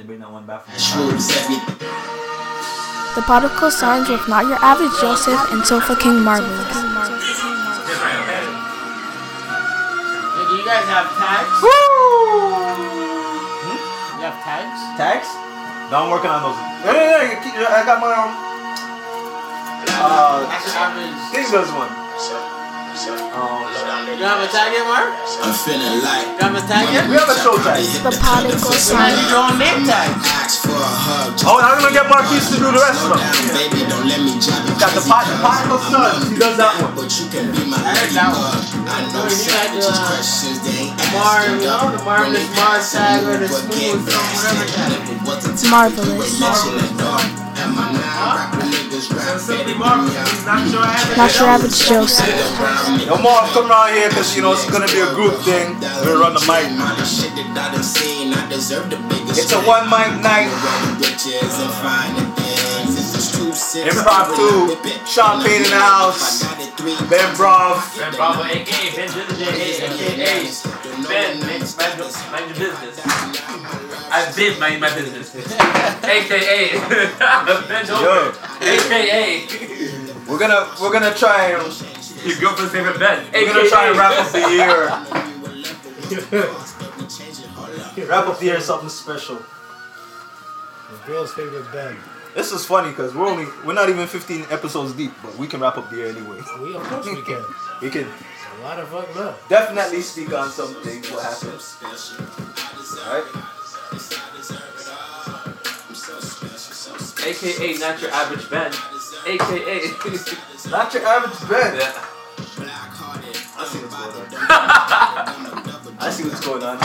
to bring that one back from The Particle Sons with Not Your Average Joseph and Sofa King Marvelous. Do you guys have tags? Woo! You have tags? Tags? No, I'm working on those. Hey, hey, hey, keep- I got my um. Uh, That's your average. King does one. You have a tag yet, Mark? I'm feeling like You have a tag yet? we have a show tag. The Particle Man, Sons. you don't name tag. ask for a hug. Oh, I'm gonna get Marquise to do the rest of Slow them. down, baby, don't let me jab you Got the pot, particle studs. He does that one. But you can be my I heard that one. ladybug. I know you like savages the- questions they ain't Mar, asking, you know, the marvelous When they Mars tag you or the what smooth get from whatever past, tag. if it wasn't tough, Marvelous. You ain't mention it, dog. Am I now rapping niggas rap Simply better Marvelous. than He's not your average. Not Your Average Joseph. me? No more come around here because you know it's gonna be a group thing. We'll run the mic. It's a one mic night. Improv two. Sean Payne in the house. Ben Brov. Ben Bravo, aka Ben Diligent, aka Ben, mind mind- mind your business. I've been minding my business. AKA Ben Yo, AKA we're gonna we're gonna try and your girlfriend's favorite Ben. AKA. We're gonna try and wrap up the year. wrap up the year something special. Your Girl's favorite band. This is funny because we're only we're not even 15 episodes deep, but we can wrap up the year anyway. We of course we can. We can A lot of fuck love. definitely speak on some things what happened. Alright? AKA not your average Ben. AKA. Not your average Ben. yeah. I see what's going on. I see what's going on.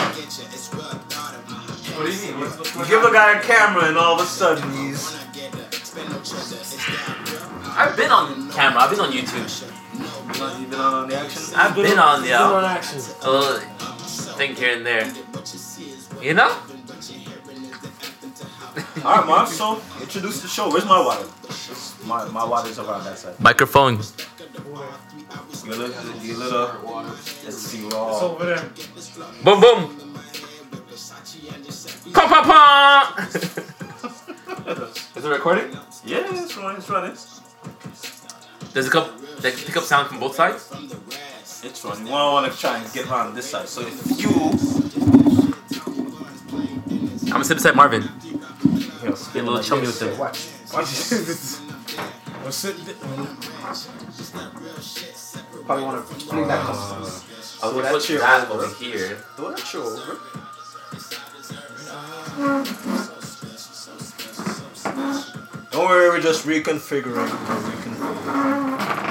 What do you mean? What's, what's You give a guy a camera and all of a sudden he's I've been on camera. I've been on YouTube. you've been on, on the action. I've been on Good on yeah action. a little thing here and there. You know? Alright, Mom, so introduce the show. Where's my water? My my water's around that side. Microphone. You little you little let's see It's over there. Boom boom. Pum pum pum. Is it recording? Yeah, it's running, it's running. Does it come? Does it pick up sound from both sides? It's running. Well, I want to try and get around this side. So if you I'm gonna sit beside Marvin. Here, Get a little chummy with him. Watch. Watch. Or sit. Probably want to fling that. I'll I'll that put that over. over here. Throw that chair over. Uh, Don't worry, we're just reconfiguring. Reconfiguring.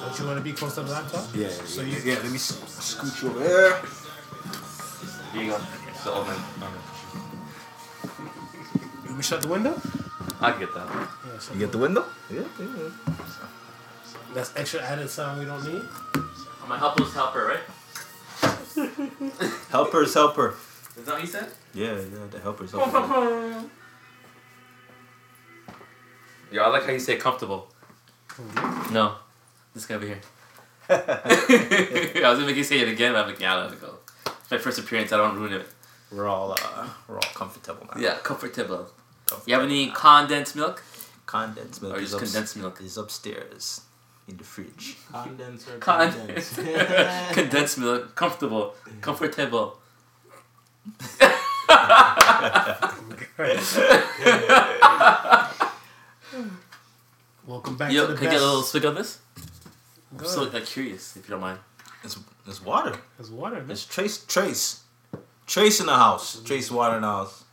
Don't you want to be close to the laptop? Yeah, So yeah, you- yeah. Let me s- scoot you over there. Here you go. So, oh man. You want me to shut the window? I can get that. Yeah, shut You get the window? Yeah, yeah. That's extra added sound we don't need. I'm a helpless helper, right? Helpers, helper. Is that what you said? Yeah, yeah, the helpers, helper. Yeah, I like how you say comfortable. No, this guy over here. I was gonna make you say it again, but I'm like, yeah, let it go. It's my first appearance. I don't wanna ruin it. We're all, uh, we're all comfortable now. Yeah, comfortable. You have any condensed milk? Condensed milk Or is, just ups- condensed milk? is upstairs in the fridge. Condenser. Condensed. condensed milk. Comfortable. Comfortable. Welcome back Yo, to the can I get a little swig of this? I'm Go so like, uh, curious, if you don't mind. It's, it's water. There's water. man. It's Trace, Trace. Trace in the house. Trace water in the house.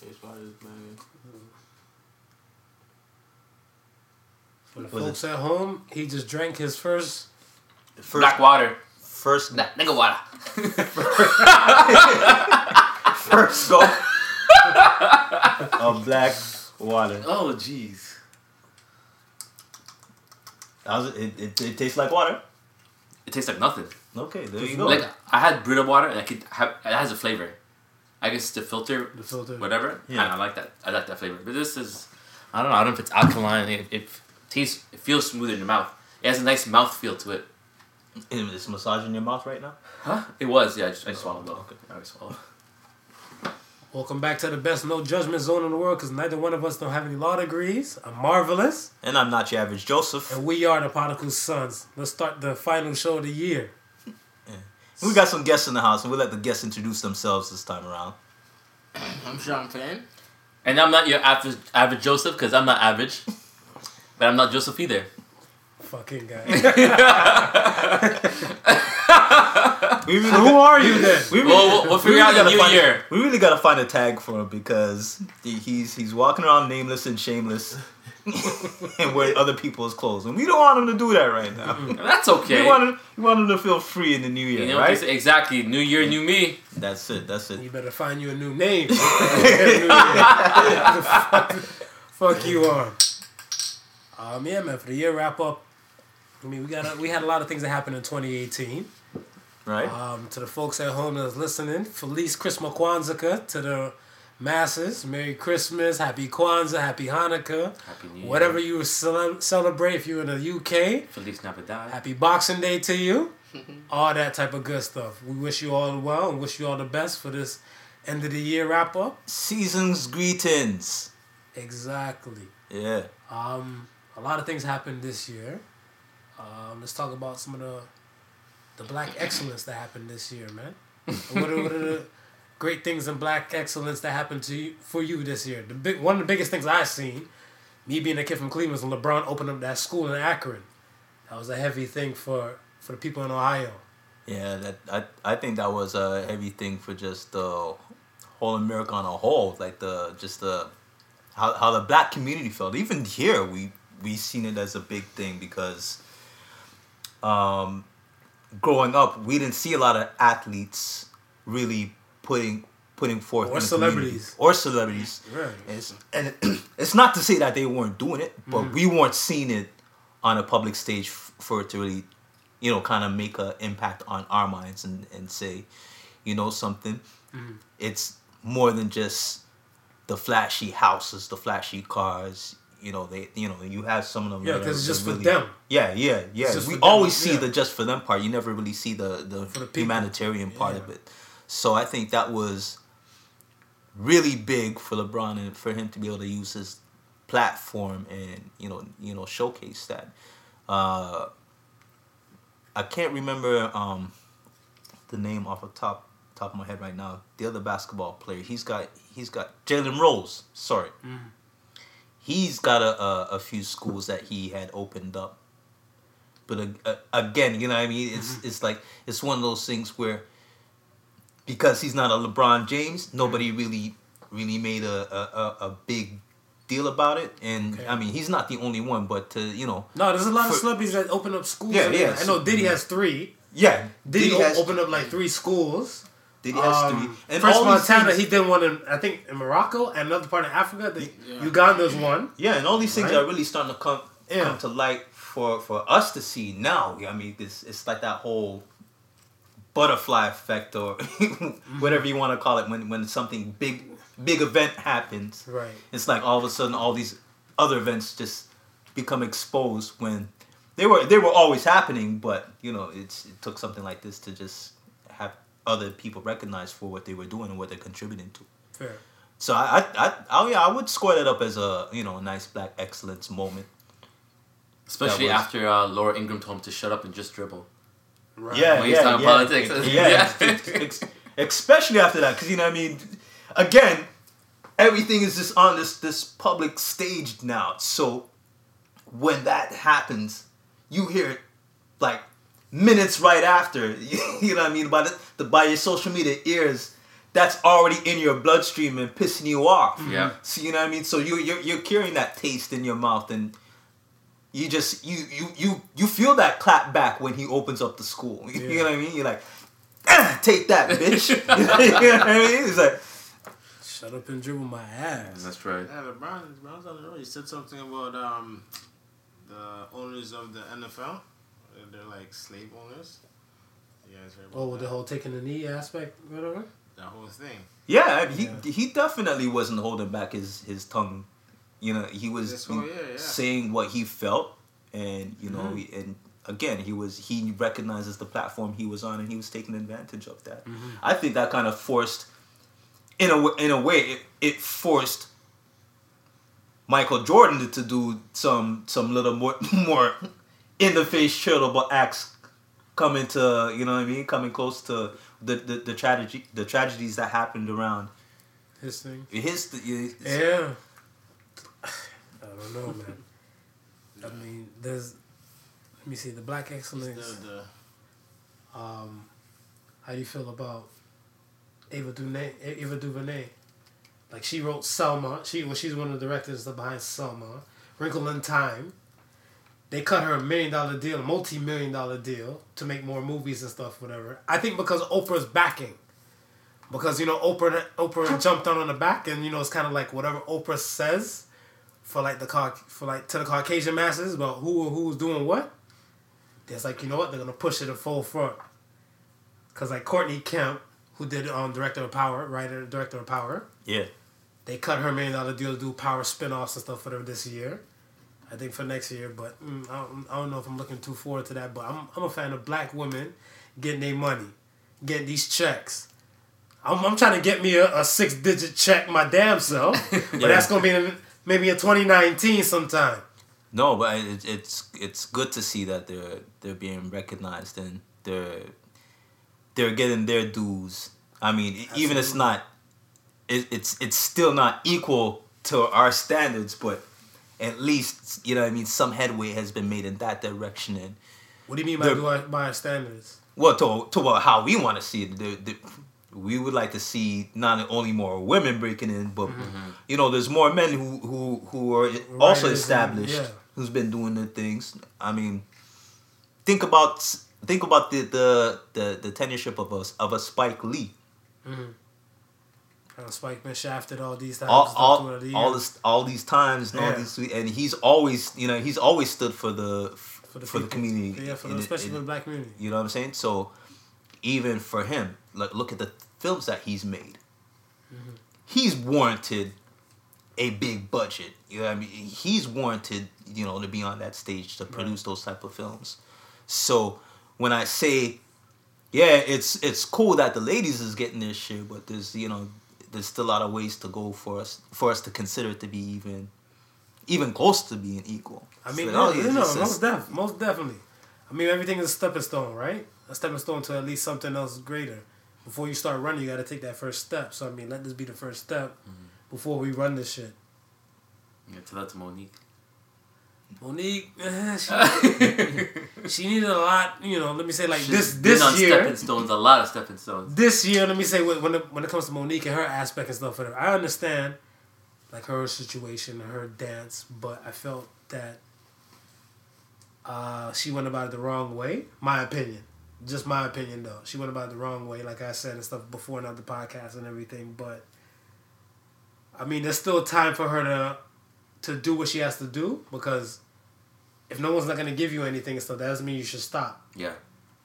Trace water is man. For the Was folks at home, he just drank his first. First, Black water. First, Nah, nigga water. first go of black water. Oh, jeez. How's it, it, it, it tastes like water. It tastes like nothing. Okay, there you go. Like I had Brita water, and I could have it has a flavor. I guess the filter, The filter. whatever. Yeah. Yeah, I like that. I like that flavor. But this is, I don't know. I don't know if it's alkaline. It, it tastes, it feels smooth in your mouth. It has a nice mouth feel to it. Is massage in your mouth right now? Huh? It was, yeah. I just, I just swallowed though. Okay. I swallowed. Welcome back to the best no judgment zone in the world because neither one of us don't have any law degrees. I'm marvelous. And I'm not your average Joseph. And we are the Particle Sons. Let's start the final show of the year. We got some guests in the house, and we'll let the guests introduce themselves this time around. I'm Sean Finn. And I'm not your average, average Joseph because I'm not average. But I'm not Joseph either. Fucking guy. Really So who are you then? We really, Well, we'll, we'll we figure really out the gotta new find, year. We really gotta find a tag for him because he- he's he's walking around nameless and shameless, and wearing other people's clothes, and we don't want him to do that right now. That's okay. We want him, we want him to feel free in the new year, you know, right? exactly. New year, new me. That's it. That's it. You better find you a new name. Fuck you on. Um, yeah, man. For the year wrap up, I mean, we got a, we had a lot of things that happened in 2018. Right. Um, to the folks at home that's listening, Feliz Christmas Kwanzaa to the masses. Merry Christmas, Happy Kwanzaa, Happy Hanukkah, Happy New Year. whatever you cele- celebrate. If you're in the UK, Feliz Navidad. Happy Boxing Day to you. all that type of good stuff. We wish you all well and wish you all the best for this end of the year wrap up. Season's greetings. Exactly. Yeah. Um, a lot of things happened this year. Um, let's talk about some of the the black excellence that happened this year, man. What, are, what are the great things in black excellence that happened to you for you this year? The big one of the biggest things I've seen, me being a kid from Cleveland, when LeBron opened up that school in Akron. That was a heavy thing for for the people in Ohio. Yeah, that I I think that was a heavy thing for just the whole America on a whole, like the just the how how the black community felt. Even here, we we seen it as a big thing because, um, growing up, we didn't see a lot of athletes really putting putting forth Or celebrities. or celebrities. Right. It's, and it, it's not to say that they weren't doing it, but Mm-hmm. we weren't seeing it on a public stage f- for it to really, you know, kind of make an impact on our minds and, and say, you know, something. Mm-hmm. It's more than just the flashy houses, the flashy cars. You know, they, you know, you have some of them. Yeah, that 'cause are- it's just that for them. Yeah, yeah, yeah. We for them, always see yeah. the just for them part. You never really see the the, the humanitarian part of it. So I think that was really big for LeBron and for him to be able to use his platform and you know you know showcase that. Uh, I can't remember um, the name off the top top of my head right now. The other basketball player, he's got he's got Jalen Rose. Sorry, he's got a, a a few schools that he had opened up. But uh, uh, again, you know what I mean. It's it's like it's one of those things where because he's not a LeBron James, nobody really really made a a, a, a big deal about it. And Okay. I mean, he's not the only one, but to you know, No, there's a lot of For- celebrities that open up schools. Yeah, yeah. I know Diddy has three. yeah, Diddy, Diddy has opened up like three schools. Diddy has Um, three. And First all these Montana, things- he did one in I think in Morocco and another part of Africa. The, Yeah. Uganda's one. Yeah, and all these things Right? are really starting to come Yeah. come to light for for us to see now. I mean, it's it's like that whole butterfly effect or whatever you want to call it when when something big big event happens. Right. It's like all of a sudden all these other events just become exposed when they were they were always happening, but you know, it's it took something like this to just have other people recognized for what they were doing and what they're contributing to. Fair. So I, I, I, oh yeah, I would score that up as a you know a nice black excellence moment. Especially was- after uh, Laura Ingraham told him to shut up and just dribble. Right. Yeah, When he's yeah, talking yeah, politics. yeah. Yeah. ex- ex- especially after that, because you know what I mean. Again, everything is just on this this public stage now. So when that happens, you hear it like minutes right after. You know what I mean? By the, the by your social media ears, that's already in your bloodstream and pissing you off. Yeah. So you know what I mean? So you you're, you're carrying that taste in your mouth and you just you you you you feel that clap back when he opens up the school. You Yeah. know what I mean? You're like, ah, take that, bitch. you know what I mean? It's like Shut up and dribble my ass. That's right. Yeah, LeBron, LeBron's on the road. He said something about um, the owners of the NFL. They're like slave owners. You guys heard about Oh, with that? the whole taking the knee aspect, whatever. that whole thing. yeah, he Yeah. he definitely wasn't holding back his his tongue. You know, he was whole year, yeah. saying what he felt, and you know, Mhm. and again, he was he recognizes the platform he was on, and he was taking advantage of that. Mm-hmm. I think that kind of forced, in a w- in a way, it, it forced Michael Jordan to do some some little more more in the face charitable acts coming to you know what I mean coming close to the the, the tragedy the tragedies that happened around His thing. his his- Yeah. I don't know, man. I mean, there's. Let me see the black The, excellence. the, Um, how do you feel about Ava DuVernay? Ava DuVernay, like she wrote Selma. She well, she's one of the directors behind Selma. Wrinkle in Time. They cut her a million dollar deal, a multi million dollar deal to make more movies and stuff, whatever. I think because Oprah's backing. Because you know Oprah Oprah jumped on on the back and you know it's kind of like whatever Oprah says for like the Cau- for like to the Caucasian masses about who who's doing what. It's like you know what they're gonna push it in full front. Cause like Courtney Kemp, who did um director of Power, writer director of Power, yeah they cut her million dollar deal to do Power spin-offs and stuff for them this year. I think for next year, but mm, I, don't, I don't know if I'm looking too forward to that. But I'm I'm a fan of black women getting their money, getting these checks. I'm, I'm trying to get me a, a six digit check my damn self, but Yeah. that's gonna be in, maybe in 2019 sometime. No, but it, it's it's good to see that they're they're being recognized and they're they're getting their dues. I mean, e- even it's not it, it's it's still not equal to our standards, but at least you know what I mean some headway has been made in that direction and What do you mean by The- by our standards? well to to uh, how we want to see it. The, the, we would like to see not only more women breaking in, but you know, there's more men who who who are also Mm-hmm. Established, yeah. who's been doing the things. I mean, think about think about the the the, the tenureship of us of a Spike Lee. Uh, Spike been shafted all these times. All and all, the all this all these times and all these and he's always you know he's always stood for the for the, people. community. Yeah, for the, especially in- for the black community. You know what I'm saying? So even for him, like look at the films that he's made. He's warranted a big budget. You know what I mean? He's warranted, you know, to be on that stage to produce those type of films. So when I say, yeah, it's it's cool that the ladies is getting this share, but there's you know there's still a lot of ways to go for us for us to consider it to be even even close to being equal. I mean, So, no, yeah, no, no, it's- it's- most def, most definitely. I mean, everything is a stepping stone, right? A stepping stone to at least something else greater. Before you start running, you got to take that first step. So I mean, let this be the first step Mm-hmm. before we run this shit. Yeah, tell that to Mo'Nique. Mo'Nique, eh, she, she needed a lot. You know, let me say like She's this been this on year. stepping stones, a lot of stepping stones. this year, let me say when when it, when it comes to Mo'Nique and her aspect and stuff, whatever, I understand like her situation her dance, but I felt that uh, she went about it the wrong way. My opinion, just my opinion though. She went about it the wrong way, like I said and stuff before in other podcasts and everything. But I mean, there's still time for her to to do what she has to do because if no one's not gonna give you anything and stuff, that doesn't mean you should stop. Yeah.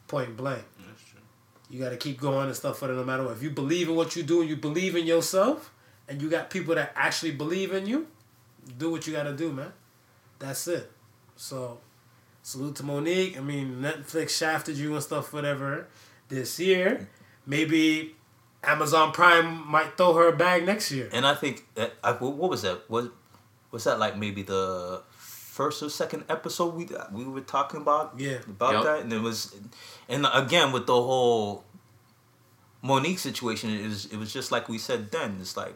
Point blank. that's true. You got to keep going and stuff for it no matter what. If you believe in what you do and you believe in yourself and you got people that actually believe in you, do what you got to do, man. That's it. So, salute to Mo'Nique. I mean, Netflix shafted you and stuff, whatever, this year. Maybe Amazon Prime might throw her a bag next year. And I think that, I, what what was that? Was was that like maybe the first or second episode we we were talking about Yeah. about Yep. that, and it was, and again with the whole Mo'Nique situation, it was it was just like we said then. It's like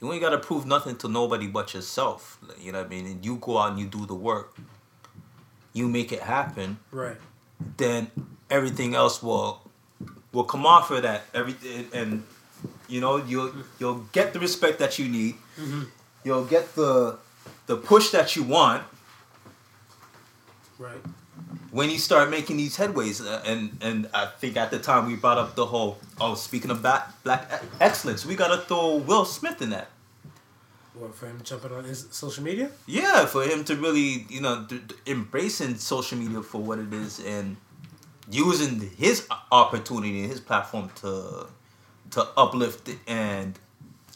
you ain't gotta prove nothing to nobody but yourself. You know what I mean? And you go out and you do the work. You make it happen Right. then everything else will will come off of that. Everything and you know you'll you'll get the respect that you need. Mm-hmm. You'll get the the push that you want Right. when you start making these headways. Uh, and and I think at the time we brought up the whole oh speaking of black black excellence, we gotta throw Will Smith in that. What, for him jumping on his social media? Yeah, for him to really, you know, th- th- embracing social media for what it is and using his opportunity and his platform to to uplift and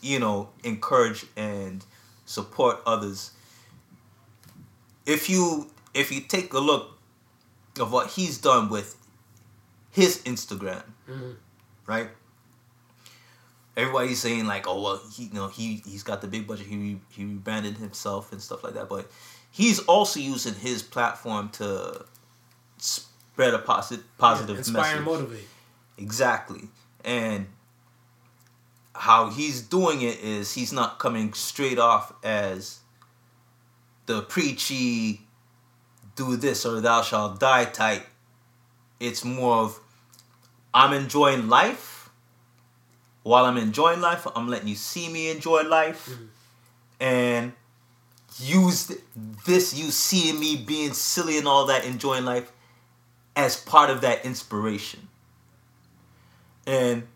you know encourage and support others. If you if you take a look of what he's done with his Instagram, Mhm. right? Everybody's saying like, oh well, he you know he he's got the big budget. He re- he rebranded himself and stuff like that, but he's also using his platform to spread a positive positive Yeah, inspire and message. motivate. Exactly. And how he's doing it is he's not coming straight off as the preachy do this or thou shalt die type. It's more of I'm enjoying life. While I'm enjoying life, I'm letting you see me enjoy life. Mm-hmm. And use this you seeing me being silly and all that enjoying life as part of that inspiration and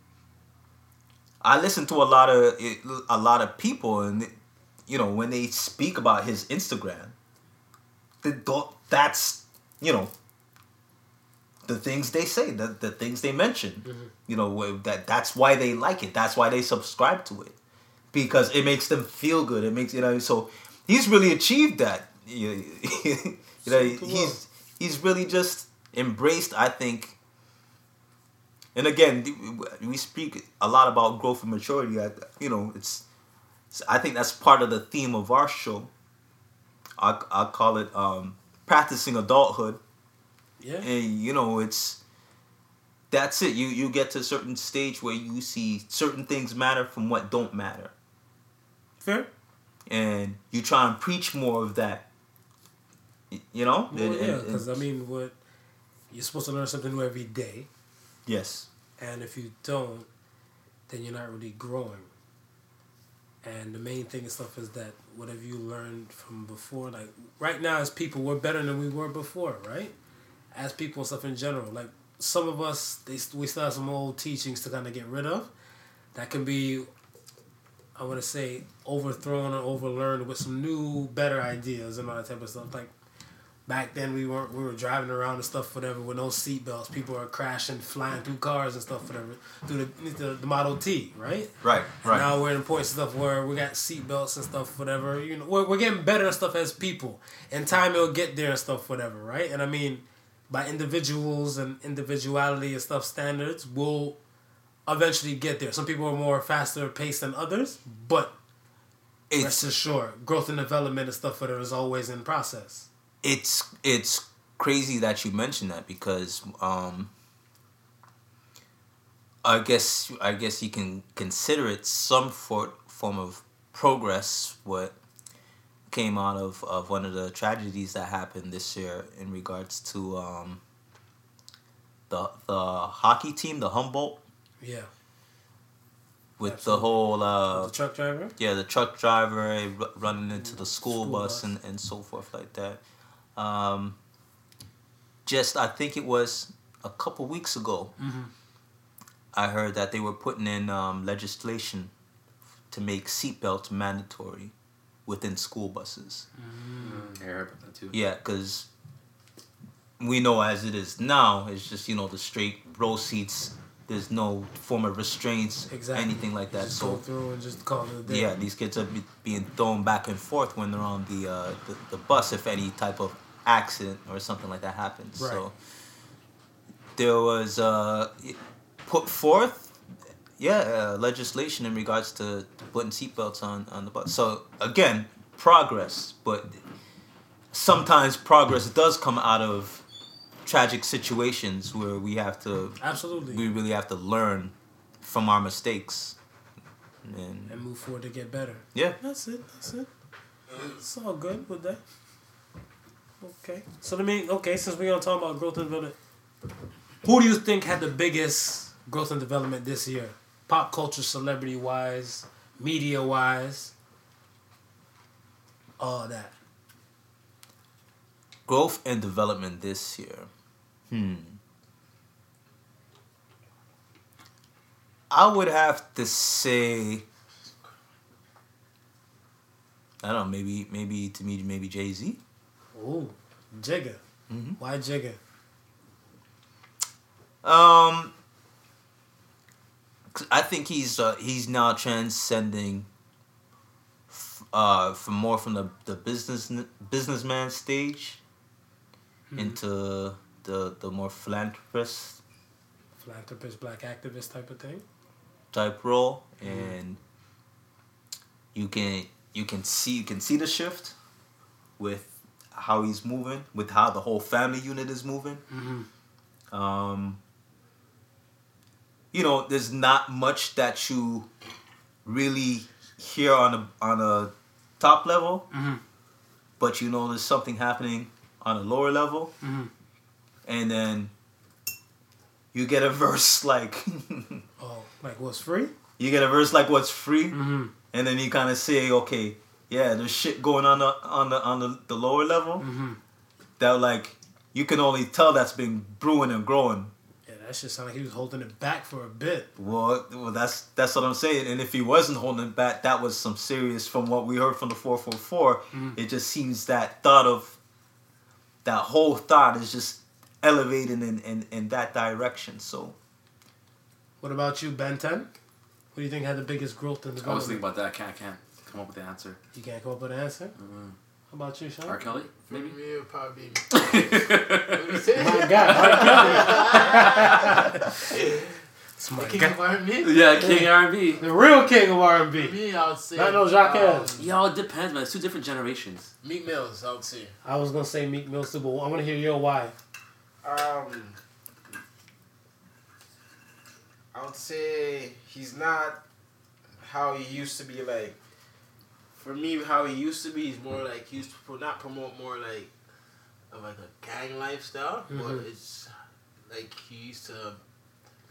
I listen to a lot of a lot of people, and you know when they speak about his Instagram, the, that's you know the things they say, the, the things they mention. Mm-hmm. You know that that's why they like it. That's why they subscribe to it because it makes them feel good. It makes you know so he's really achieved that. You, you know he's he's really just embraced. I think and again, we speak a lot about growth and maturity. I, you know, it's, I think that's part of the theme of our show. I I call it um, practicing adulthood, Yeah. and you know, it's that's it. You you get to a certain stage where you see certain things matter from what don't matter, Fair. and you try and preach more of that. You know, Well, And- yeah, because I mean, what you're supposed to learn something new every day, yes, and if you don't, then you're not really growing. And the main thing and stuff is that whatever you learned from before, like right now as people, we're better than we were before, right? As people and stuff in general, like some of us, they we still have some old teachings to kind of get rid of. That can be, I want to say, overthrown or overlearned with some new, better ideas and all that type of stuff. Like back then, we weren't we were driving around and stuff, whatever, with no seatbelts. People are crashing, flying through cars and stuff, whatever, through the the, the Model T, right? right, right. Now we're in point of stuff where we got seatbelts and stuff, whatever. You know, we're, we're getting better and stuff as people. In time, it'll get there and stuff, whatever, right? And I mean, by individuals and individuality and stuff standards, we'll eventually get there. Some people are more faster paced than others, but it's rest assured, growth and development and stuff, whatever, is always in process. It's it's crazy that you mentioned that because um I guess I guess you can consider it some for, form of progress what came out of, of one of the tragedies that happened this year in regards to um the the hockey team the Humboldt Yeah. with Absolutely. the whole uh the truck driver? yeah, the truck driver eh, running into the school, School bus, bus. And, and so forth like that. Um, just I think it was a couple weeks ago. Mhm. I heard that they were putting in um, legislation to make seatbelts mandatory within school buses. Mm, I heard about that too. Yeah, because we know as it is now, it's just you know the straight row seats. There's no form of restraints, Exactly. anything like that. Just so go through and just call it yeah, these kids are be, being thrown back and forth when they're on the, uh, the the bus if any type of accident or something like that happens. Right. So there was uh, put forth, yeah, uh, legislation in regards to putting seatbelts on on the bus. So again, progress, but sometimes progress does come out of tragic situations where we have to Absolutely. we really have to learn from our mistakes. And and move forward to get better. yeah, That's it. That's it. It's all good with that. Okay. So let me. Okay, since we're gonna talk about growth and development, who do you think had the biggest growth and development this year? Pop culture, celebrity wise, media wise, all that. growth and development this year. Hmm. I would have to say. I don't know. Maybe, maybe to me, maybe Jay Z. Ooh, Jigga. Mhm. Why Jigga? Um, I think he's uh, he's now transcending. f- Uh, from more from the the business businessman stage, into the the more philanthropist Philanthropist, black activist type of thing. type role, and you can you can see you can see the shift with how he's moving, with how the whole family unit is moving. Mm-hmm. Um, you know, there's not much that you really hear on a on a top level, Mm-hmm. but you know there's something happening on a lower level, Mhm. And then you get a verse like Oh, like what's free? you get a verse like what's free, Mm-hmm. and then you kind of say, okay, yeah, there's shit going on the, on the on the, the lower level Mm-hmm. that like you can only tell that's been brewing and growing. Yeah, that shit sounded like he was holding it back for a bit. Well, well, that's that's what I'm saying. And if he wasn't holding it back, that was some serious. From what we heard from the four four four, it just seems that thought of that whole thought is just elevating in, in, in that direction. So What about you, Ben 10? Who do you think had the biggest growth in the I was development? thinking about that. I can't, I can't come up with the answer. You can't come up with an answer? How about you, Sean? R. Kelly, For maybe. me, it would probably be. what do you say? My God, R. Kelly. It's my King God. of R&B? Yeah, King R&B. The real king of For R&B. me, I would say. Not no Jacques. um, Yo, it depends, man. It's two different generations. Meek Mills, I would say. I was gonna say Meek Mill too, but I want to hear your why. Um, I would say he's not how he used to be. Like For me, how he used to be, he's more like he used to not promote more like of like a gang lifestyle, but Mhm. it's like he used to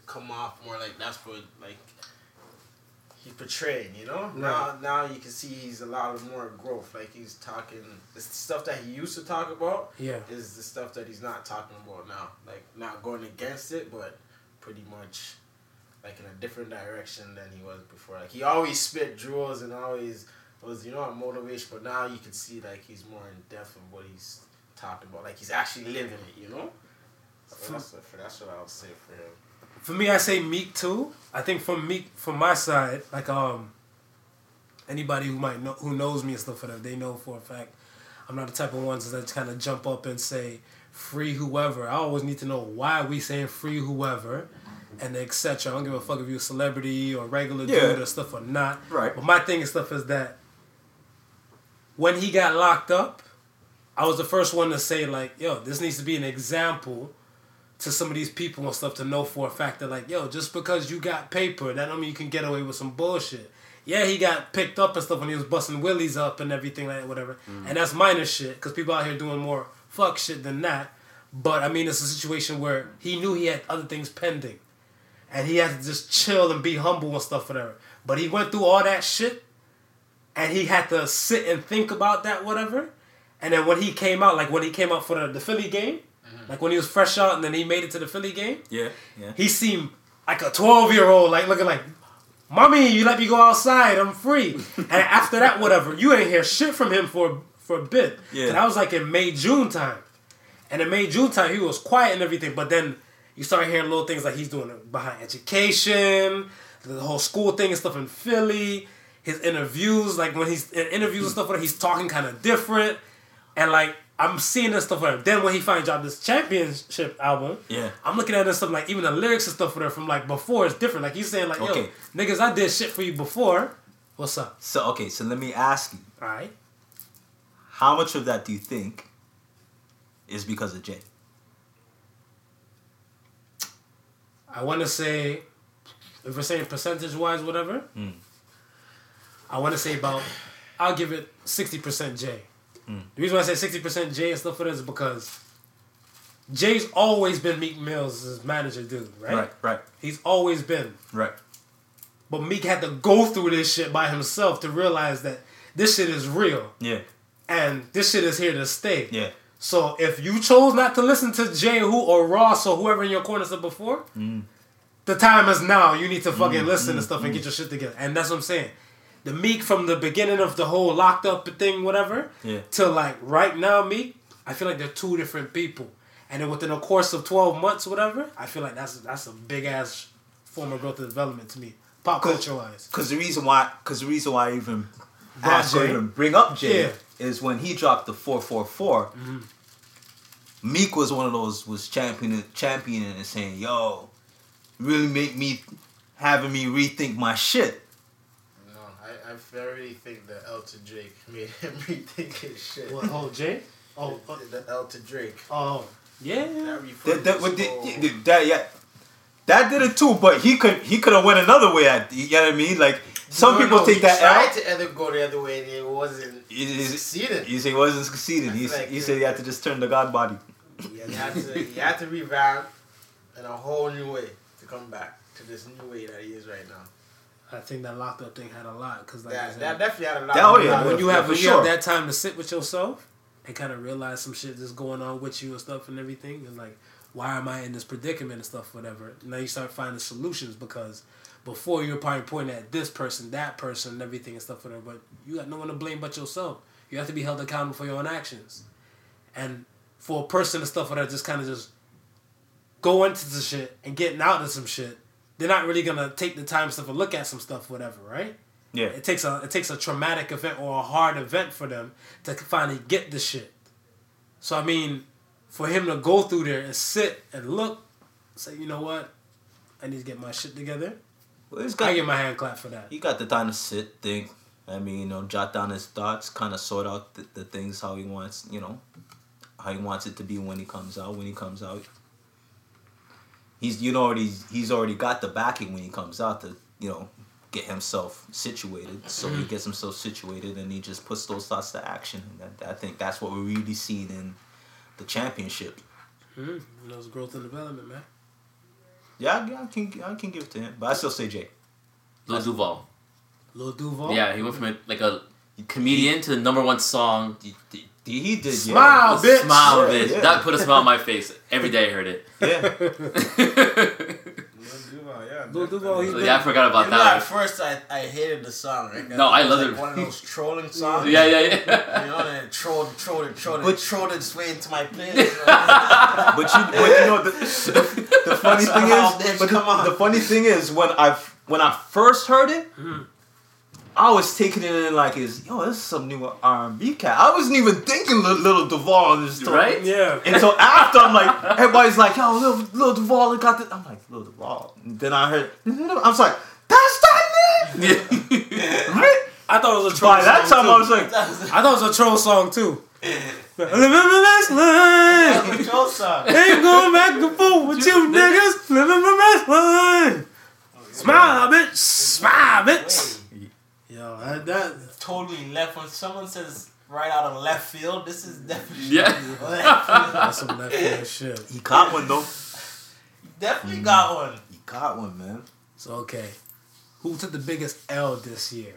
come off more like that's what like he portrayed, you know. Now, now you can see he's a lot of more growth. Like he's talking the stuff that he used to talk about Yeah. is the stuff that he's not talking about now. Like not going against it, but pretty much like in a different direction than he was before. Like he always spit jewels and always was you know a motivation, but now you can see like he's more in depth of what he's talking about. Like he's actually living it, you know. So that's, what- that's what I would say for him. For me, I say Meek too. I think from Meek, from my side, like um, anybody who might know who knows me and stuff like that, they know for a fact I'm not the type of ones that kind of jump up and say free whoever. I always need to know why we saying free whoever, and etc. I don't give a fuck if you're a celebrity or regular Yeah. dude or stuff or not. Right. But my thing and stuff is that when he got locked up, I was the first one to say like, yo, this needs to be an example to some of these people and stuff to know for a fact that like, yo, just because you got paper, that don't mean you can get away with some bullshit. Yeah, he got picked up and stuff when he was busting willies up and everything like that, whatever. Mm. And that's minor shit because people out here doing more fuck shit than that. But I mean, it's a situation where he knew he had other things pending, and he had to just chill and be humble and stuff, whatever. But he went through all that shit, and he had to sit and think about that, whatever. And then when he came out, like when he came out for the, the Philly game, Mm-hmm. like when he was fresh out and then he made it to the Philly game, yeah, yeah. he seemed like a 12 year old, like looking like, Mommy, you let me go outside, I'm free. and after that, whatever, you ain't hear shit from him for, for a bit. Yeah. And I was like in May, June time. And in May, June time, he was quiet and everything, but then you start hearing little things like he's doing behind education, the whole school thing and stuff in Philly, his interviews, like when he's in interviews and stuff, he's talking kind of different. And like, I'm seeing this stuff with him. Then when he finally dropped this championship album, Yeah. I'm looking at this stuff like even the lyrics and stuff for from like before is different. Like he's saying like, Okay. yo, niggas, I did shit for you before. What's up? So okay, so let me ask you, All right. how much of that do you think is because of Jay? I want to say, if we're saying percentage wise, whatever, Mm. I want to say about, I'll give it 60% Jay. Mm. The reason why I say 60% Jay and stuff for this is because Jay's always been Meek Mill's manager, dude, right? Right, right, He's always been. right. But Meek had to go through this shit by himself to realize that this shit is real Yeah, and this shit is here to stay. yeah. So if you chose not to listen to Jay who or Ross or whoever in your corner said before, Mm. the time is now. You need to fucking listen and stuff and get your shit together. And that's what I'm saying. The Meek from the beginning of the whole locked up thing, whatever, Yeah. to like right now, Meek, I feel like they're two different people. And then within a course of twelve months, whatever, I feel like that's that's a big ass form of growth and development to me, pop culture wise. Cause the reason why, cause the reason why I even asked or Jay. even bring up Jay Yeah. is when he dropped the four four four. Mm-hmm. Meek was one of those was championing championing and saying, "Yo, really make me having me rethink my shit." No, I, I very think that Elton to Drake made him rethink his shit. What, oh, Jay? Oh, oh, the L to Drake. oh, yeah. That, That, that, what refocused did- whole- did- that- yeah, that did it too. But he could he could have went another way. At you know what I mean? Like some No, people no, take he that tried out. to either go the other way and it wasn't He- he- succeeded. He said he wasn't succeeding. He, like- he said he had to just turn the God body. He had to he had to revamp in a whole new way to come back to this new way that he is right now. I think that locked up thing had a lot because like I That, said, that definitely had a lot. Oh, yeah, oh yeah, when you have for when you have that time to sit with yourself and kind of realize some shit that's going on with you and stuff and everything and like why am I in this predicament and stuff whatever. Now you start finding solutions because before you're probably pointing at this person, that person, and everything and stuff whatever. But you got no one to blame but yourself. You have to be held accountable for your own actions. And for a person and stuff whatever, just kind of just go into the shit and getting out of some shit, they're not really gonna take the time stuff and look at some stuff whatever, right? Yeah, It takes a it takes a traumatic event or a hard event for them to finally get the shit. So I mean, for him to go through there and sit and look, say, you know what, I need to get my shit together. well, he's I got get my hand clap for that. he got the time to sit, think. I mean, you know, jot down his thoughts, kind of sort out the, the things how he wants, you know, how he wants it to be when he comes out. When he comes out, he's you know already he's already got the backing when he comes out to you know get himself situated. So he gets himself situated and he just puts those thoughts to action. And that, I think that's what we're really seeing in the championship. Mm-hmm. You know, growth and development, man. Yeah, yeah, I can I can give it to him, but I still say Jay. Lil Duval. Lil Duval. Yeah, he went from a, like a comedian to the number one song. He, he, he did yeah. Smile, The bitch. Smile, Yeah, bitch. yeah. That put a smile on my face every day I heard it. Yeah. Lil Duval, yeah. Lil Duval, he's been, yeah, I forgot about that. know, at first I, I hated the song. Right? No, I loved like it. One of those trolling songs. Yeah, yeah, yeah. You know, and trolled, trolled, trolled, But- trolled its way into my playlist. But you, but you know the, the, the funny thing Somehow, is, bitch, but come on. the, the funny thing is when I when I first heard it, mm-hmm. I was taking it in like is yo, this is some new R and B cat. I wasn't even thinking little, little Duval and this Right? yeah. And so after I'm like, everybody's like, yo, little, little Duval got this. I'm like, little Duval. And then I heard, I'm like, that's that nigga. Rick. I thought it was a troll By that song time, too. I was like, I thought it was a troll song too. Living my best life. Troll song. Ain't going back and forth with you niggas. Living my best life. Smile, bitch. Smile, bitch. Yo, that, that Totally left. When someone says right out of left field, this is definitely Yeah. that's some left field shit. he caught one though. Definitely got one. He caught one, man. So okay, who took the biggest L this year?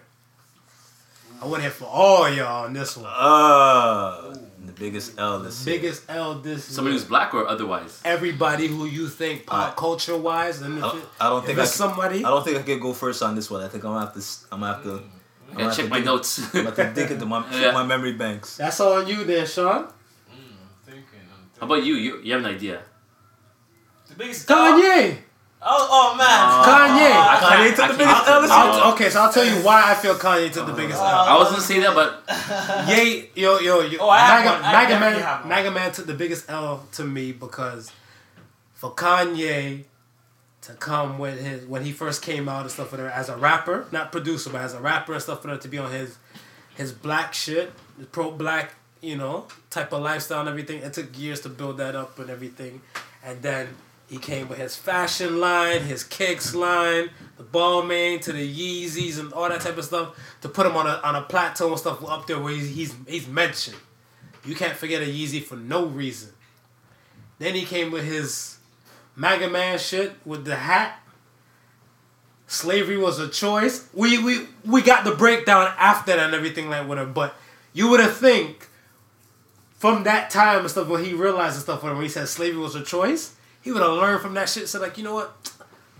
I want to hear for all y'all on this one. Uh, the biggest L this year. Biggest L this Somebody year. who's black or otherwise. Everybody who you think pop I- culture wise, and if, I it, don't, I don't if think I, it's can, somebody, I don't think I can go first on this one. I think I'm gonna have to. I'm gonna have to. Mm. I'm gonna have check to my dig- notes. I'm gonna have to dig into my Yeah. my memory banks. that's all on you there, Sean. Mm, I'm Thinking, How about you? You, you have an idea. the biggest Kanye. Oh, oh man. Uh, Kanye. I Kanye took the biggest L this year? I'll- okay, so I'll tell you why I feel Kanye took the biggest L. Uh, I was gonna say that, but Yay, yo, yo, yo. Oh, I have Maga, one. I Maga definitely Man, have one. Maga Man took the biggest L to me because for Kanye to come with his when he first came out and stuff with her as a rapper, not producer, but as a rapper and stuff for her to be on his his black shit, his pro black, you know, type of lifestyle and everything. It took years to build that up and everything, and then. He came with his fashion line, his kicks line, the Balmain to the Yeezys and all that type of stuff to put him on a on a plateau and stuff up there where he's he's, he's mentioned. You can't forget a Yeezy for no reason. Then he came with his MAGA Man shit with the hat. Slavery was a choice. We we we got the breakdown after that and everything like whatever. But you would have think from that time and stuff when he realized and stuff when he said slavery was a choice, he would have learned from that shit. Said like, you know what?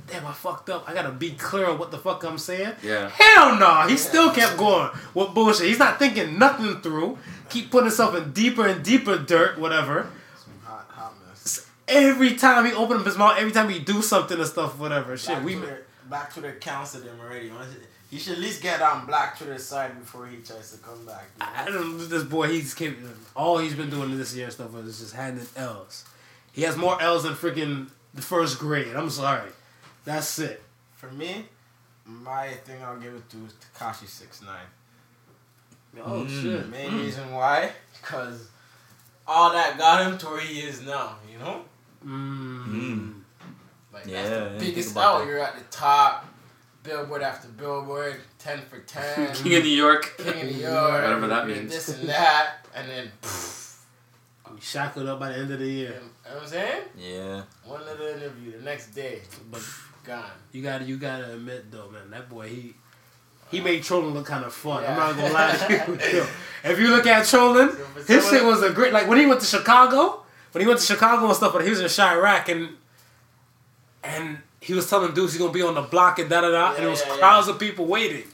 Damn, I fucked up. I gotta be clear on what the fuck I'm saying. Yeah. Hell no. He still kept going with bullshit. He's not thinking nothing through. Keep putting himself in deeper and deeper dirt, whatever. Hot, hot mess. Every time he open up his mouth, every time he do something and stuff, whatever. Shit, we to their, back to their counsel them already. He should at least get on Black Twitter side before he tries to come back. you know? I don't know. This boy, he's came, all he's been doing this year and stuff is just handing L's. He has more L's than freaking the first grade. I'm sorry. That's it. For me, my thing I'll give it to is Tekashi Six Nine. Oh Mm. shit. Main reason why, because all that got him to where he is now. You know, Mm. like Yeah, that's the biggest out. that. You're at the top, billboard after billboard, ten for ten, King of New York. King of New York, Whatever that means. This and that, and then. pff, We shackled up by the end of the year. you year. know what I'm saying? Yeah. One little interview, the next day, But gone. you gotta you gotta admit though, man, that boy he he made uh, trolling look kind of fun. I'm not gonna lie to you. If you look at trolling, his shit was a great. Like when he went to Chicago, when he went to Chicago and stuff, but he was in Chiraq and and he was telling dudes he's gonna be on the block and da da da, and Yeah, there was yeah, crowds of people waiting,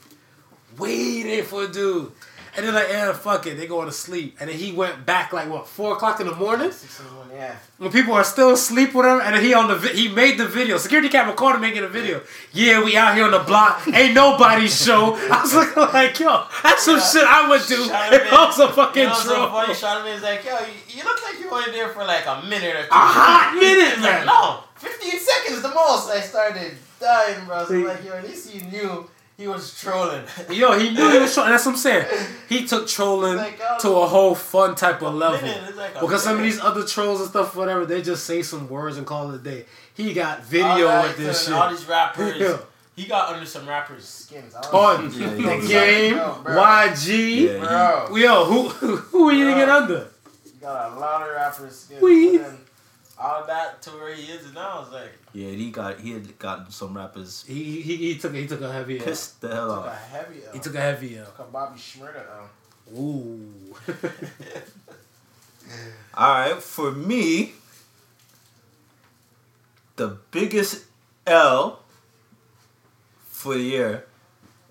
waiting for a dude. And they're like, yeah, fuck it. They going to sleep. And then he went back like what four o'clock in the morning Six in the morning, yeah. when people are still asleep with him, and then he on the vi- he made the video. Security camera caught him making a video. Yeah, we out here on the block. Ain't nobody's show. I was looking like, yo, that's some shit I would do Shout if I was a fucking You know what's so troll. funny? Charlamagne's like, yo, you, you look like you only there for like a minute or two. A hot minute, He's like, man. no, 15 seconds the most. I started dying, bro. So I'm like, yo, at least you knew he was trolling. Yo, he knew he was trolling. That's what I'm saying. He took trolling Like, oh, to a um, whole fun type of level. like Because some of these other trolls and stuff, whatever, they just say some words and call it a day. He got video that, with this shit. All these rappers. Yeah. He got under some rappers' skins. I On was Yeah, the yeah. game, Yo, bro. YG. Yeah. Bro, Yo, who who are you to get under? he got a lot of rappers' skins. Weed. And then all that to where he is now is like, Yeah, he got he had gotten some rappers He he, he took he took a heavy L. pissed the hell off. took a off. heavy L. He took a heavy L. Took a Bobby Shmurda L. Ooh. All right, for me, the biggest L for the year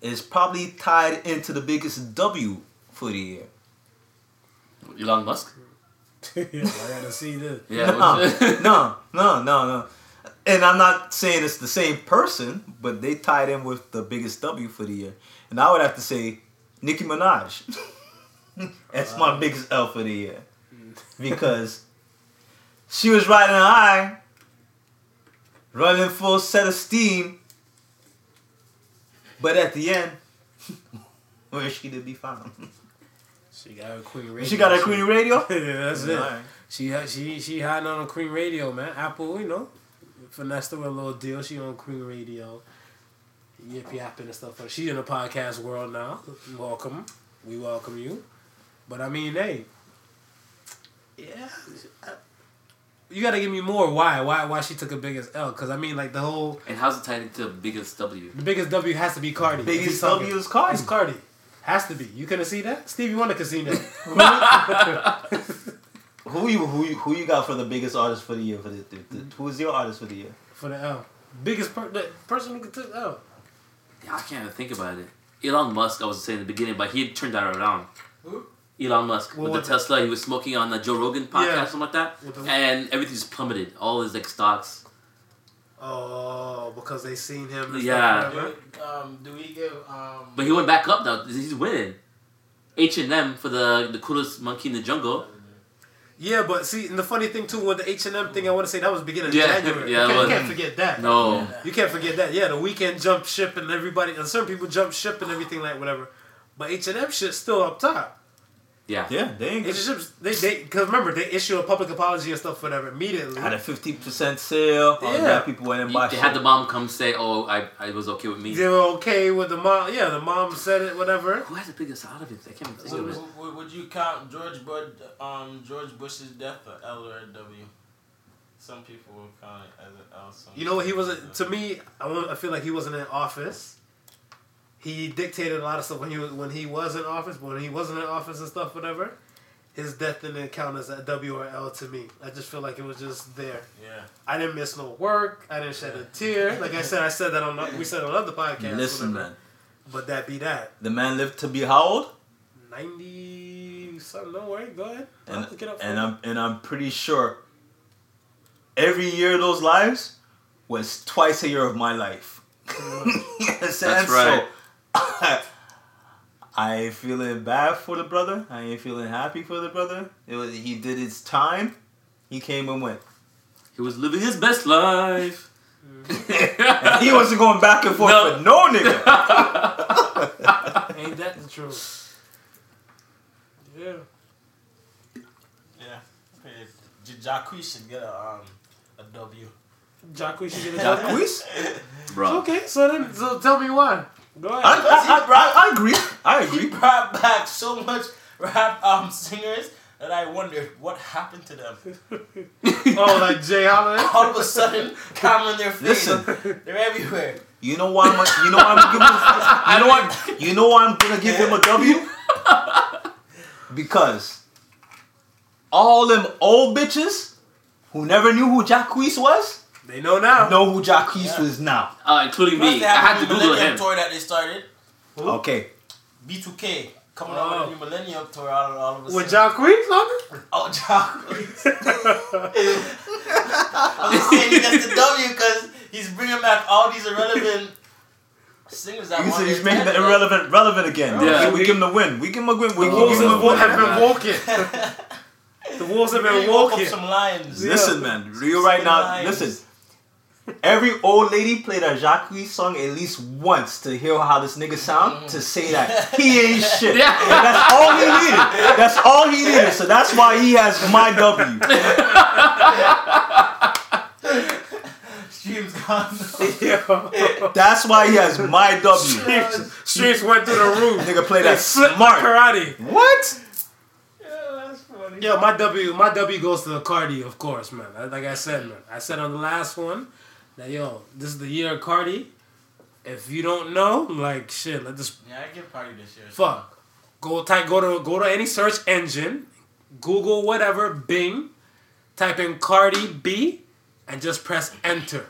is probably tied into the biggest W for the year. Elon Musk. I gotta see this. Yeah. no, no, no, no, no. And I'm not saying it's the same person, but they tied in with the biggest W for the year. And I would have to say Nicki Minaj. That's my biggest L for the year. Because she was riding high, running full set of steam, but at the end, where is she to be found? She got her queen radio. She got a Queen Radio? yeah, that's it. Alright. She had she she hiding on a Queen Radio, man. Apple, you know, finessed her with a little deal. She on Queen Radio. Yip yapping and stuff. She in the podcast world now. Welcome, we welcome you. But I mean, hey, yeah, you got to give me more. Why? Why? Why she took a biggest L? Because I mean, like the whole and how's it tied into the biggest W? the biggest W has to be Cardi. Biggest If he's talking- W is Cardi. It's Cardi. Has to be. You couldn't see that? Stevie Wonder could see that. Who you who you, who you got for the biggest artist for the year? For the, the, the who is your artist for the year? For the L. Biggest per- the person who could take L. Yeah, I can't even think about it. Elon Musk, I was saying in the beginning, but he turned that around. Who? Elon Musk Well, with the Tesla, he was smoking on the Joe Rogan podcast, Yeah. something like that, the- and everything just plummeted. All his like stocks. Oh, because they seen him. And Yeah. Do, um, do we give um? But he went back up though. He's winning. H and M for the the coolest monkey in the jungle. Yeah, but see, and the funny thing too with the H and M thing, I want to say that was beginning of Yeah, January. yeah, you, can't, you can't forget that. No, You can't forget that. Yeah, the Weeknd jump ship and everybody, and certain people jump ship and everything like whatever. But H and M shit's still up top. Yeah, Yeah, they ain't H and M, they they because remember they issue a public apology and stuff whatever immediately. had a fifty percent sale. All Yeah. that people went and bought They shit. had the mom come say, "Oh, I, I was okay with me." They were okay with the mom. Yeah, the mom said it. Whatever. Who has the biggest out of it? I can't even think So, of it. w- w- would you count George Bud, um, George Bush's death a L or a W? Some people will count it as an L. Some You know what? He people wasn't. To me, I, want, I feel like he wasn't in office. He dictated a lot of stuff when he was when he was in office, but when he wasn't in office and stuff, whatever. His death didn't count as a W or L to me. I just feel like it was just there. Yeah. I didn't miss no work. I didn't shed a tear. Like I said, I said that on we said on other podcasts. Listen, whatever. man. But that be that. The man lived to be how old? Ninety something. Don't worry. Go ahead. I'll And look it up and. I'm and I'm pretty sure every year of those lives was twice a year of my life. That's right. So I ain't feeling bad for the brother. I ain't feeling happy for the brother. It was he did his time. He came and went. He was living his best life. And he wasn't going back and forth No. for no nigga. Ain't that the truth? Yeah. Yeah. Okay. J- should get a um a W. Jacques should get a W. Jacquees? Bro. Okay, so then so tell me why. Go I, ahead. I, I, I agree. I He agree. brought back so much rap um singers that I wondered what happened to them. oh, like J. Holiday? All of a sudden, camera in their face. Listen. They're everywhere. You know why I'm. You know why I'm giving. You know what? You know why I'm gonna give him a W? Because all them old bitches who never knew who Jacquees was They know now. know who Jacquees Yeah. was now. Uh, including Plus, me. I had to new Google Millennium him. tour that they started. Okay. B2K coming out with a new Millennium tour all, all of a With sudden. Jacques on it? Oh, Jacquees. I'm just saying he gets the W because he's bringing back all these irrelevant singers that He's, he's making the attention. irrelevant relevant again. Yeah. We, we give him the win. We give him a win. We The give wolves him a have, win. have been walking. the wolves have Really been woke walking. some lions. Listen, man. You right now. Lions. Listen. Every old lady played a Jacques song at least once to hear how this nigga sound to mm. say that he ain't shit. Yeah. And that's all he needed. That's all he needed. So that's why he has my W. Streams gone. Yo. That's why he has my W. Streets, streets went through the roof. Nigga play that flipped like smart. karate. What? yeah, that's funny. Yo, my W, my W goes to the Cardi, of course, man. Like I said, man. I said on the last one that yo, this is the year of Cardi. If you don't know, like shit, let this Yeah, I give party this year. fuck. Go type go to go to any search engine, Google whatever, Bing, type in Cardi B, and just press enter.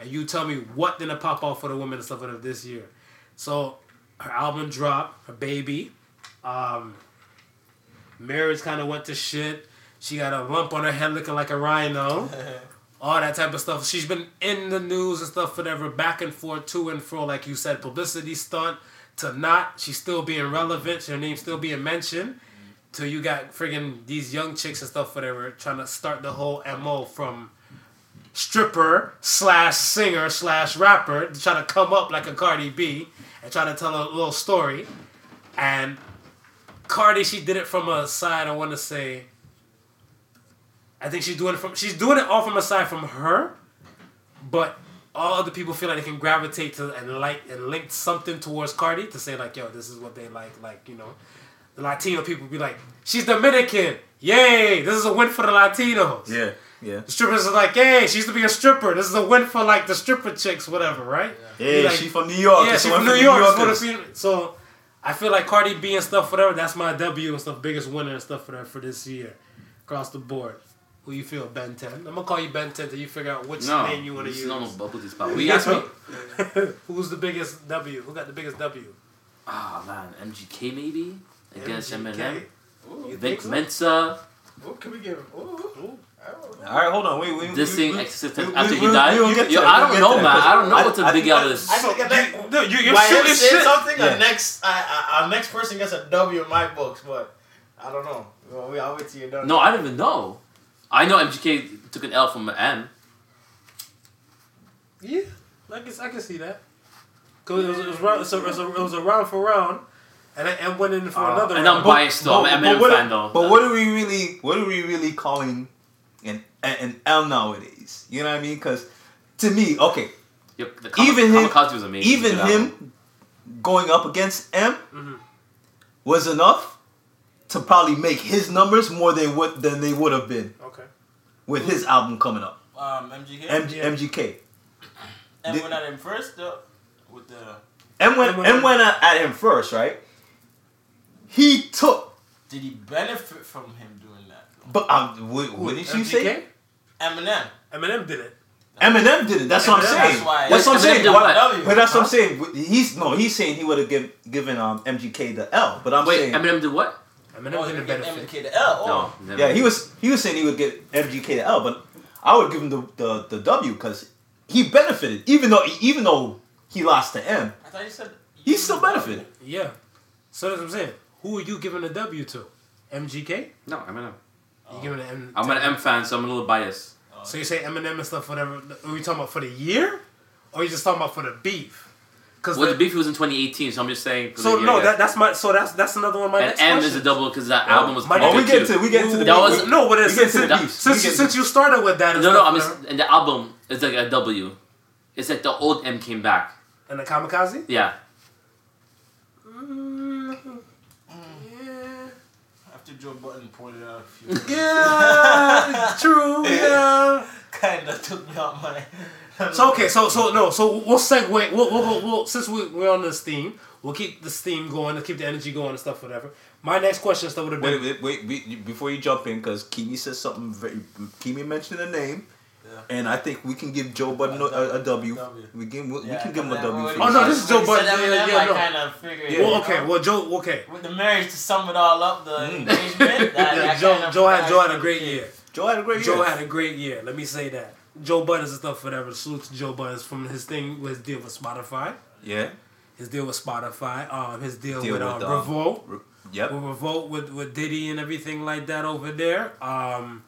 And you tell me what didn't pop off for the women and stuff that this year. So her album dropped, her baby. Um marriage kind of went to shit. She got a lump on her head looking like a rhino. All that type of stuff. She's been in the news and stuff, whatever, back and forth, to and fro, like you said, publicity stunt to not. She's still being relevant. Her name's still being mentioned. Till you got friggin' these young chicks and stuff, whatever, trying to start the whole MO from stripper slash singer slash rapper to try to come up like a Cardi B and try to tell a little story. And Cardi, she did it from a side, I want to say, I think she's doing it from she's doing it all from a side from her, but all other people feel like they can gravitate to and like and link something towards Cardi to say like, yo, this is what they like, like you know, the Latino people be like, she's Dominican, yay, this is a win for the Latinos. Yeah, yeah. The strippers are like, yay, she used to be a stripper. This is a win for like the stripper chicks, whatever, right? Yeah, Like- she from New York. yeah, she's from for New York. So I feel like Cardi B and stuff, whatever. That's my W and stuff, biggest winner and stuff for that for this year, across the board. Who you feel, Ben Ten? I'm gonna call you Ben Ten till you figure out which No, name you want to this use. is not no bubble tea spot. We asked me. Who's the biggest W? Who got the biggest W? Ah man, MGK maybe against MGK? Eminem. You Vic think so? Mensa What can we give him? Ooh. ooh. All right, hold on. Wait, wait. dissing we- Exorcist we- after we- he we- died. we will get to Yo, that, I don't get know, to that, man. 'cause I don't know I- what to I- big out of this. I think that, You, no, you, you're by shooting shit. something, Yeah. our next, I, I, our next person gets a W in my books, but I don't know. Well, we, I'll wait till you're done. No, I don't even know. I know MGK took an L from M. Yeah, I can, I can see that. Cause it was, it was, round, so it, was a, it was a round for round, and I and went in for Uh, another And round. I'm biased though. I'm an Eminem what, fan though. But what are we really? What are we really calling an an L nowadays? You know what I mean? Because to me, okay, Yo, the Kam- even him- was amazing. even him going up against M Mhm. was enough to probably make his numbers more than what than they would have been okay. with his album coming up. Um, MGK. M- Yeah. MGK. and did- we're not first though. With the M went M went- M went at at him first, right? He took, did he benefit from him doing that? but um, what, what did you say? Eminem. Eminem did it. Eminem did it. That's what I'm saying. that's why- That's what I'm Eminem saying. Why- But that's what I'm saying. He's no, he's saying he would have given given um MGK the L. But I'm Wait, saying Eminem did what? Eminem Oh, he didn't give benefit. MGK the L. Oh. No. never. yeah, he was he was saying he would get MGK the L, but I would give him the the, the W because he benefited even though even though he lost to M. I thought you said He's still benefiting. Yeah. So that's what I'm saying. Who are you giving a W to? MGK? No, Eminem. You giving an M? I'm an M fan, so I'm a little biased. So you say Eminem and stuff, whatever. Are we talking about for the year, or are you just talking about for the beef? Because Well, the beef was in 2018, so I'm just saying. For So the year, no, yeah. that, that's my. So that's that's another one. of My and next M question. is a double because that album was my pretty Oh, we get to we get to the That was- no, but it's, We since, the that- beef. since, We since you started with that, and No, no, I'm whatever, just, uh, and the album is like a W. It's like the old M came back. and the kamikaze. Yeah. Yeah. After Joe Budden pointed out a few. Yeah, it's true. Yeah. kind of took me out my. So okay, so so no, so we'll segue. We'll, we'll, we'll, we'll since we, we're on this theme, we'll keep this theme going. Let's keep the energy going and stuff, whatever. My next question stuff would have been. Wait, wait, wait, wait, before you jump in, because Kimi said something very. Kimi mentioned a name, and I think we can give Joe Budden a, a, a W. W. We give we, Yeah, can give him a W. For Oh, no, this. this is Joe when Budden. said Yeah, Eminem, yeah, I no. kind of figured. Well, you okay, know, well, Joe, okay. With the marriage to sum it all up, the mm. engagement. That, Yeah, Joe, kind of Joe had Joe had a great year. Joe had a great Joe year. had a great year. Let me say that. Joe Buddens and stuff, whatever. Salute to Joe Buddens from his thing with his deal with Spotify. yeah. His deal with Spotify. Um, his deal, Deal with, with, um, um, Revolt. Re- Yep. With Revolt with with Diddy and everything like that over there. Um,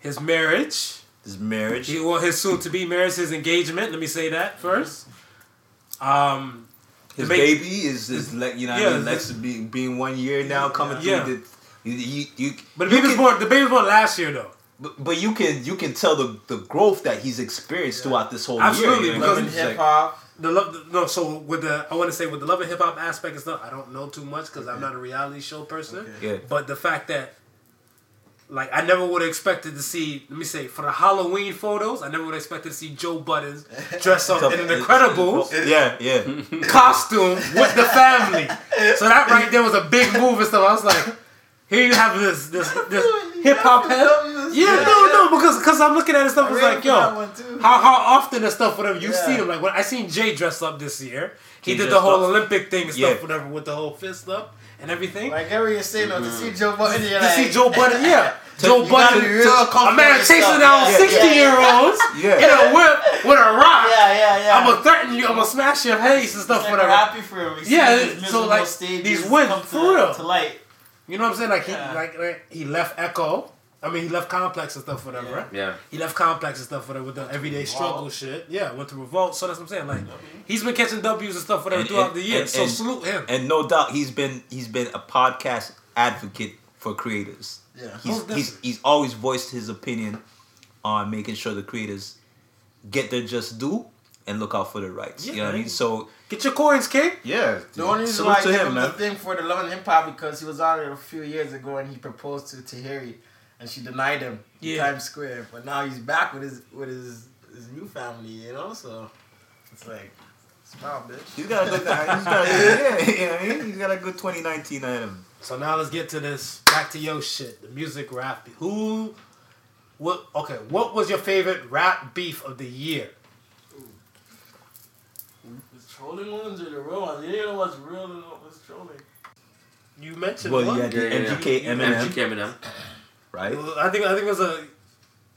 his marriage. His marriage. He well, his soon to be marriage, his engagement. Let me say that first. Um, His the ba- baby is is like you know what Yeah, I mean Lex being being one year now coming Yeah. through. The, you, you, you, but the baby was born. The baby was born last year though. But, but you can you can tell the, the growth that he's experienced throughout this whole Absolutely, year. you know because what I mean? Loving It's like- hip hop. The love, the, no. So with the, I want to say with the love and hip hop aspect and stuff, I don't know too much because I'm not a reality show person. yeah. But the fact that, like, I never would have expected to see. Let me say for the Halloween photos, I never would have expected to see Joe Buddens dress up in an incredible Yeah, yeah. costume with the family. So that right there was a big move and stuff. I was like, here you have this this this hip hop head. Yeah, no, no, because because I'm looking at it stuff. It's like, yo, how how often and stuff whatever you Yeah. see them like when I seen Jay dress up this year. He Jay did the whole up? Olympic thing and Yeah. stuff whatever with the whole fist up and everything. Like every you're saying, though, to see Joe Budden, you're to like, see Joe Budden, yeah. Joe you gotta Budden, be real a man chasing stuff. down Yeah, 60 yeah, year olds Yeah. in a whip with a rock. Yeah, yeah, yeah. I'm gonna threaten you, I'm gonna smash your face and stuff, Like, whatever. Happy for him. We Yeah, his so, like, stages these wins, come for to, real. to light. You know what I'm saying? Like he like, like he left Echo. I mean he left Complex and stuff, whatever. Yeah. right? Yeah. He left Complex and stuff, whatever, with the everyday struggle shit. Yeah, went to Revolt. So that's what I'm saying. Like mm-hmm. he's been catching W's and stuff, whatever, And- throughout and- the year. and- so and- salute him. And no doubt he's been he's been a podcast advocate for creators. Yeah. He's Most he's he's always voiced his opinion on making sure the creators get their just due and look out for their rights. Yeah, you know what I mean? So Get your coins, kid. yeah, The only reason why I to him, him the thing for the Love and Hip Hop because he was on it a few years ago and he proposed to Tahiry and she denied him in Yeah. Times Square. But now he's back with his with his his new family, you know. So it's like, smile, bitch. He's got a good he's got a, yeah, yeah, yeah, he's got a good 2019 ahead of him. So now let's get to this. Back to your shit. The music rap. Who? What? Okay. What was your favorite rap beef of the year? The trolling ones or the real ones? You didn't know what's real and what's trolling. You mentioned Well, one. you had the Yeah, yeah, yeah. MGK Eminem, MGK Eminem. Right? I think I think it was a.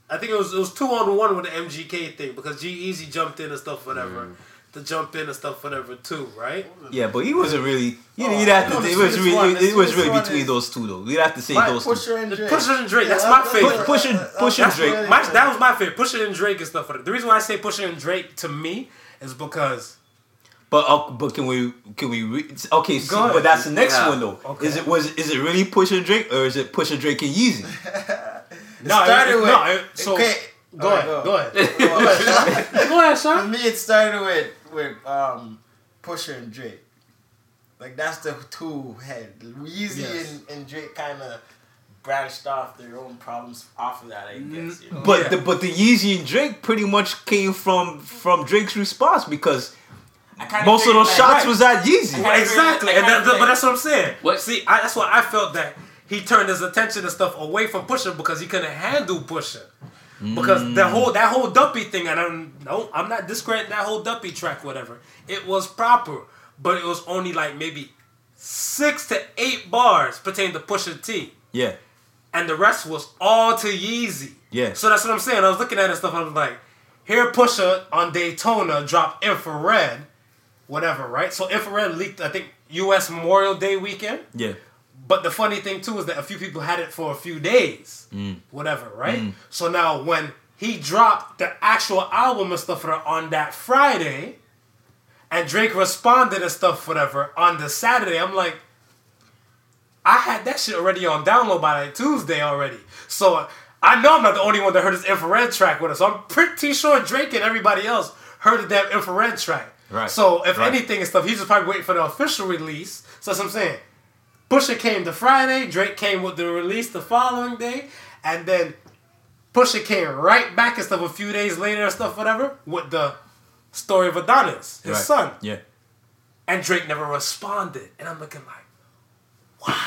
I think it was it was two on one with the MGK thing because G-Eazy jumped in and stuff whatever to jump in and stuff whatever too right. Yeah, but he wasn't really. You Oh, you'd have to. the It was really. one, It was really between is- those two, though. We'd have to say Right, those two. Pusha and Drake. Pusha and Drake. That's my favorite. that's- Push and- uh, that's- Push and that's Drake. really My, good. that was my favorite. Pusha and Drake and stuff. Like. The reason why I say Pusha and Drake to me is because But uh, but can we can we re- okay? See, but that's the next Yeah. one though. Okay. Is it was is it really Push and Drake or is it Push and Drake and Yeezy? no, started it- with- no. it- So okay. go, Alright, ahead, go. go ahead. Go ahead. Go ahead, For me, it started with with um, Pusha and Drake. Like that's the two head. Weezy Yes. and, and Drake kind of branched off their own problems off of that. I guess. You know? But Yeah. the but the Yeezy and Drake pretty much came from from Drake's response because I kinda most of those like, shots right. was at Yeezy. I- Exactly, and that, kinda but that's what I'm saying. What- See, I, that's why I felt that he turned his attention and stuff away from Pusha because he couldn't handle Pusha. Because Mm. the whole that whole Duppy thing, and I'm no, I'm not discrediting that whole Duppy track, whatever. It was proper, but it was only like maybe six to eight bars pertaining to Pusha T, Yeah, and the rest was all to Yeezy. Yeah. So that's what I'm saying. I was looking at it and stuff. I was like, here Pusha on Daytona dropped Infrared whatever, right? So Infrared leaked, I think, U.S. Memorial Day weekend. Yeah. But the funny thing too is that a few people had it for a few days, mm. whatever, right? Mm. So now when he dropped the actual album and stuff on that Friday, and Drake responded and stuff whatever on the Saturday, I'm like, I had that shit already on download by like Tuesday already. So I know I'm not the only one that heard this infrared track with us. So I'm pretty sure Drake and everybody else heard the damn infrared track. Right. So if Right. anything and stuff, he's just probably waiting for the official release. So that's what I'm saying. Pusha came the Friday, Drake came with the release the following day, and then Pusha came right back and stuff a few days later and stuff, whatever, with the story of Adonis, his Right. son. Yeah. And Drake never responded. And I'm looking like, why?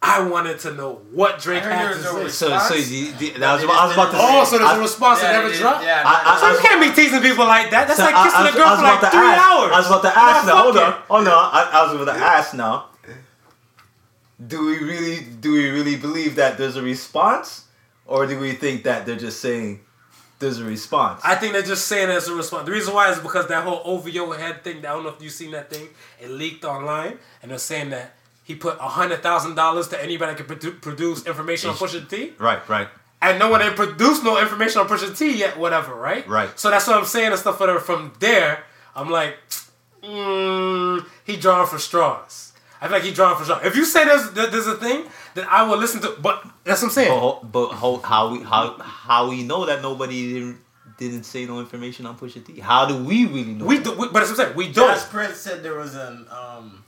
I wanted to know what Drake I heard had to say. So, so Response? the, the, I was, I was about to oh, say. Oh, so there's I- a response that never yeah, dropped? yeah, I- I- So you I- can't be teasing people like that. That's So like I- kissing I a was- girl I for like three ask- hours. I was about to ask Nah, now. Hold on, it. hold on. I, I was about to ask now. Do we really, do we really believe that there's a response, or do we think that they're just saying there's a response? I think they're just saying there's a response. The reason why is because that whole over your head thing. I don't know if you've seen that thing. It leaked online, and they're saying that he put hundred thousand dollars to anybody that could produ- produce information on Pusha T, right, right. and no one had produced no information on Pusha T yet. Whatever, right? Right. So that's what I'm saying and stuff. Whatever. From there, I'm like, mm, he drawing for straws. I feel like he drawing for straws. If you say there's there's a thing, then I will listen to. But that's what I'm saying. But, but ho- how we how how we know that nobody didn't, didn't say no information on Pusha T? How do we really know? We that? do, we, but that's what I'm saying. We don't. Jazz Prince said there was an um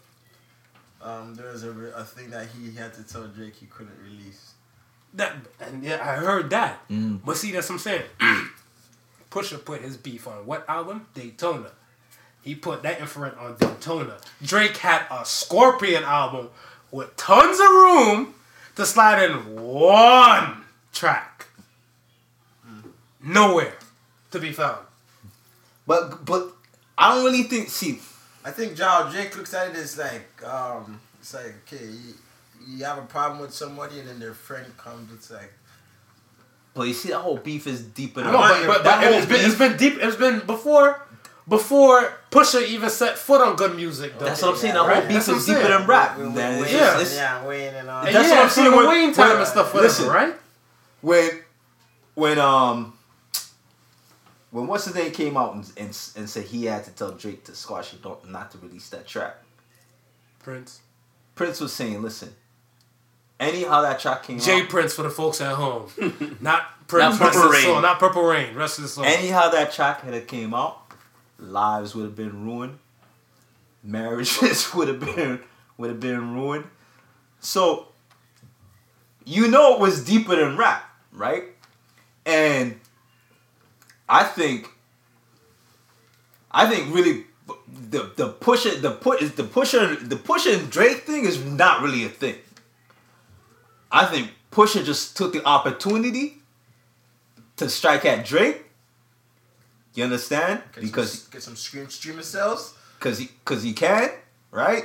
um there was a, re- a thing that he had to tell Drake he couldn't release. That and yeah, I heard that. Mm. But see, that's what I'm saying. Pusha put his beef on what album? Daytona. He put that infrared on Daytona. Drake had a Scorpion album with tons of room to slide in one track. Nowhere to be found. But but I don't really think. See, I think John Drake looks at it as like um it's like okay you, you have a problem with somebody and then their friend comes it's like but you see that whole beef is deeper than No, but, but, that but whole it's been it's been deep. It's been before before Pusha even set foot on good music. Though. That's what I'm saying. Yeah, The whole right? beef That's what is I'm deeper than rap. Wayne- man. It's Wayne- Yeah. it's- yeah Wayne and all That's yeah, what I'm saying from the when- Wayne time when- and stuff, whatever, listen. right? when when um when what's the name came out and, and and said he had to tell Drake to squash it, don't not to release that track. Prince. Prince was saying, "Listen, anyhow that track came J out, Prince for the folks at home. not Prince. Not Purple Rain. soul, Not Purple Rain. Rest of the soul. anyhow that track had came out, lives would have been ruined, marriages would have been would have been ruined. So you know it was deeper than rap, right? And I think I think really the the Pusha the put is the Pusha the Pusha and Drake thing is not really a thing. I think Pusha just took the opportunity to strike at Drake. You understand? get Because some, get some stream streaming cells because he because he can, right?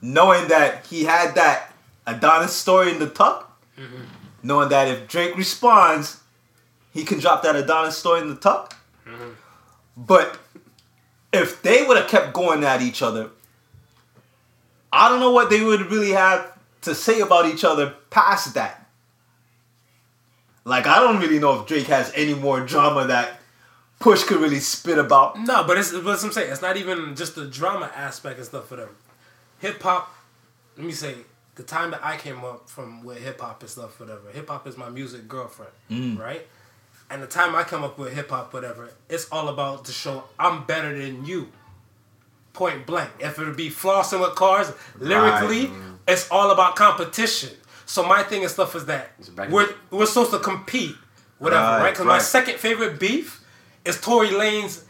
Knowing that he had that Adonis story in the tuck, knowing that if Drake responds, he can drop that Adonis story in the tuck. Mm-hmm. But if they would have kept going at each other, I don't know what they would really have to say about each other past that. Like I don't really know if Drake has any more drama that Push could really spit about. No, but it's but what I'm saying. It's not even just the drama aspect and stuff for them. Hip hop, let me say, the time that I came up from with hip hop and stuff, whatever. Hip hop is my music girlfriend, mm. right? And the time I come up with hip hop, whatever, it's all about to show I'm better than you. Point blank. If it be flossing with cars, lyrically, it's all about competition. So my thing and stuff is that we're we're supposed to compete, whatever, Right, right? Because my second favorite beef is Tory Lanez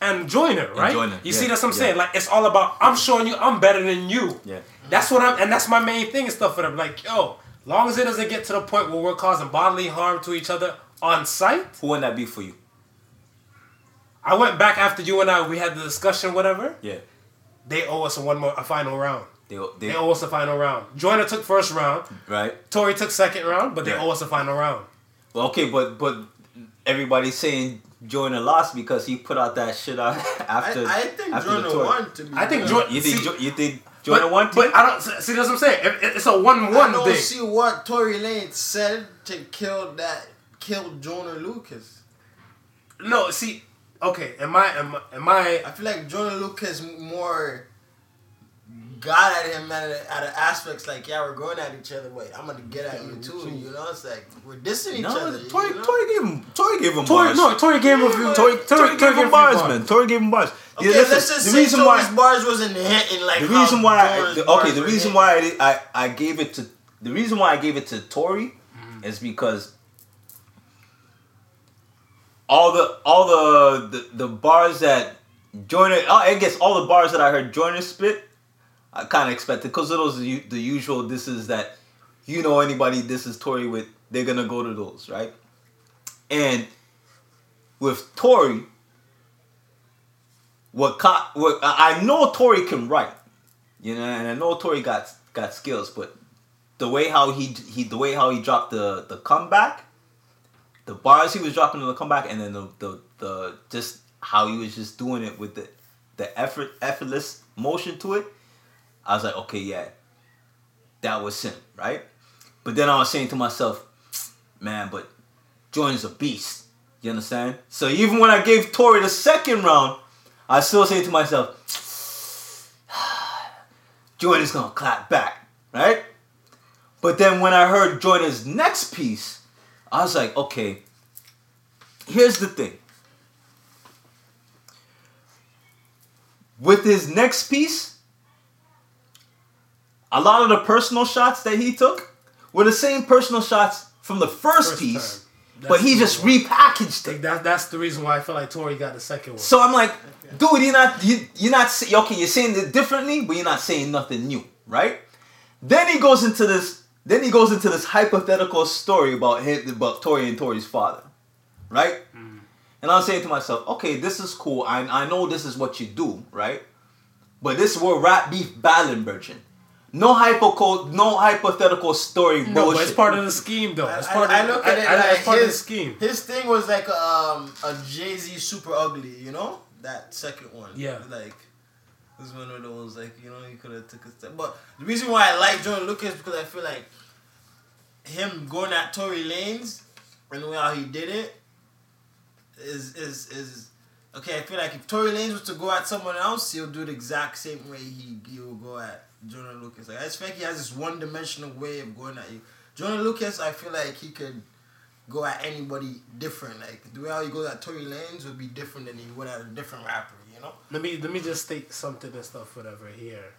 and Joyner, right? Joyner, You yeah, see, that's what I'm yeah. saying. Like it's all about I'm showing you I'm better than you. Yeah. That's what I'm, and that's my main thing and stuff for them. Like, yo, long as it doesn't get to the point where we're causing bodily harm to each other on site. Who wouldn't that be for you? I went back after you and I we had the discussion, whatever. Yeah. They owe us a one more a final round. They, they, They owe us a final round. Joyner took first round. right? Tory took second round, but they Yeah. owe us a final round. Well, okay, but but everybody's saying Joyner lost because he put out that shit out after. I, I think after the tour. won to be. I think honest. Jordan- You think See- Jo- you think Joyner but, won? But I don't see. That's what I'm saying. It- it- It's a one-one thing. I don't thing. see what Tory Lane said to kill that kill Joyner Lucas. No, see. Okay, am I am, I- am I? I feel like Joyner Lucas more got at him at, at the aspects like, yeah, we're going at each other, but I'm gonna get at you too. You know, it's like we're dissing each no, other. Tory, you know? Tory gave him. Tory gave him Tory, bars. no, Tory gave him a few. Tory, Tory, gave him bars, bars. man. Tory gave him bars. Okay, Yeah, listen, let's just the say reason Tory's why bars wasn't hitting like the how reason why I, Jordan's the, bars okay the were reason hitting. why I, did, I I gave it to the reason why I gave it to Tory mm-hmm. is because all the all the the, the bars that Joyner oh, I guess all the bars that I heard Joyner spit I kind of expected because those the, the usual this is that you know anybody this is Tory with they're gonna go to those right? And with Tory what, what I know Tory can write you know, and I know Tory got got skills, but the way how he he the way how he dropped the the comeback, the bars he was dropping in the comeback, and then the the, the just how he was just doing it with the the effort effortless motion to it, I was like, okay, yeah, that was him, right? But then I was saying to myself, man, but Jordan's a beast. You understand? So even when I gave Tory the second round, I still say to myself, Jordan's gonna clap back, right? But then when I heard Jordan's next piece, I was like, okay, here's the thing. With his next piece, a lot of the personal shots that he took were the same personal shots from the first, First piece, but he just reason repackaged it. Like that, that's the reason why I feel like Tory got the second one. So I'm like, dude, you're not you, you're not say- okay. You're saying it differently, but you're not saying nothing new, right? Then he goes into this. Then he goes into this hypothetical story about him, about Tory and Tory's father, right? And I'm saying to myself, okay, this is cool. I I know this is what you do, right? But this is where rap beef battling, virgin. No hypo no hypothetical story no, bullshit. but it's part of the scheme, though. It's part I, of, I look at it I- I- like it's part of the his, scheme. his thing was like um, a Jay Z super ugly, you know? That second one. Yeah. Like, it was one of those, like, you know, you could have took a step. But the reason why I like Jordan Lucas because I feel like him going at Tory Lanez and the way how he did it is, is, is, okay, I feel like if Tory Lanez was to go at someone else, he'll do the exact same way he, he will go at Jordan Lucas. Like, I just feel like he has this one dimensional way of going at you. Jordan Lucas, I feel like he could go at anybody different. Like the way how he goes at Tory Lanez would be different than he would at a different rapper. You know? Let me let me just state something and stuff, whatever. Here,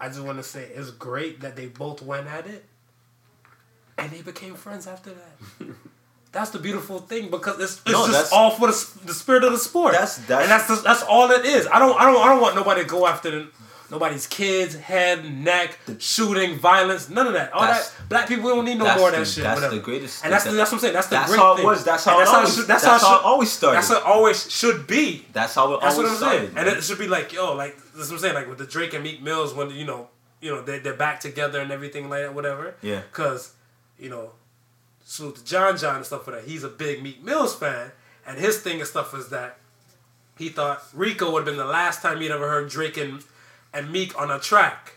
I just want to say it's great that they both went at it, and they became friends after that. That's the beautiful thing because it's, it's No, just all for the, the spirit of the sport. That's- that's- and that's just, that's all it is. I don't I don't I don't want nobody to go after the, nobody's kids, head, neck, shooting, violence, none of that. All that black people don't need no that's more of the- that shit. that's whatever. the greatest- And that's that- the, that's what I'm saying. That's the that's great how it thing. was. That's And how it always- should- that's how how it always started. That's how it always should be. That's how it That's what always I'm saying. started. And it should be like, yo, like that's what I'm saying, like with the Drake and Meek Mills when you know, you know, they they're back together and everything like that, whatever. Yeah. Cause, you know, salute to John John and stuff for that. He's a big Meek Mills fan, and his thing and stuff is that he thought Rico would have been the last time he'd ever heard Drake and and Meek on a track.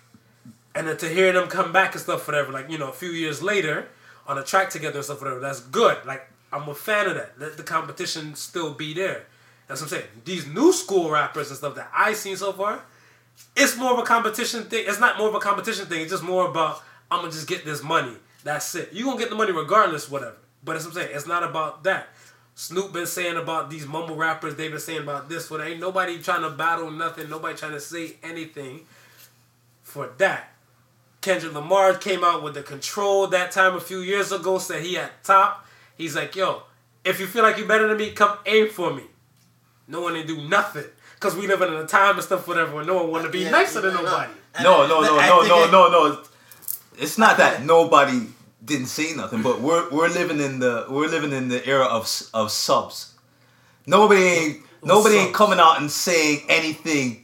And then to hear them come back and stuff, whatever, like, you know, a few years later on a track together and stuff, whatever, that's good. Like, I'm a fan of that. Let the competition still be there. That's what I'm saying. These new school rappers and stuff that I've seen so far, it's more of a competition thing. It's not more of a competition thing. It's just more about, I'm going to just get this money. That's it. You're going to get the money regardless, whatever. But that's what I'm saying. It's not about that. Snoop been saying about these mumble rappers. They've been saying about this. What ain't nobody trying to battle nothing. Nobody trying to say anything for that. Kendrick Lamar came out with the control that time a few years ago, said he at top. He's like, yo, if you feel like you're better than me, come aim for me. No one didn't do nothing. Because we live in a time and stuff, whatever, where no one want to be Yeah, nicer than no, no. nobody. No, no, no, no, no, no, no. It's not that nobody didn't say nothing, but we're we're living in the we're living in the era of of subs. Nobody ain't nobody ain't coming out and saying anything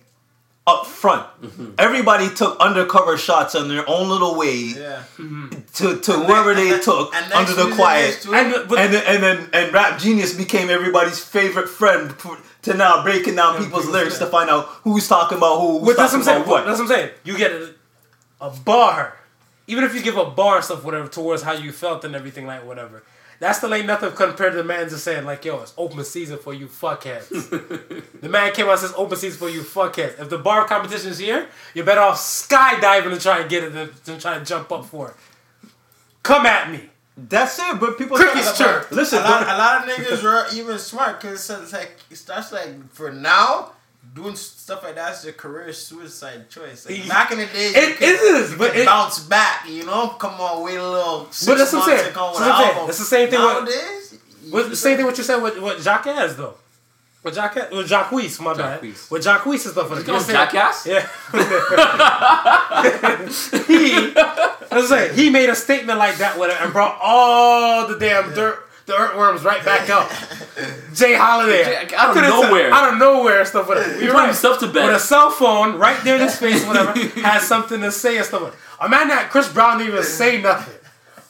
up front. Mm-hmm. Everybody took undercover shots on their own little way Yeah. Mm-hmm. to, to wherever they took And under the quiet. And, but, And and then and Rap Genius became everybody's favorite friend for- to now breaking down people's lyrics to find out who's talking about who, who's But that's what I'm saying. what. That's what I'm saying. You get a, a bar, even if you give a bar and stuff, whatever, towards how you felt and everything, like whatever. That still ain't nothing compared to the man just saying like, "Yo, it's open season for you fuckheads." the man came out and says, "Open season for you fuckheads." If the bar competition is here, you're better off skydiving to try and get it than, than try and jump up for it. Come at me. That's it, but people Cricket's chirp. Listen, a lot, a lot of niggas are even smart because it's like it starts like for now doing stuff like that's a career suicide choice. Like, back in the day, you It could, is, you but could it- bounce back. You know, come on, wait a little. Six But that's what I'm saying. and come with That's what I'm saying. album. It's the same thing with- nowadays. you With the just- same thing what you said with, with Jacques though. With Jacques, with Jacques, my bad. Jacquees. With Jacques and stuff. You Like, call him Jackass? Yeah. he, let's say he made a statement like that with it and brought all the damn dirt, the earthworms right back up. J. Holiday, Jay- out of Could've said- nowhere. out of nowhere and stuff. He You're right. himself to bed. With a cell phone right there in his face, whatever, has something to say and stuff. With it. A man that Chris Brown didn't even say nothing.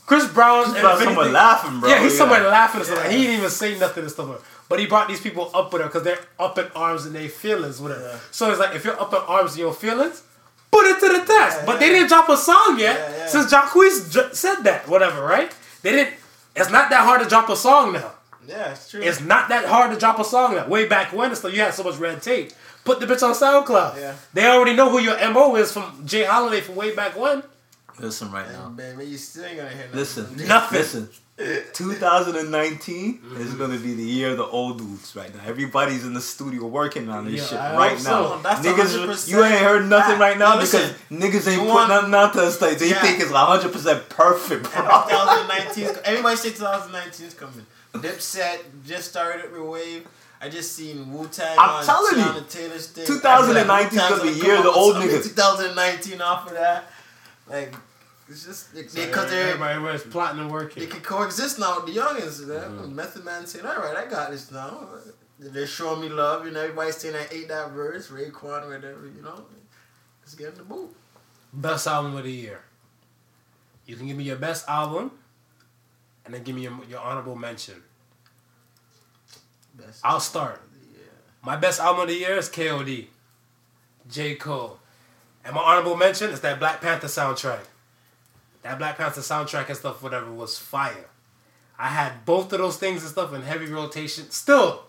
Chris Brown, and Bro, if someone laughing, bro. yeah, he's somewhere laughing and stuff. Like, he didn't even say nothing and stuff. Like, but he brought these people up with her because they're up in arms and they feelings with her. So it's like if you're up in arms in your feelings, put it to the test. but they didn't drop a song yet Yeah, yeah. since Jacquees j- said that, whatever, right? They didn't. It's not that hard to drop a song now. Yeah, it's true. It's not that hard to drop a song now. Way back when, and stuff, you had so much red tape. Put the bitch on SoundCloud. Yeah. They already know who your MO is from J. Holiday from way back when. Listen right now. Baby, you still ain't gonna hear nothing. Listen, Nothing. Listen, 2019 is mm-hmm. gonna be the year of the old dudes right now. Everybody's in the studio working on this Yeah, shit I right hope now. so. That's niggas, 100% you ain't heard nothing right now listen, because niggas ain't you putting nothing out to us like they Yeah. think it's 100 percent perfect, bro. 2019. 's- Everybody say 2019 is coming. Dipset just started with Wave. I just seen Wu Tang I'm on telling you, Teyana Taylor's thing. 2019 's I feel gonna be Wu-Tang's year of the old niggas. 2019 off of that. Like it's just because they, cause they're everybody was plotting and working. they can coexist now with the youngins. Man. Mm-hmm. Method Man saying, "All right, I got this now." They're showing me love, and everybody's saying I ate that verse, Raekwon, whatever. You know, let's get in the boot. Best album of the year. You can give me your best album, and then give me your, your honorable mention. Best I'll start. My best album of the year is KOD, J Cole, and my honorable mention is that Black Panther soundtrack. That Black Panther soundtrack and stuff, whatever, was fire. I had both of those things and stuff in heavy rotation. Still,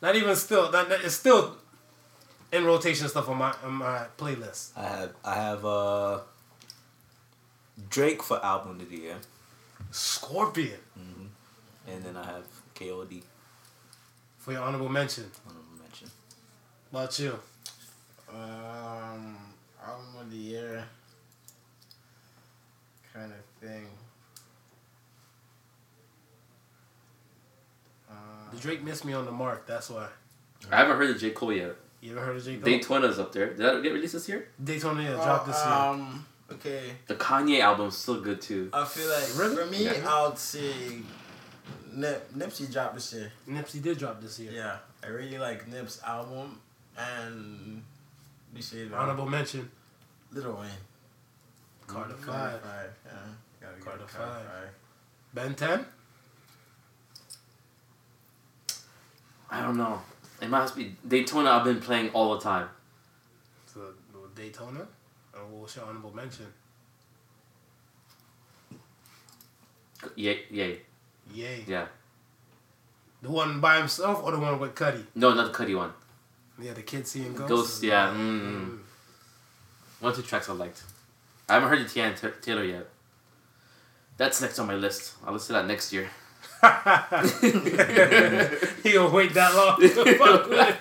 not even still. Not, not- it's still in rotation stuff on my on my playlist. I have I have uh Drake for album of the year, Scorpion and then I have KOD. for your honorable mention. honorable mention. What about you? Um, album of the year kind of thing. Uh, The Drake missed me on the mark. That's why. I haven't heard of J. Cole yet. You ever heard of J Cole? Daytona's up there. Did that get released this year? Daytona yeah, dropped this year. Um, okay. The Kanye album's still good too. I feel like Really? for me, Yeah. I would say Nip, Nipsey dropped this year. Nipsey did drop this year. Yeah, I really like Nip's album and you say Honorable mention. Little Wayne. Carter Carter Five. Five. Yeah, gotta give Carter it Five. Five. Ben 10? I don't know. It must be Daytona. I've been playing all the time. So, Daytona? Or what's your honorable mention? Yay, yay, Yay. yeah. The one by himself or the one with Cudi? No, not the Cudi one. Yeah, the kid seeing ghosts. Ghosts, yeah. Mm. One or two tracks I liked. I haven't heard the Teyana Ta- Taylor yet. That's next on my list. I'll listen to that next year. he gonna wait that long to fuck with it.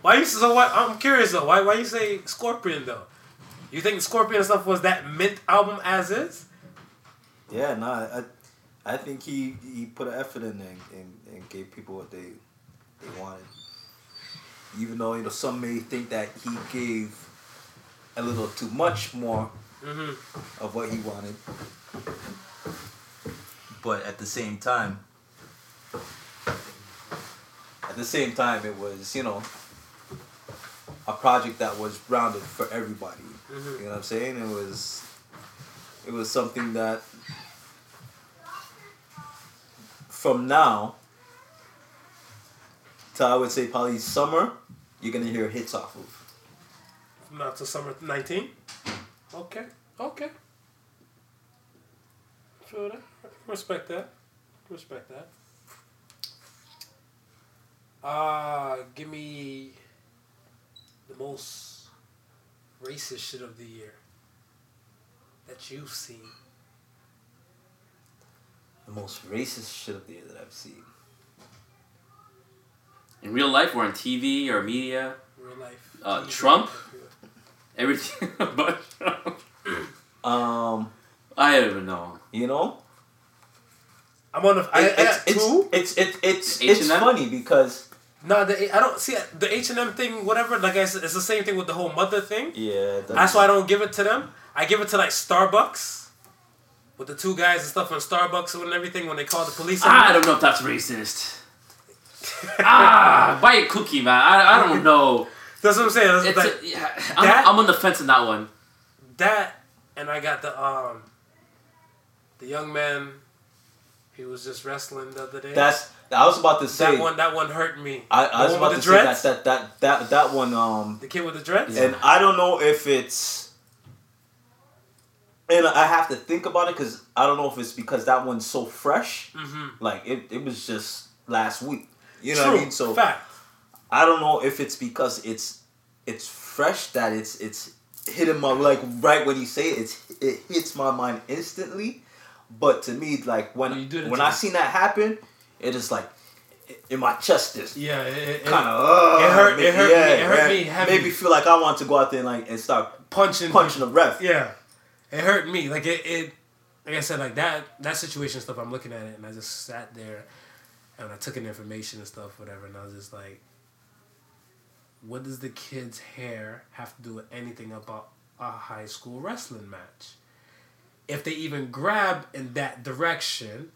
Why you so what I'm curious though, why why you say Scorpion though? You think Scorpion stuff was that mint album as is? Yeah, no, I, I think he he put an effort in and, and, and gave people what they they wanted. Even though you know some may think that he gave a little too much more Mm-hmm. of what he wanted, but at the same time, at the same time, it was you know a project that was rounded for everybody. Mm-hmm. You know what I'm saying? It was it was something that from now to I would say probably summer, you're gonna hear hits off of. Not to summer 19? Okay. Okay. Feel that. Respect that. Respect that. Uh, give me the most racist shit of the year that you've seen. The most racist shit of the year that I've seen. In real life or on TV or media, Real life. Uh, TV. Trump? Everything but Trump. Um, I don't even know. you know, I'm on the. I, It- I it's, it's, two. it's it's it's H&M? it's funny because No, the I don't see the H and M thing. Whatever. Like I said, it's the same thing with the whole mother thing. yeah, That's why I don't give it to them. I give it to like Starbucks, with the two guys and stuff from Starbucks and everything when they call the police. I don't know if that's racist. ah, buy a cookie, man. I, I don't know. That's what I'm saying. It's It's like a, yeah, I'm, that- I'm on the fence in that one. that, and I got the um, the young man. He was just wrestling the other day. that's I was about to say that one. That one hurt me. I, I was about to the say that, that that that that one um The kid with the dreads. and I don't know if it's and I have to think about it because I don't know if it's because that one's so fresh Mm-hmm. like it, it was just last week you know True. what I mean so fact. I don't know if it's because it's it's fresh that it's it's hitting my like right when you say it it's it hits my mind instantly but to me like when do when I seen that happen it is like in my chest just Yeah. It, kind of it hurt- it hurt me- it hurt me heavy. Made me feel like I want to go out there and like and start punching. punching the ref. Yeah, it hurt me. Like it, it, like I said, like that that situation stuff. I'm looking at it, and I just sat there, and I took in information and stuff, whatever. And I was just like, what does the kid's hair have to do with anything about a high school wrestling match? If they even grab in that direction,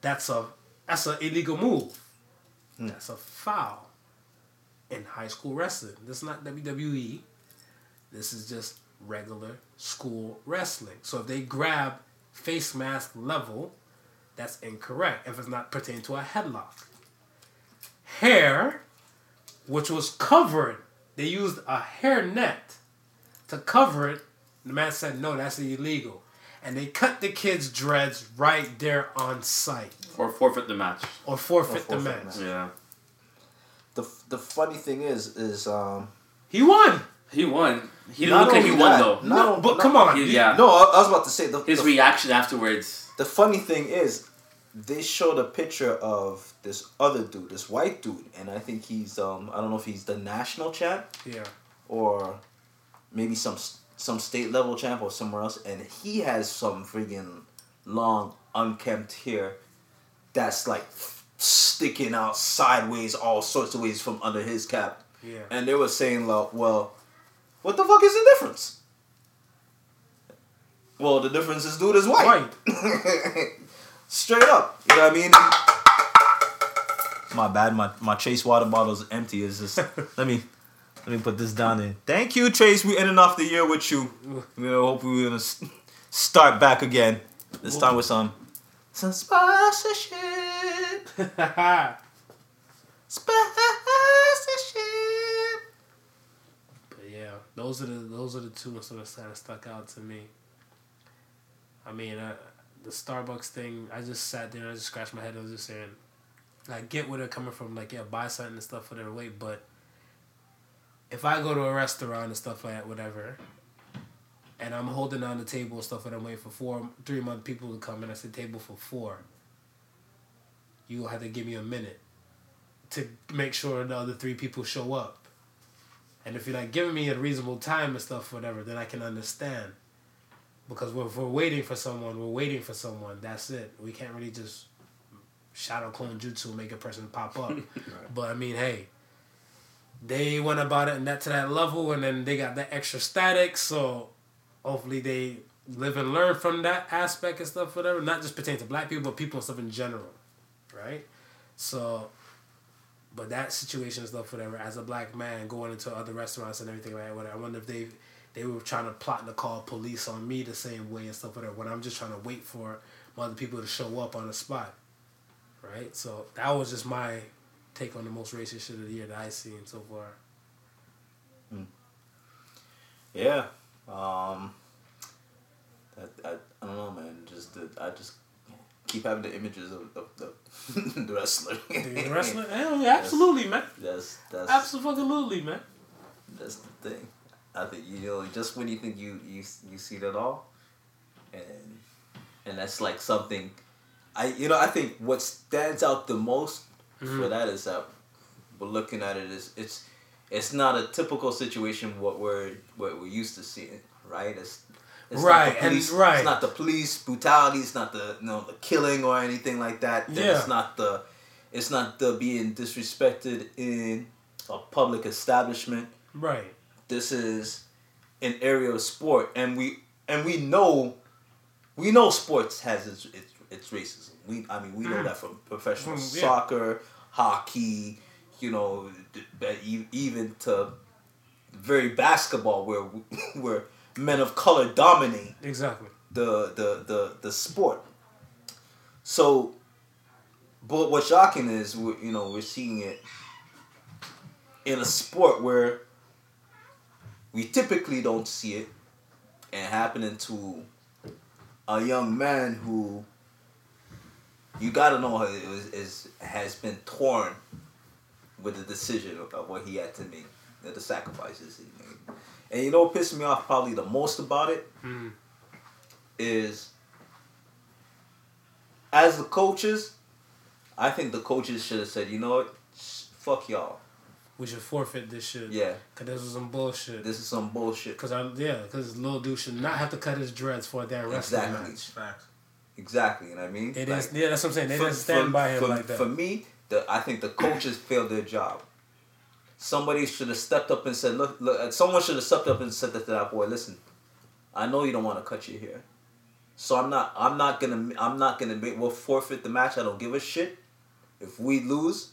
that's a that's an illegal move. That's a foul in high school wrestling. This is not WWE. This is just regular school wrestling. So if they grab face mask level, that's incorrect if it's not pertaining to a headlock. Hair, which was covered, they used a hair net to cover it. The man said, no, that's illegal. And they cut the kid's dreads right there on site Or forfeit the match. or forfeit, Or the forfeit match. the Yeah. The the funny thing is is um He won. He won. He didn't Not look like he won that, though. no- No, but no- come on. He- yeah. no I, I was about to say the His the, reaction afterwards. the funny thing is they showed a picture of this other dude, this white dude, and I think he's um I don't know if he's the national champ Yeah. or maybe some some state level champ or somewhere else, and he has some friggin' long unkempt hair that's like sticking out sideways all sorts of ways from under his cap, Yeah. and they were saying like, well, what the fuck is the difference? Well, the difference is dude is white. Straight up, you know what I mean? My bad. My my Chase water bottle's empty. Is just let me let me put this down there. Thank you, Chase. We ending off the year with you. We hope we're gonna start back again. This time with some some sponsorship. Sponsorship. But yeah, those are the those are the two that sort of stuck out to me. I mean, uh, the Starbucks thing. I just sat there and I just scratched my head. I was just saying, I get where they're coming from. Like, yeah, buy something and stuff for their weight. But if I go to a restaurant and stuff like that, whatever, and I'm holding on the table and stuff, and I'm waiting for four, three month people to come, and I said table for four. You have to give me a minute to make sure the other three people show up. And if you're not giving me a reasonable time and stuff, whatever, then I can understand. Because we're, if we're waiting for someone, we're waiting for someone. That's it. We can't really just shadow clone jutsu and make a person pop up. But I mean, hey, they went about it and that to that level, and then they got that extra static. So hopefully they live and learn from that aspect and stuff, whatever. Not just pertaining to black people, but people and stuff in general, right? So But that situation and stuff, whatever, as a black man going into other restaurants and everything like that, whatever, I wonder if they they were trying to plot to call police on me the same way and stuff, whatever. When I'm just trying to wait for other people to show up on the spot, right? So that was just my take on the most racist shit of the year that I've seen so far. Yeah. Um. That, I, I don't know, man. Just the, I just keep having the images of, of the the wrestler. The wrestler, hell yeah, absolutely, man, That's that's absolutely, man. that's the thing. I think you know just when you think you you you see that all, and and that's like something. I you know I think what stands out the most for mm-hmm. that is that we're looking at it is it's it's not a typical situation what we're what we're used to seeing right it's it's Right, not the and- right. It's not the police brutality. It's not the you know the killing or anything like that. Then Yeah. It's not the, it's not the being disrespected in a public establishment Right. This is an area of sport and we and we know we know sports has its its, its racism we i mean we know that from professional Mm, yeah. soccer hockey you know even to very basketball where where men of color dominate Exactly. the the the the sport. So, but what's shocking is we you know we're seeing it in a sport where we typically don't see it, and happening to a young man who you gotta know is, is has been torn with the decision of, what he had to make, the, the sacrifices he made. And you know what pissed me off probably the most about it Mm. is as the coaches, I think the coaches should have said, you know what, fuck y'all. We should forfeit this shit. Yeah, Cause this was some bullshit. this is some bullshit. Cause I yeah, cause little dude should not have to cut his dreads for that damn wrestling Exactly. match. Facts. Exactly, you know what I mean? It Like, is yeah, that's what I'm saying. They for- didn't stand for- by him for, like that. For me, the I think the coaches failed their job. Somebody should have stepped up and said, "Look, look." Uh, someone should have stepped up and said that to that boy. Listen, I know you don't want to cut your hair, so I'm not. I'm not gonna. I'm not gonna. Make, we'll forfeit the match. I don't give a shit. If we lose,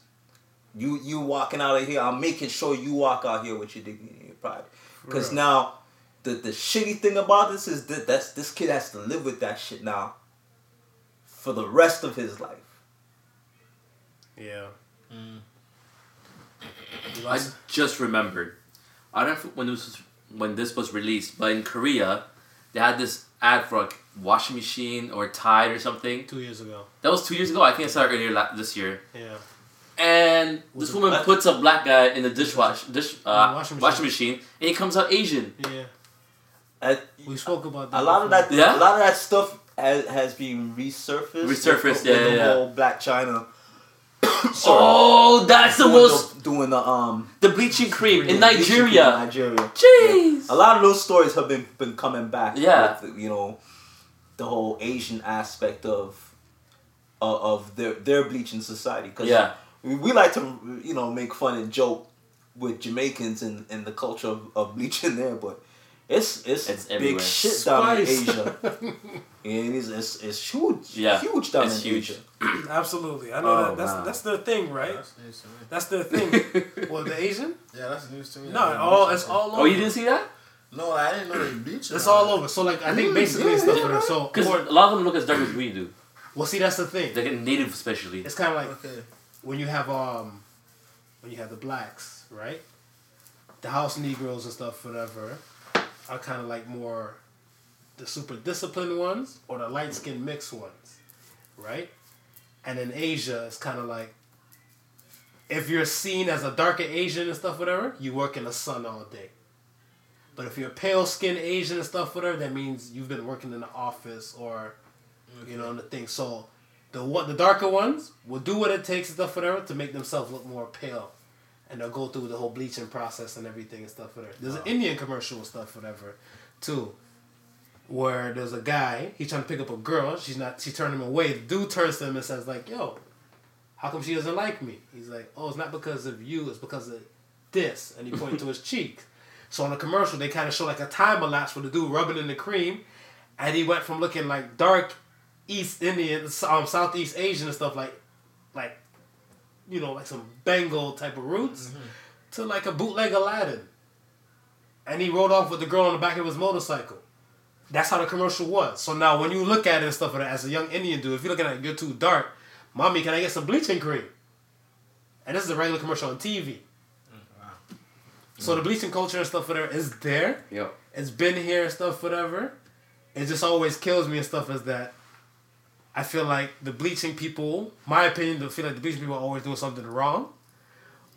you you walking out of here. I'm making sure you walk out here with your dignity and your pride. Because now, the the shitty thing about this is that that's this kid has to live with that shit now. For the rest of his life. yeah. Mm. You I just remembered. I don't know if- when this was when this was released, but in Korea, they had this ad for like washing machine or Tide or something. two years ago. That was two years ago. I think it started earlier this year. Yeah. And Was this it- woman puts a black guy in the dishwash dish uh, washing washing, machine. machine. and he comes out Asian. Yeah. And We spoke about that. a lot of that. Yeah? a lot of that stuff has, has been resurfaced. Resurfaced, with, yeah, the yeah, yeah. whole Blac Chyna. Oh, that's the most the, doing the um the bleaching cream in bleaching cream in Nigeria. Nigeria. Jeez. A lot of those stories have been been coming back. Yeah. with, you know, the whole Asian aspect of of, of their their bleaching society. Cause Yeah. We, we like to you know make fun and joke with Jamaicans and, and the culture of, of bleaching there, but it's it's, It's big everywhere. shit down in Asia. and it's, it's it's huge. Yeah, huge down it's in huge. Asia. Absolutely. I know Oh, that. That's wow. that's their thing, right? That's news to me. That's their thing. well, the Asian? Yeah, that's news to me. No, I didn't all it's all over. Oh, you didn't see that? No, I didn't know they bleach. It's all over. So like, I think Mm, basically yeah, it's stuff yeah, for. So Because a lot of them look as dark as we do. well, see, that's the thing. They get native, especially. It's kind of like Okay. When you have um, when you have the blacks, right? The house Negroes and stuff, whatever, are kind of like more the super disciplined ones or the light skinned mixed ones, right? And in Asia, it's kind of like if you're seen as a darker Asian and stuff, whatever, you work in the sun all day. But if you're pale skinned Asian and stuff, whatever, that means you've been working in the office or, you know, the thing. So the one, the darker ones will do what it takes and stuff, whatever, to make themselves look more pale, and they'll go through the whole bleaching process and everything and stuff, whatever. There's an Indian commercial and stuff, whatever, too, where there's a guy he's trying to pick up a girl. She's not. She turned him away. The dude turns to him and says like, "Yo, how come she doesn't like me?" He's like, "Oh, it's not because of you. It's because of this." And he pointed to his cheek. So on the commercial, they kind of show like a time elapse with the dude rubbing in the cream, and he went from looking like dark East Indian, um, Southeast Asian and stuff like, like, you know, like some Bengal type of roots, to like a bootleg Aladdin. And he rode off with the girl on the back of his motorcycle. That's how the commercial was. So now when you look at it and stuff like that, as a young Indian dude, if you're looking at it, you're too dark, mommy, can I get some bleaching cream? And this is a regular commercial on TV. So the bleaching culture and stuff whatever is there. Yo. It's been here and stuff whatever. It just always kills me and stuff is that I feel like the bleaching people, my opinion, I feel like the bleaching people are always doing something wrong.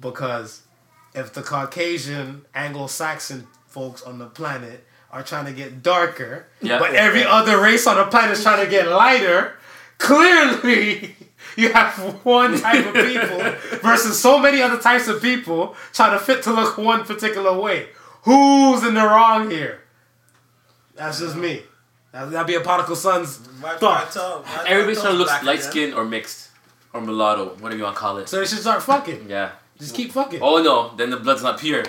Because if the Caucasian Anglo-Saxon folks on the planet are trying to get darker, Yeah. but every other race on the planet is trying to get lighter, clearly you have one type of people versus so many other types of people trying to fit to look one particular way. Who's in the wrong here? That's just me. That- That'd be a particle son's Vybz thought. Kartel. Vybz Everybody's Kartel's trying to look black light again. skinned or mixed or mulatto, whatever you want to call it. So they should start fucking. Yeah. Just keep fucking. Oh no, then the blood's not pure.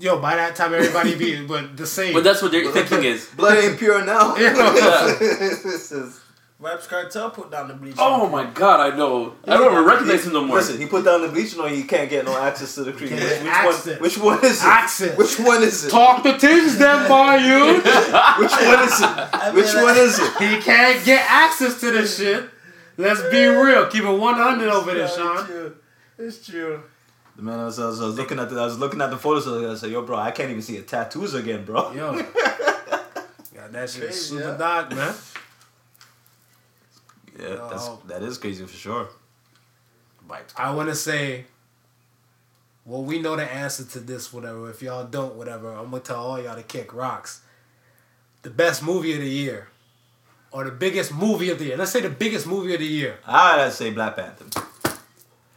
Yo, by that time everybody be but the same. But that's what their thinking is. Blood ain't pure now. Yeah. this is. Vybz Kartel put down the bleach. Oh my god, I know. I don't even recognize him no more. Listen, he put down the bleach, no, he can't get no access to the cream. Can't Which, get which one? Which one is it? Access. Which one is it? Talk to things then by you. Which one is it? Which one is it? He can't get access to this shit. Let's be real. Keep it 100 over there, It's Sean. true. It's true. The man, I was, I was, I was looking at the, I was looking at the photos. And I said, like, yo, bro, I can't even see your tattoos again, bro. Yo. Got that shit Crazy, super yeah. dark, man. Yeah, that's that is crazy for sure. Vibes. I want to say, well, we know the answer to this, whatever. If y'all don't, whatever, I'm going to tell all y'all to kick rocks. The best movie of the year, or the biggest movie of the year. Let's say the biggest movie of the year. I'd say Black Panther.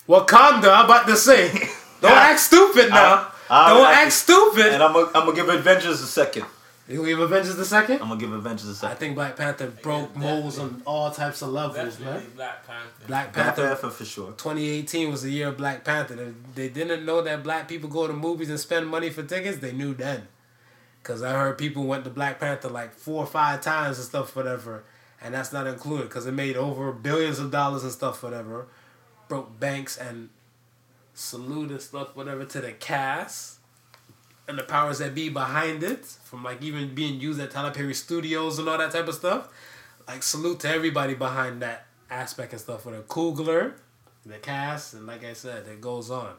Wakanda, I'm about to say. Don't act stupid now. I- I don't would act stupid. And I'm gonna I'm gonna give Avengers a second. You gonna give Avengers the second? I'm gonna give Avengers the second. I think Black Panther broke molds on all types of levels, Definitely man. Black Panther. Black Black Panther Panther for sure. 2018 was the year of Black Panther. They, they didn't know that black people go to movies and spend money for tickets. They knew then. Because I heard people went to Black Panther like four or five times and stuff, whatever. And that's not included because it made over billions of dollars and stuff, whatever. Broke banks and salute and stuff, whatever, to the cast and the powers that be behind it. From like even being used at Tyler Perry Studios and all that type of stuff. Like salute to everybody behind that aspect and stuff. For the Coogler, the cast, and like I said, it goes on.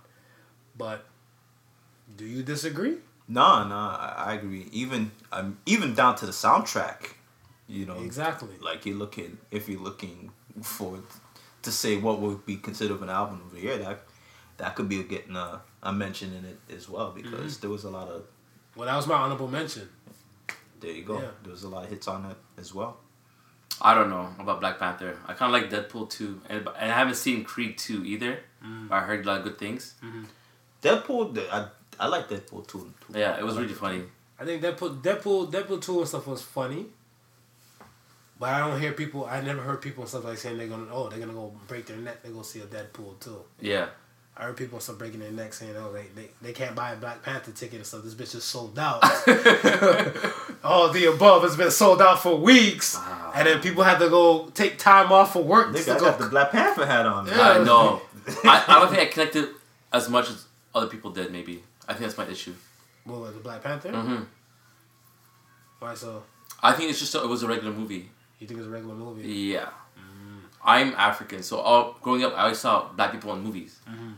But do you disagree? No, no, I, I agree. Even um, even down to the soundtrack. You know, Exactly. like you're looking if you're looking for to say what would be considered an album of the year that that could be getting a, a mention in it as well because Mm-hmm. there was a lot of Well, that was my honorable mention. there you go Yeah. there was a lot of hits on that as well I don't know about Black Panther. I kind of like Deadpool 2. And, and I haven't seen Creed 2 either. But I heard a lot of good things. Deadpool I I like Deadpool too, too. Yeah, it was really funny. I think Deadpool, Deadpool, Deadpool two and stuff was funny. But I don't hear people. I never heard people and stuff like saying they're gonna oh they're gonna go break their neck. They go see a Deadpool 2. Yeah. I heard people start breaking their neck saying oh they, they, they can't buy a Black Panther ticket and stuff. This bitch is sold out. All the above has been sold out for weeks, and then people have to go take time off for work. Nigga, to I go got the Black Panther hat on. man. Yeah. I know. I, I don't think I connected as much as other people did, maybe. I think that's my issue. What was it, Black Panther? hmm Why so? I think it's just a, it was a regular movie. You think it's a regular movie? Yeah. I'm African, so all growing up, I always saw black people in movies. Mm-hmm.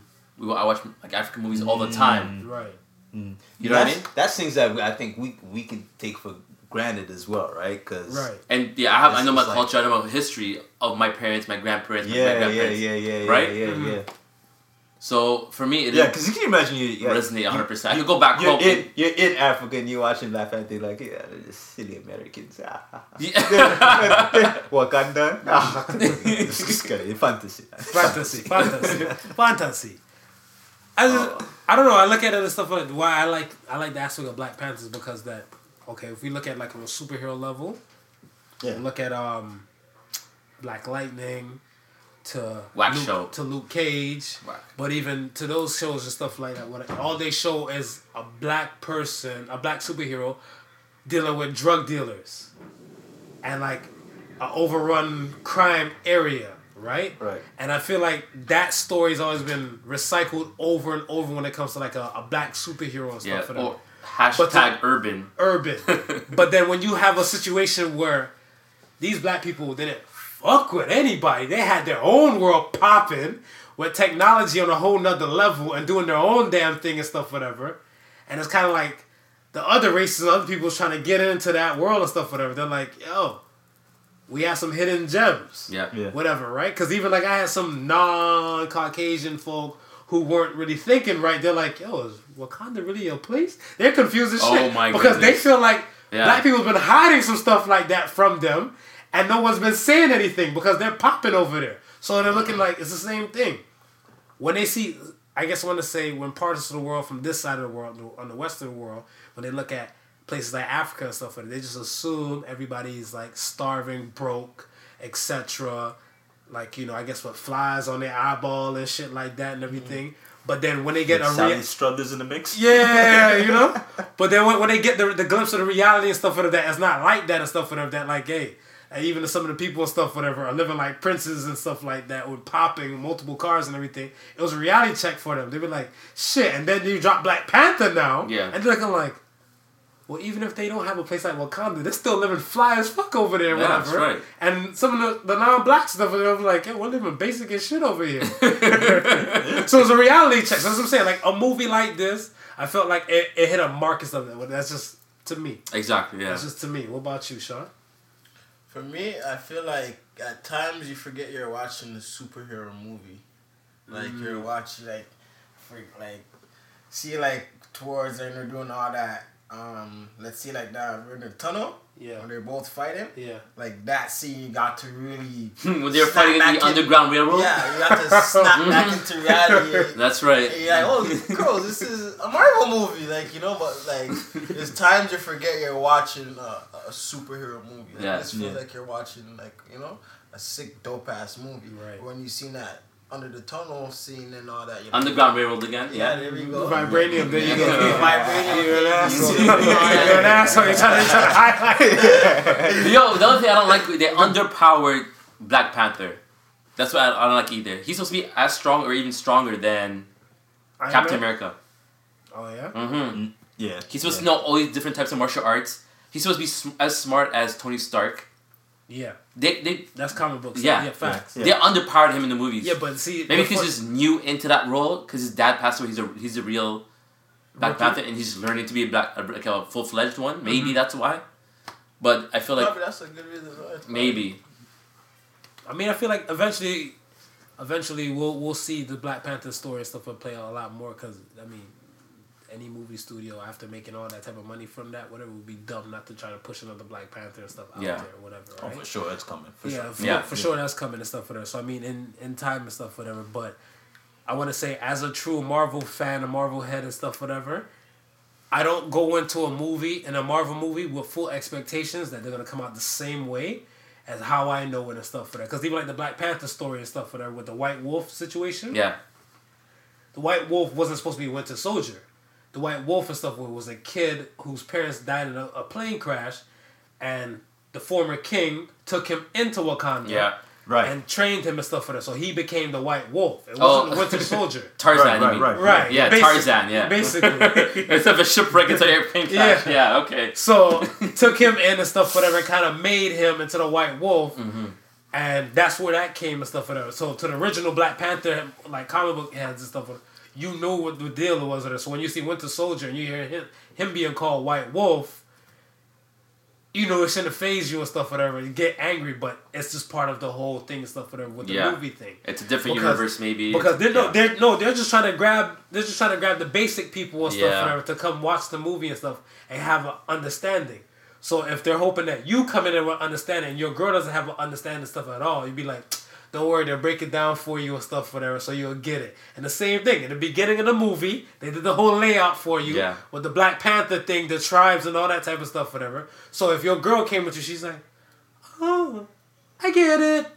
We I watch like African movies all the time. Mm. Right. Mm. You know what I mean? That's things that we, I think we we can take for granted as well, right? Because Right. And yeah, I have I know my just like- culture. I know my history of my parents, my grandparents, my Yeah, yeah, grandparents. yeah, yeah, yeah, Right? yeah, Mm-hmm. yeah. So for me, it Yeah, yeah, because you can imagine you yeah, resonate you- 100. percent I could go back You're home. in, you're in Africa and you're watching Black Panther, like, yeah, they're just silly Americans. Yeah. Wakanda. Ah, it's just good. Fantasy. fantasy, fantasy, fantasy. I just, I don't know. I look at it and stuff like why I like I like the aspect of Black Panthers because that okay. If we look at like on a superhero level, Yeah. look at um, Black Lightning to Whack Luke, show. to Luke Cage, Whack. but even to those shows and stuff like that, what all they show is a black person, a black superhero dealing with drug dealers and like an overrun crime area right? Right. And I feel like that story's always been recycled over and over when it comes to like a, a black superhero and stuff. Yeah. whatever. Or hashtag urban. urban. but then when you have a situation where these black people didn't fuck with anybody, they had their own world popping with technology on a whole nother level and doing their own damn thing and stuff, whatever. And it's kind of like the other races and other people's trying to get into that world and stuff, whatever. They're like, yo, we have some hidden gems Yeah. Yeah. whatever, right? Because even like I had some non-Caucasian folk who weren't really thinking right. They're like, "Yo, is Wakanda really a place?" They're confused as Oh shit my because they feel like Yeah. black people's been hiding some stuff like that from them, and no one's been saying anything because they're popping over there. So they're looking like it's the same thing. When they see, I guess I want to say when parts of the world from this side of the world, on the western world, when they look at places like Africa and stuff, like that, they just assume everybody's like starving, broke, etc. Like you know, I guess what flies on their eyeball and shit like that and mm-hmm. everything. But then when they get a Sally real, Struthers in the mix. yeah, you know. But then when, when they get the, the glimpse of the reality and stuff like that, it's not like that and stuff like that. Like, hey, and even some of the people and stuff, whatever, are living like princes and stuff like that, with popping multiple cars and everything. It was a reality check for them. They were like, shit. And then you drop Black Panther now, Yeah. and they're looking like, well, even if they don't have a place like Wakanda, they're still living fly as fuck over there, Yeah, that's whatever. right. And some of the, the non-black stuff, they're like, hey, we're living basic as shit over here. so it's a reality check. So that's what I'm saying. Like a movie like this, I felt like it, it hit a mark stuff. But that's just to me. Exactly. Yeah. That's just to me. What about you, Sean? For me, I feel like at times you forget you're watching a superhero movie. Like you're mm. watching like, for, like, see like towards and they're doing all that. Um, let's see like that we're in the tunnel Yeah. when they're both fighting. Yeah. Like that scene, you got to really. when they're snap fighting in back the Underground Railroad. Yeah, you got to snap back into reality. That's right. And you're like, oh, girls, this is a Marvel movie, like you know. But like, there's times you forget you're watching a, a superhero movie. Like, Yeah, this feels yeah. like you're watching like you know a sick dope ass movie. Right. When you seen that under the tunnel scene and all that. You're like, Underground Railroad again. Yeah, Yeah. there we go. Vibranium. There you go. Vibranium. You're an asshole. You see- You're an asshole. You're trying to, you're trying to highlight. Yo, the other thing I don't like, they underpowered Black Panther. That's what I, I don't like either. He's supposed to be as strong or even stronger than Iron Captain Man? America. Oh yeah. hmm Yeah. He's supposed yeah. to know all these different types of martial arts. He's supposed to be sm- as smart as Tony Stark. Yeah. They they That's comic books. Yeah. Yeah. Facts. Yeah. they underpowered him in the movies. Yeah, but see, Maybe the because he's new into that role. Because his dad passed away. He's a he's a real Black Rookie. Panther, and he's learning to be a black a, like a full fledged one. Maybe Mm-hmm. that's why. But I feel like Probably that's a good reason. why. maybe I mean, I feel like eventually, eventually we'll we'll see the Black Panther story and stuff will play out a lot more because I mean, any movie studio after making all that type of money from that, whatever, would be dumb not to try to push another Black Panther and stuff out Yeah. there, or whatever. Oh, right? Oh, for sure, it's coming. For yeah, sure. for, Yeah. for sure that's coming and stuff for that. So I mean, in in time and stuff, whatever. But I want to say, as a true Marvel fan, a Marvel head and stuff, whatever. I don't go into a movie in a Marvel movie with full expectations that they're gonna come out the same way as how I know it and stuff for that. Because even like the Black Panther story and stuff for that with the White Wolf situation, yeah. the White Wolf wasn't supposed to be Winter Soldier. The White Wolf and stuff was a kid whose parents died in a, a plane crash, and the former king took him into Wakanda Yeah. Right. and trained him and stuff for that. So he became the White Wolf. It Oh. wasn't the Winter Soldier. Tarzan, Right, you right, mean? right. right. Yeah, basic- Tarzan, yeah. Basically. Instead of a shipwreck into an airplane crash. Yeah. Yeah. okay. So took him in and stuff, whatever, and kind of made him into the White Wolf, Mm-hmm. and that's where that came and stuff, whatever. So to the original Black Panther, like comic book heads and stuff, you know what the deal was with it. So when you see Winter Soldier and you hear him him being called White Wolf, you know it shouldn't phase you and stuff, whatever. You get angry, but it's just part of the whole thing and stuff, whatever, with the Yeah. movie thing. It's a different Because- universe, maybe. Because they're no, Yeah. they're no, they're just trying to grab, they're just trying to grab the basic people and stuff, Yeah. whatever, to come watch the movie and stuff and have an understanding. So if they're hoping that you come in and with understanding, and your girl doesn't have an understanding stuff at all, you'd be like, don't worry, they'll break it down for you and stuff, whatever, so you'll get it. And the same thing in the beginning of the movie, they did the whole layout for you Yeah. with the Black Panther thing, the tribes and all that type of stuff, whatever. So if your girl came with you, she's like, oh, I get it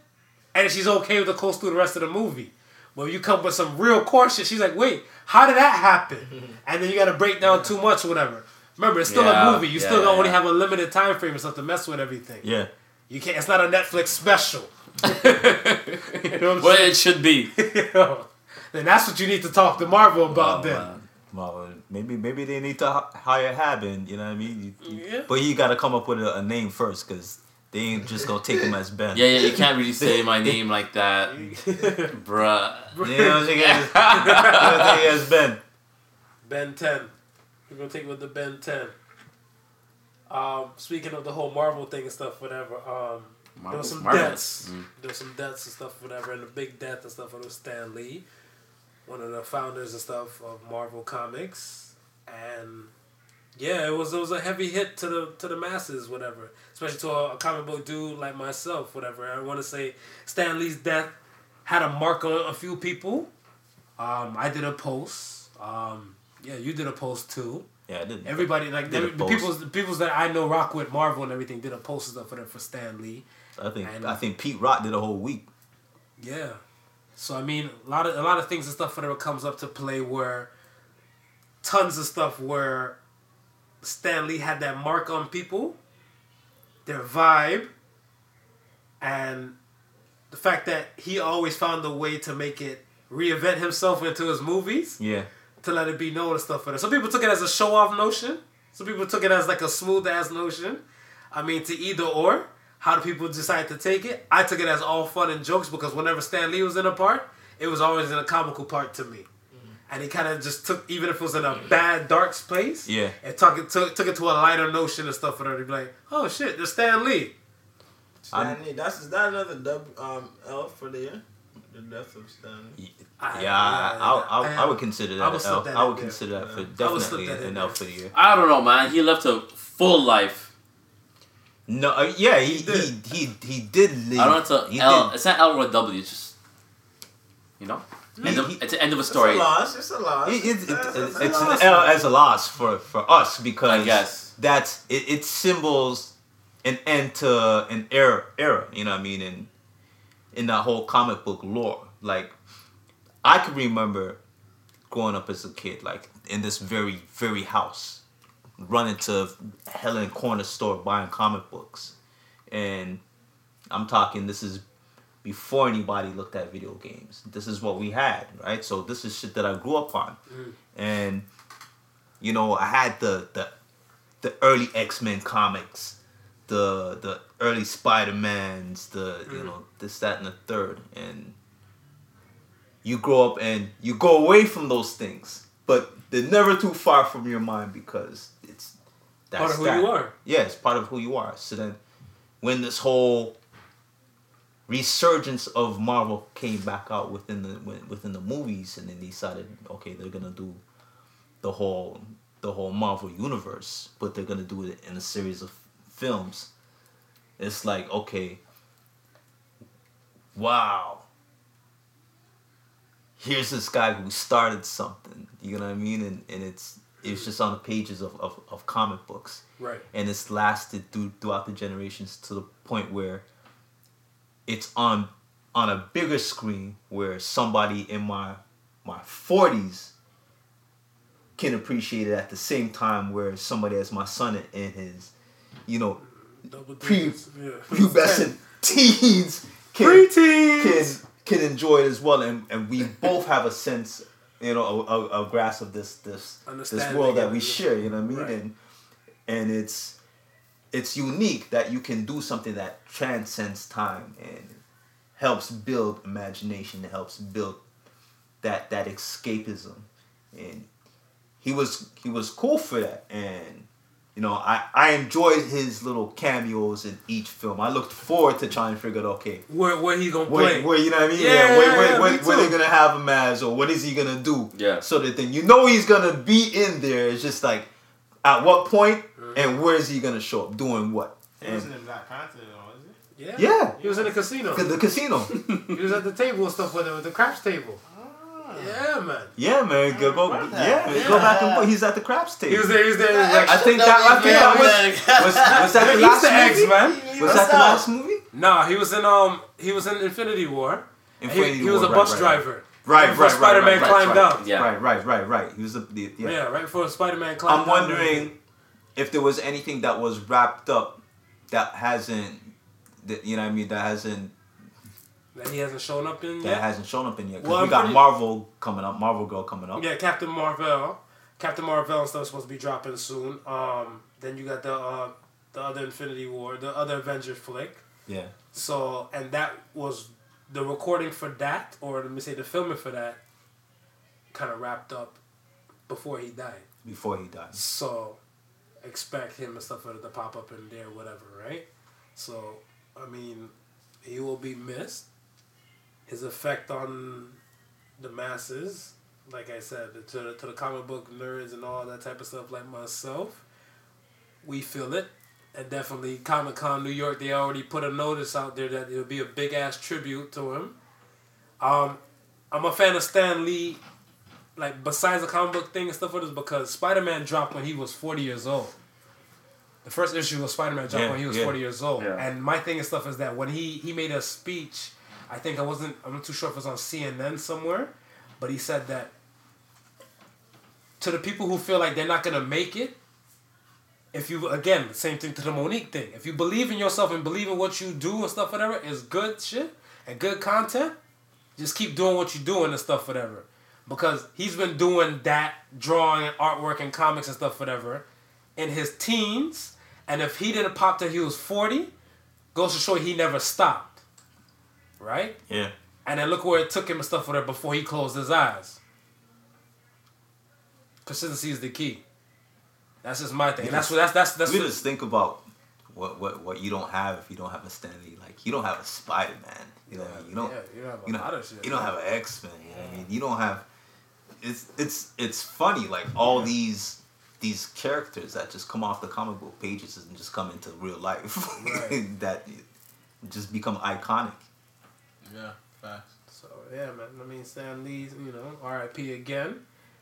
and she's okay with the coast through the rest of the movie. Well, you come with some real core shit. She's like, wait, how did that happen? And then you got to break down too much whatever. Remember, it's still Yeah, a movie. You yeah, still yeah, only have a limited time frame and stuff to mess with everything. Yeah. You can't. It's not a Netflix special. You know what I'm What it should be. Yo, then that's what you need to talk to Marvel about Oh, then. man. Well, maybe maybe they need to h- hire Haben. You know what I mean? You- you- Yeah. But he got to come up with a, a name first, cause they ain't just gonna take him as Ben. Yeah, yeah, you can't really say my name like that, bruh. You know what I'm saying? You gotta take it as Ben. Ben 10. We're gonna take it with the Ben 10. Um, speaking of the whole Marvel thing and stuff, whatever. Um, there was some deaths. There was some deaths and stuff, whatever, and the big death and stuff. It was Stan Lee, one of the founders and stuff of Marvel Comics, and yeah, it was it was a heavy hit to the to the masses, whatever. Especially to a, a comic book dude like myself, whatever. I want to say Stan Lee's death had a mark on a few people. Um, I did a post. Um, yeah, you did a post too. Yeah, I didn't. Everybody like Did the, the post. people's the people's that I know rock with Marvel and everything did a post stuff for them for Stan Lee. I think And- I think Pete Rock did a whole week. Yeah. So I mean, a lot of a lot of things and stuff whatever comes up to play where tons of stuff where Stan Lee had that mark on people, their vibe, and the fact that he always found a way to make it reinvent himself into his movies Yeah. to let it be known and stuff for that. Some people took it as a show off notion. Some people took it as like a smooth ass notion. I mean, to either or. How do people decide to take it? I took it as all fun and jokes because whenever Stan Lee was in a part, it was always in a comical part to me. And he kind of just took, even if it was in a bad, dark place, Yeah. and took it, took, took it to a lighter notion and stuff for them to be like, oh shit, there's Stan Lee. Stan Lee, that's is that another dub um L for the year? The death of Stan Lee. I- Yeah, I, I, I, I would I- consider I that would an L. that I would consider that for I would slip definitely that in an. L for the year. I don't know, man. He left a full life. No, uh, yeah, he, he, did. he he did leave. I don't know. It's he a L. did. It's not L or a W. It's just, you know, end of, he- it's the end of a It's a story. loss. It's a loss. It, it, it, That's- it's a an loss. L as a loss for, for us because I guess. that's it, it symbols an end to an era era, you know what I mean, in in that whole comic book lore. Like I can remember growing up as a kid, like in this very, very house, running to Helen Corner store buying comic books. And I'm talking this is before anybody looked at video games. This is what we had, right? So this is shit that I grew up on. Mm. And you know, I had the the the early X-Men comics, the the early Spider-Mans, the you mm. know, this that and the third and you grow up and you go away from those things, but they're never too far from your mind because that's Part of who that. you are. Yeah, it's part of who you are. So then, when this whole resurgence of Marvel came back out within the within the movies, and then they decided, okay, they're gonna do the whole the whole Marvel universe, but they're gonna do it in a series of films. It's like, okay, wow. Here's this guy who started something, you know what I mean? And and it's it's just on the pages of, of, of comic books Right. and it's lasted through throughout the generations to the point where it's on on a bigger screen where somebody in my my 40s can appreciate it at the same time where somebody as my son in- his you know Pre-. Yeah. pubescent teens can, Preteens. can can enjoy it as well and, and we both have a sense you know a, a, a grasp of this this this world that we share you know what I mean? Right. and and it's it's unique that you can do something that transcends time and helps build imagination helps build that that escapism. And he was he was cool for that. And you know I I enjoyed his little cameos in each film I looked forward to trying to figure out okay Where where he gonna where, play? where you know what I mean? Yeah, Yeah, where, yeah, where, yeah, where, me where they too. gonna have him as, or what is he gonna do? Yeah. So that then you know he's gonna be in there. It's just like, at what point Mm-hmm. and where is he gonna show up, doing what? He And, wasn't in Black Panther, though, was he? yeah. yeah, He was in the casino. the casino. he was at the table and stuff with it with the craps table. Ah. Yeah, man. yeah, man, go, go Where's yeah, go back and look. He's at the craps table. He was there. He was there. He was like, I think that I think that was was, was that the Easter last eggs, man. Was that the last movie? Nah, he was in um he was in Infinity War. And he, Infinity he was a right, bus right, driver. Right, Before right, right, Spider-Man right, right, climbed right. Yeah. Right, right, right, right. He was the, the Yeah. yeah. right before Spider-Man climbed I'm down. wondering if there was anything that was wrapped up that hasn't, that you know what I mean, that hasn't that he hasn't shown up in that yet. hasn't shown up in yet. Well, we I'm got pretty- Marvel coming up, Marvel Girl coming up. Yeah, Captain Marvel. Captain Marvel and stuff supposed to be dropping soon. Um, then you got the uh, the other Infinity War, the other Avengers flick. Yeah. So and that was the recording for that, or let me say the filming for that, kind of wrapped up before he died. Before he died. So expect him and stuff that to pop up in there, whatever, right? So I mean, he will be missed. His effect on the masses, like I said, to the, to the comic book nerds and all that type of stuff, like myself, we feel it. And definitely Comic Con New York, they already put a notice out there that it'll be a big ass tribute to him. Um, I'm a fan of Stan Lee like besides the comic book thing and stuff like this because Spider Man dropped when he was forty years old. The first issue of Spider Man dropped Yeah, when he was yeah. forty years old. Yeah. And my thing and stuff is that when he he made a speech, I think I wasn't I'm not too sure if it was on CNN somewhere, but he said that to the people who feel like they're not gonna make it, if you again, same thing to the Mo'Nique thing. If you believe in yourself and believe in what you do and stuff, whatever, is good shit and good content, just keep doing what you're doing and stuff, whatever. Because he's been doing that drawing, artwork, and comics and stuff, whatever, in his teens. And if he didn't pop till he was 40, goes to show he never stopped. Right? Yeah. And then look where it took him and stuff whatever before he closed his eyes. Consistency is the key. That's just my thing. And that's what that's that's that's we just think about what, what what you don't have if you don't have a Stan Lee. Like you don't have a Spider Man. You know, what I mean? you don't. yeah, you don't have a you know, lot of shit. You don't have an X Men. You know what I mean? You don't have. It's it's it's funny like all these these characters that just come off the comic book pages and just come into real life Right. that just become iconic. Yeah, fast. So yeah, man. I mean, Stan Lee, you know, R.I.P. again.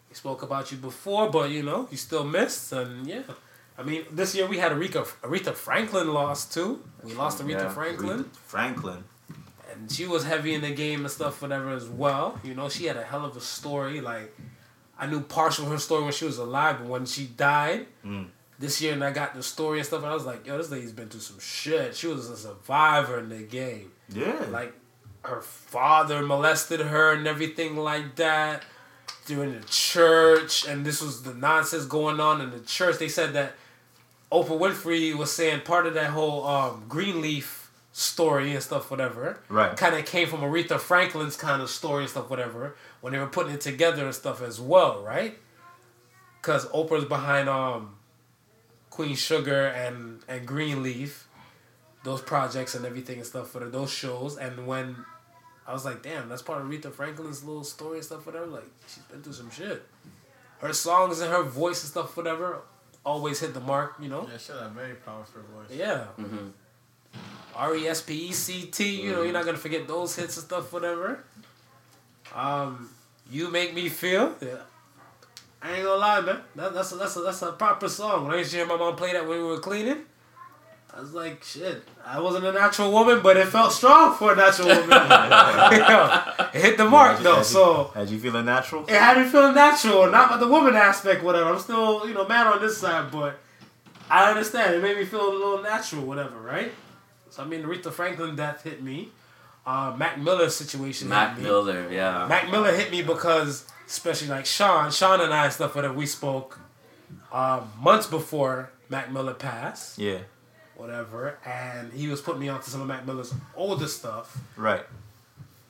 We spoke about you before, but you know, you still missed, and yeah. I mean, this year we had Aretha, Aretha Franklin lost too. We lost Aretha Yeah, Franklin, Aretha Franklin. and she was heavy in the game and stuff, whatever as well. You know, she had a hell of a story. Like, I knew partial of her story when she was alive, but when she died Mm. this year, and I got the story and stuff, and I was like, yo, this lady's been through some shit. She was a survivor in the game Yeah. like her father molested her and everything like that during the church and this was the nonsense going on in the church they said that oprah winfrey was saying part of that whole um, greenleaf story and stuff whatever Right. kind of came from aretha franklin's kind of story and stuff whatever when they were putting it together and stuff as well right because oprah's behind um queen sugar and and greenleaf those projects and everything and stuff for those shows. And when I was like, damn, that's part of Aretha Franklin's little story and stuff, whatever. Like, she's been through some shit. Her songs and her voice and stuff, whatever, always hit the mark, you know? Yeah, she had a very powerful voice. Yeah. Mm-hmm. R E S P E C T, you know, you're not gonna forget those hits and stuff, whatever. Um, You Make Me Feel, yeah. I ain't gonna lie, man. That, that's, a, that's, a, that's a proper song. When I used to hear my mom play that when we were cleaning, I was like, shit, I wasn't a natural woman, but it felt strong for a natural woman. Yo, it hit the mark, though, so. Had you feeling natural? It had me feeling natural, not about the woman aspect, whatever. I'm still, you know, man on this side, but I understand. It made me feel a little natural, whatever, right? So I mean, Aretha Franklin death hit me. Uh, Mac Miller's situation Mac hit me. Mac Miller, yeah. Mac Miller hit me because, especially like Sean, Sean and I stuff that we spoke uh, months before Mac Miller passed, Yeah. Whatever, and he was putting me onto some of Mac Miller's older stuff Right.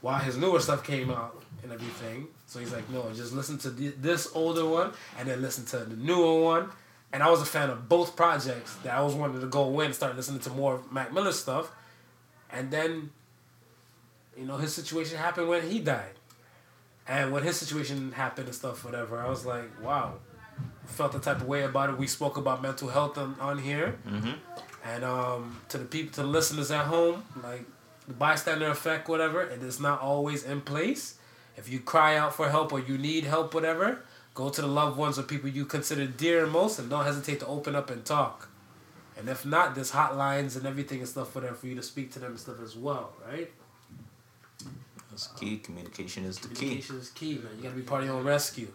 while his newer stuff came out and everything. So he's like, no, just listen to th- this older one and then listen to the newer one. And I was a fan of both projects that I was wanting to go in and start listening to more of Mac Miller stuff. And then, you know, his situation happened when he died. And when his situation happened and stuff, whatever, I was like, wow. Felt the type of way about it. We spoke about mental health on, on here. Mm-hmm. And um, to the people, to the listeners at home, like the bystander effect, whatever, it is not always in place. If you cry out for help or you need help, whatever, go to the loved ones or people you consider dear and most, and don't hesitate to open up and talk. And if not, there's hotlines and everything and stuff for them for you to speak to them and stuff as well, right? That's key. Communication is the key. Communication is key, man. You gotta be part of your own rescue.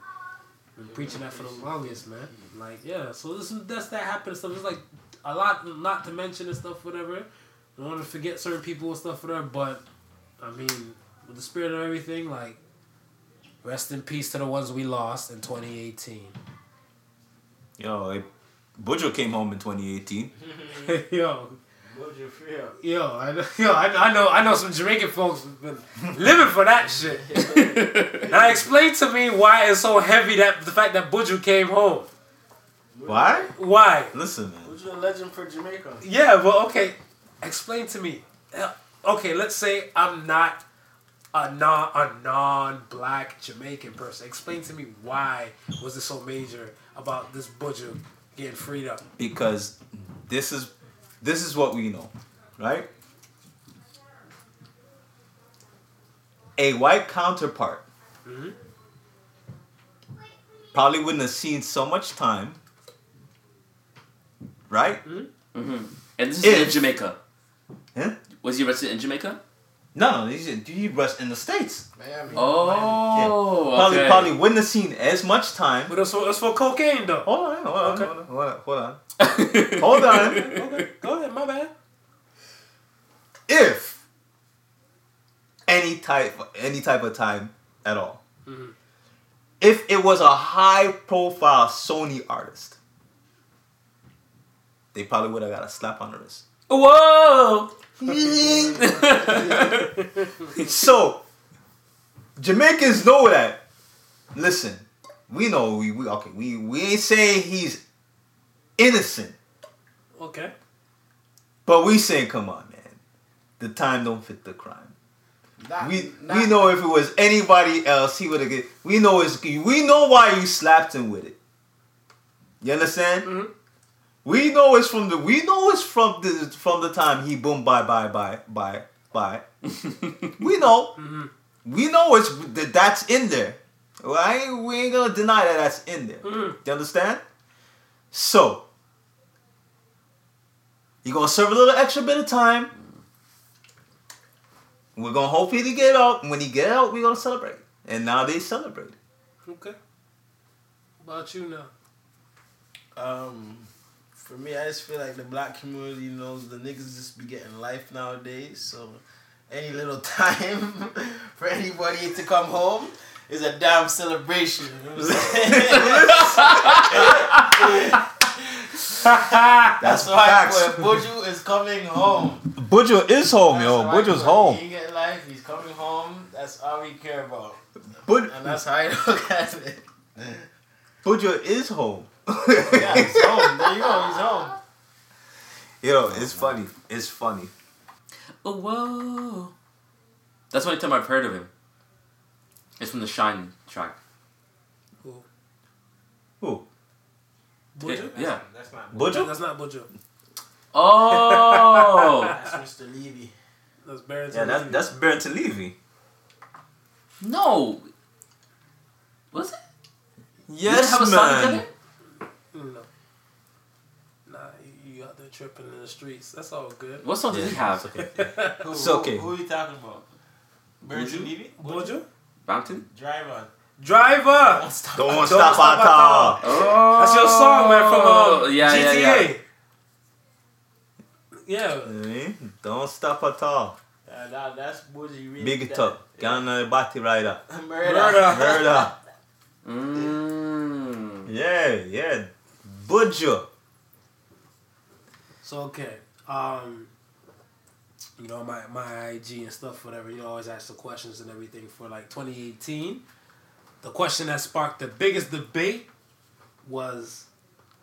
Been preaching that for the longest, man. Like, yeah. So this that's that happened and stuff. It's like a lot not to mention and stuff, whatever. I Don't want to forget certain people and stuff, whatever. But I mean, with the spirit of everything, like, rest in peace to the ones we lost in 2018. Yo, like, Buju came home in 2018. yo, Mojo Frio. yo, I know, yo, I, I know, I know some Jamaican folks have been living for that shit. now explain to me why it's so heavy that the fact that Buju came home. Why? Why? Listen, man. Mojo a legend for Jamaica. Yeah, well, okay, explain to me. Uh, Okay, let's say I'm not a non a non black Jamaican person. Explain to me why was it so major about this Buju getting freed up? Because this is this is what we know, right? A white counterpart Mhm. probably wouldn't have seen so much time, right? Mm-hmm. And this is If- in Jamaica. Huh? Was he arrested in Jamaica? No, no, he's he rushed in the states. Miami. Oh, Probably okay. probably wouldn't have seen as much time. But it's for, it's for cocaine though. Hold on, hold on, Okay. hold on, hold on, hold on. Okay, go ahead, my bad. if any type any type of time at all Mhm. if it was a high profile sony artist they probably would have got a slap on the wrist Whoa! so jamaicans know that listen we know we, we okay we we ain't saying he's innocent Okay. but we saying come on man the time don't fit the crime Not- we not- we know if it was anybody else, he would have get. We know it's we know why you slapped him with it. You understand? Mhm. We know it's from the we know it's from the from the time he boom bye bye bye bye bye. we know. Mhm. We know it's that that's in there. Well, I ain't, we ain't gonna deny that that's in there. Mhm. You understand? So you're gonna serve a little extra bit of time. We're gonna hope he get out. And when he get out, we're gonna celebrate. And now they celebrate. Okay. How About you now. Um, for me, I just feel like the black community knows the niggas just be getting life nowadays. So, any little time for anybody to come home is a damn celebration. You know what I'm saying? That's why facts. boy, Buju is coming home. Buju is home, That's yo. why, Buju's home. He get life. He's coming home. That's all we care about, But and that's how I look at it. Buju is home. Yeah, he's home. There you go. He's home. Yo, it's funny. It's funny. Oh, whoa. That's the only time I've heard of him. It's from the Shyne track. Who? Buju? Yeah. That's not. Buju? That's not Buju. Oh! That's Mr. Levy. That's Barrington. Yeah, that's Levy. that's Barrington Levy. no! Was it? Did they Yes, have a song man. together? No. Nah, you, you out there tripping in the streets. That's all good. What song did he have? Who, It's okay. Who, who are you talking about? Barrington Buju? Levy? Buju? Banton? Driver. Driver! Don't stop. Don't Don't stop stop at all. Oh! That's your song, man, from um, yeah, GTA. yeah, yeah. Yeah. Eh? Don't stop at all. Uh, that, that's Buju. Really Big it up. Ghana body rider. Murder. Murder. Murder. Mm. Yeah, yeah. Buju. So okay, um, you know my my IG and stuff, whatever. You always ask the questions and everything for like 2018. The question that sparked the biggest debate was,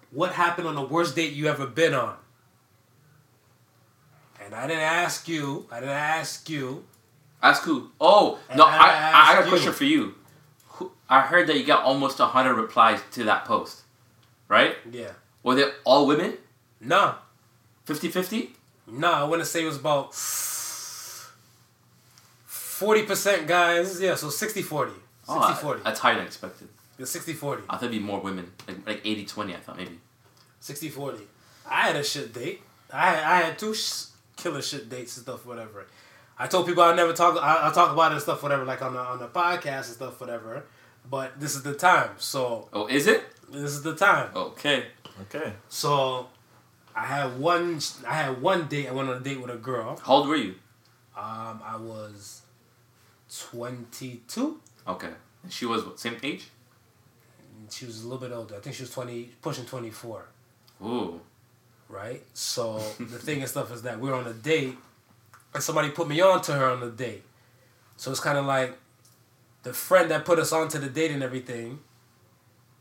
what happened on the worst date you ever been on? And I didn't ask you. I didn't ask you. Ask who? Oh, no, I, I I, I got a question you. for you. Who, I heard that you got almost 100 replies to that post, right? Yeah. Were they all women? No. 50 50? No, I want to say it was about 40% guys. Yeah, so 60 40. 60 Oh, 40. that's higher than expected. Yeah, 60 40. I thought it'd be more women, like like 80 20, I thought maybe. 60 40. I had a shit date. I had, I had two sh- killer shit dates and stuff, whatever. I told people I'll never talk. I, I'll talk about it and stuff, whatever, like on the on the podcast and stuff, whatever. But this is the time, so Oh, is it? this is the time. Okay. Okay. So I had one. I had one date. I went on a date with a girl. How old were you? Um, I was 22. Okay. And she was what, same age? She was a little bit older. I think she was 20, pushing 24. Ooh. right? So the thing and stuff is that we're on a date, and somebody put me on to her on the date. So it's kind of like the friend that put us onto the date and everything.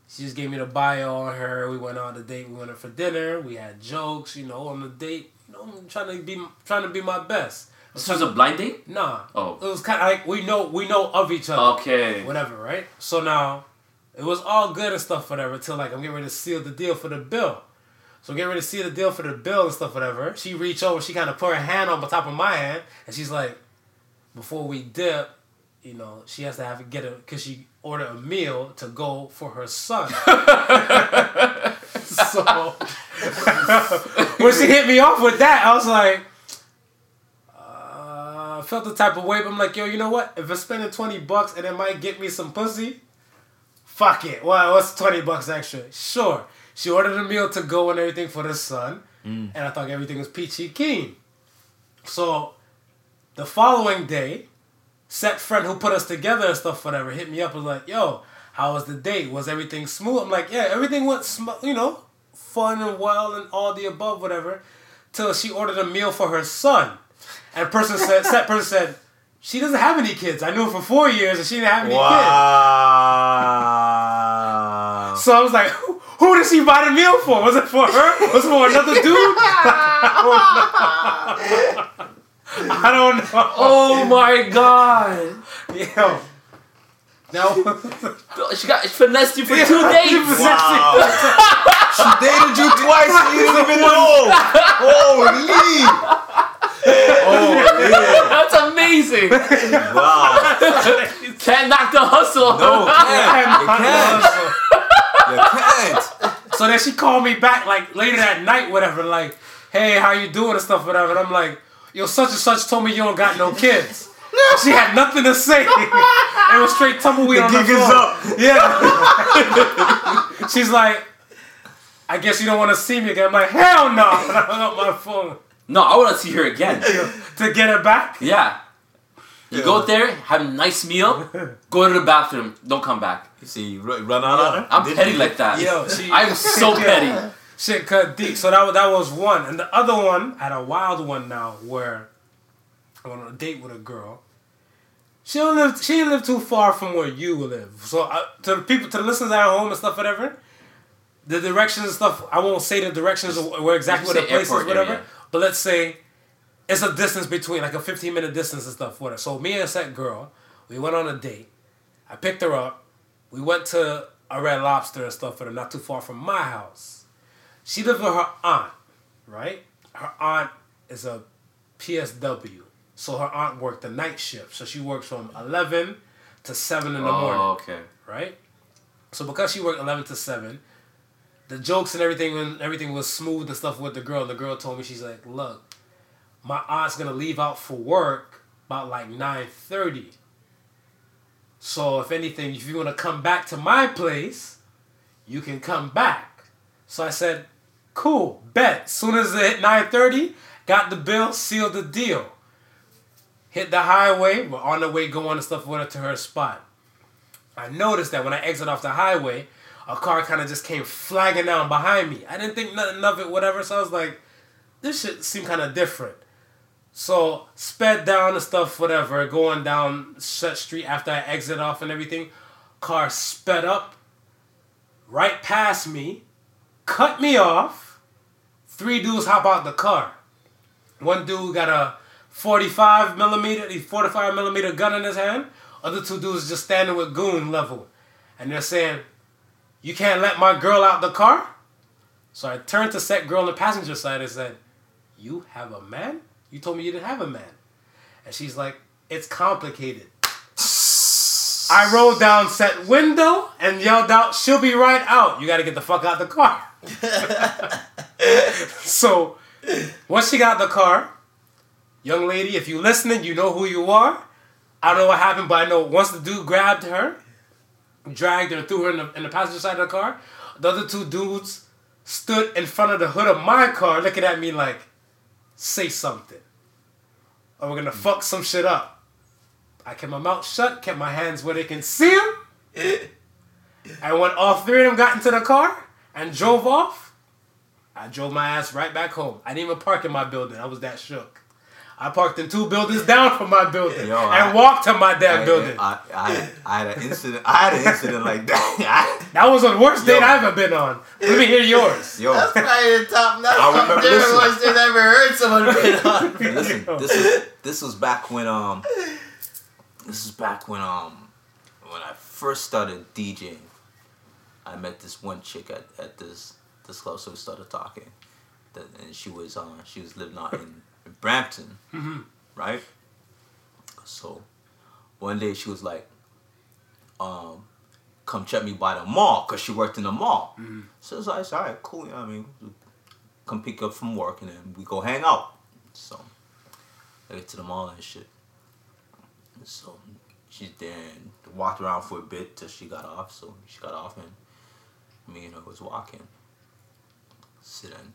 She just gave me the bio on her. We went on the date. We went out for dinner. We had jokes, you know, on the date. You know, I'm trying to be trying to be my best. This was a blind date? Nah. Oh. It was kind of like we know we know of each other Okay. whatever, right? So now, it was all good and stuff, whatever, till like I'm getting ready to seal the deal for the bill. So I'm getting ready to seal the deal for the bill and stuff, whatever. She reached over, she kind of put her hand on the top of my hand, and she's like, before we dip, you know, she has to have to get a, cause she ordered a meal to go for her son. so when she hit me off with that, I was like, uh, I felt the type of way, but I'm like, yo, you know what? If it's spending 20 bucks and it might get me some pussy, fuck it. Well, what's 20 bucks extra? Sure. She ordered a meal to go and everything for the son, and I thought everything was peachy keen. So the following day, set friend who put us together and stuff, whatever, hit me up and was like, yo, how was the date? Was everything smooth? I'm like, yeah, everything went, sm- you know, fun and well and all the above, whatever. Till she ordered a meal for her son. And person said, set person said, she doesn't have any kids. I knew her for four years and she didn't have any kids. Wow. So I was like, who, who did she buy the meal for? Was it for her? Was it for another dude? I don't know. Oh my god. Yo. Now, She got she finessed you for two days. Wow. she dated you twice and you didn't even know. Holy. Oh, That's amazing. yeah. Wow. Can't knock the hustle. No, you can't. You can't. You can't. so then she called me back like later that night, whatever, like, hey, how you doing and stuff, whatever. And I'm like, yo, such and such told me you don't got no kids. She had nothing to say. it was straight tumbleweed on the Gig is floor. up. Yeah. She's like, I guess you don't want to see me again. I'm like, hell no. And I hung up my phone No, I want to see her again. to get her back. Yeah. You go there, have a nice meal, go to the bathroom, don't come back. You see, you run out on her? I'm Did petty you? like that. Yo, she, I'm so petty. Shit cut deep. So that was, that was one. And the other one, I had a wild one now where I went on a date with a girl. She don't live. She didn't live too far from where you live. So uh, to the people, to the listeners at home and stuff, whatever. The directions and stuff. I won't say the directions of where exactly where the place is, whatever. area. But let's say it's a distance between, like a fifteen minute distance and stuff. Whatever. So me and set girl, we went on a date. I picked her up. We went to a Red Lobster and stuff, but not too far from my house. She lived with her aunt, right? Her aunt is a PSW. So her aunt worked the night shift. So she works from 11 to 7 in the oh, morning, Oh, okay. right? So because she worked 11 to 7, the jokes and everything and everything was smooth and stuff with the girl. And The girl told me, she's like, look, my aunt's going to leave out for work about like 9.30. So if anything, if you want to come back to my place, you can come back. So I said, cool, bet. Soon as it hit 9.30, got the bill, sealed the deal. Hit the highway, we're on the way going and stuff her to her spot. I noticed that when I exit off the highway, a car kind of just came flagging down behind me. I didn't think nothing of it, whatever. So I was like, this shit seemed kind of different. So sped down and stuff, whatever, going down Set Street after I exit off and everything. Car sped up, right past me, cut me off. Three dudes hop out the car. One dude got a 45 millimeter, 45 millimeter gun in his hand. Other two dudes just standing with goon level. And they're saying, You can't let my girl out the car? So I turned to set girl on the passenger side and said, You have a man? You told me you didn't have a man. And she's like, It's complicated. I rolled down set window and yelled out, She'll be right out. You gotta get the fuck out the car. so once she got in the car, young lady, if you listening, you know who you are. I don't know what happened, but I know once the dude grabbed her, dragged her, threw her in the, in the passenger side of the car, the other two dudes stood in front of the hood of my car looking at me like, say something. Or we're gonna fuck some shit up. I kept my mouth shut, kept my hands where they can see them. and when all three of them got into the car and drove off, I drove my ass right back home. I didn't even park in my building. I was that shook. I parked in two buildings down from my building Yo, and I- walked to my damn I, building. I, I, I had an incident. I had an incident like that. that was the worst Yo. date I've ever been on. Let me hear yours. Yo, That's probably the top. That's I remember- there worst thing I ever heard someone been on. listen, this is this was back when um, this is back when um, when I first started DJing. I met this one chick at, at this this club, so we started talking. That and she was uh she was living out in, in Brampton, right? So one day she was like, um, come check me by the mall because she worked in the mall. So I was like, all right, cool. You know I mean, come pick up from work and then we go hang out. So I get to the mall and shit. So she's there and walked around for a bit till she got off. So she got off and me and her was walking. Sit in.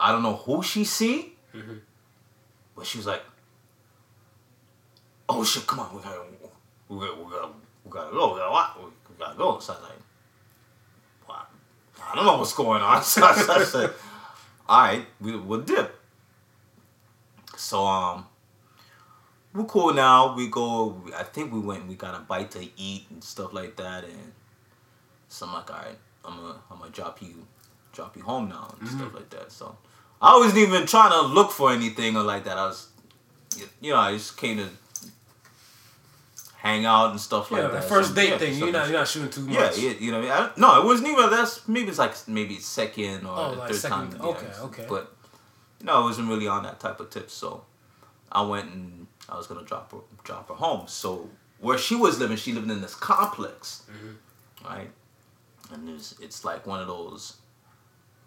I don't know who she see, but she was like, "Oh shit, come on, we gotta, we gotta, we gotta, we gotta go, we gotta, what? we gotta go." So I was like, well, I don't know what's going on. So I, so I said, "All right, we, we'll dip." So um, we're cool now. We go. I think we went. We got a bite to eat and stuff like that. And so I'm like, all right, I'm gonna I'm gonna drop you, drop you home now and stuff like that. So I wasn't even trying to look for anything or like that. I was, you know, I just came to hang out and stuff Yeah, like that. first So, date yeah, thing. You're not you're not shooting too yeah, much. yeah, you know, I, no, it wasn't even. That's maybe it's like maybe second or Oh, like third second- time. okay, yeah. okay. But no, I wasn't really on that type of tip. So I went and I was gonna drop her, drop her home. So where she was living, she lived in this complex, Mm-hmm. right? And there's, it's like one of those,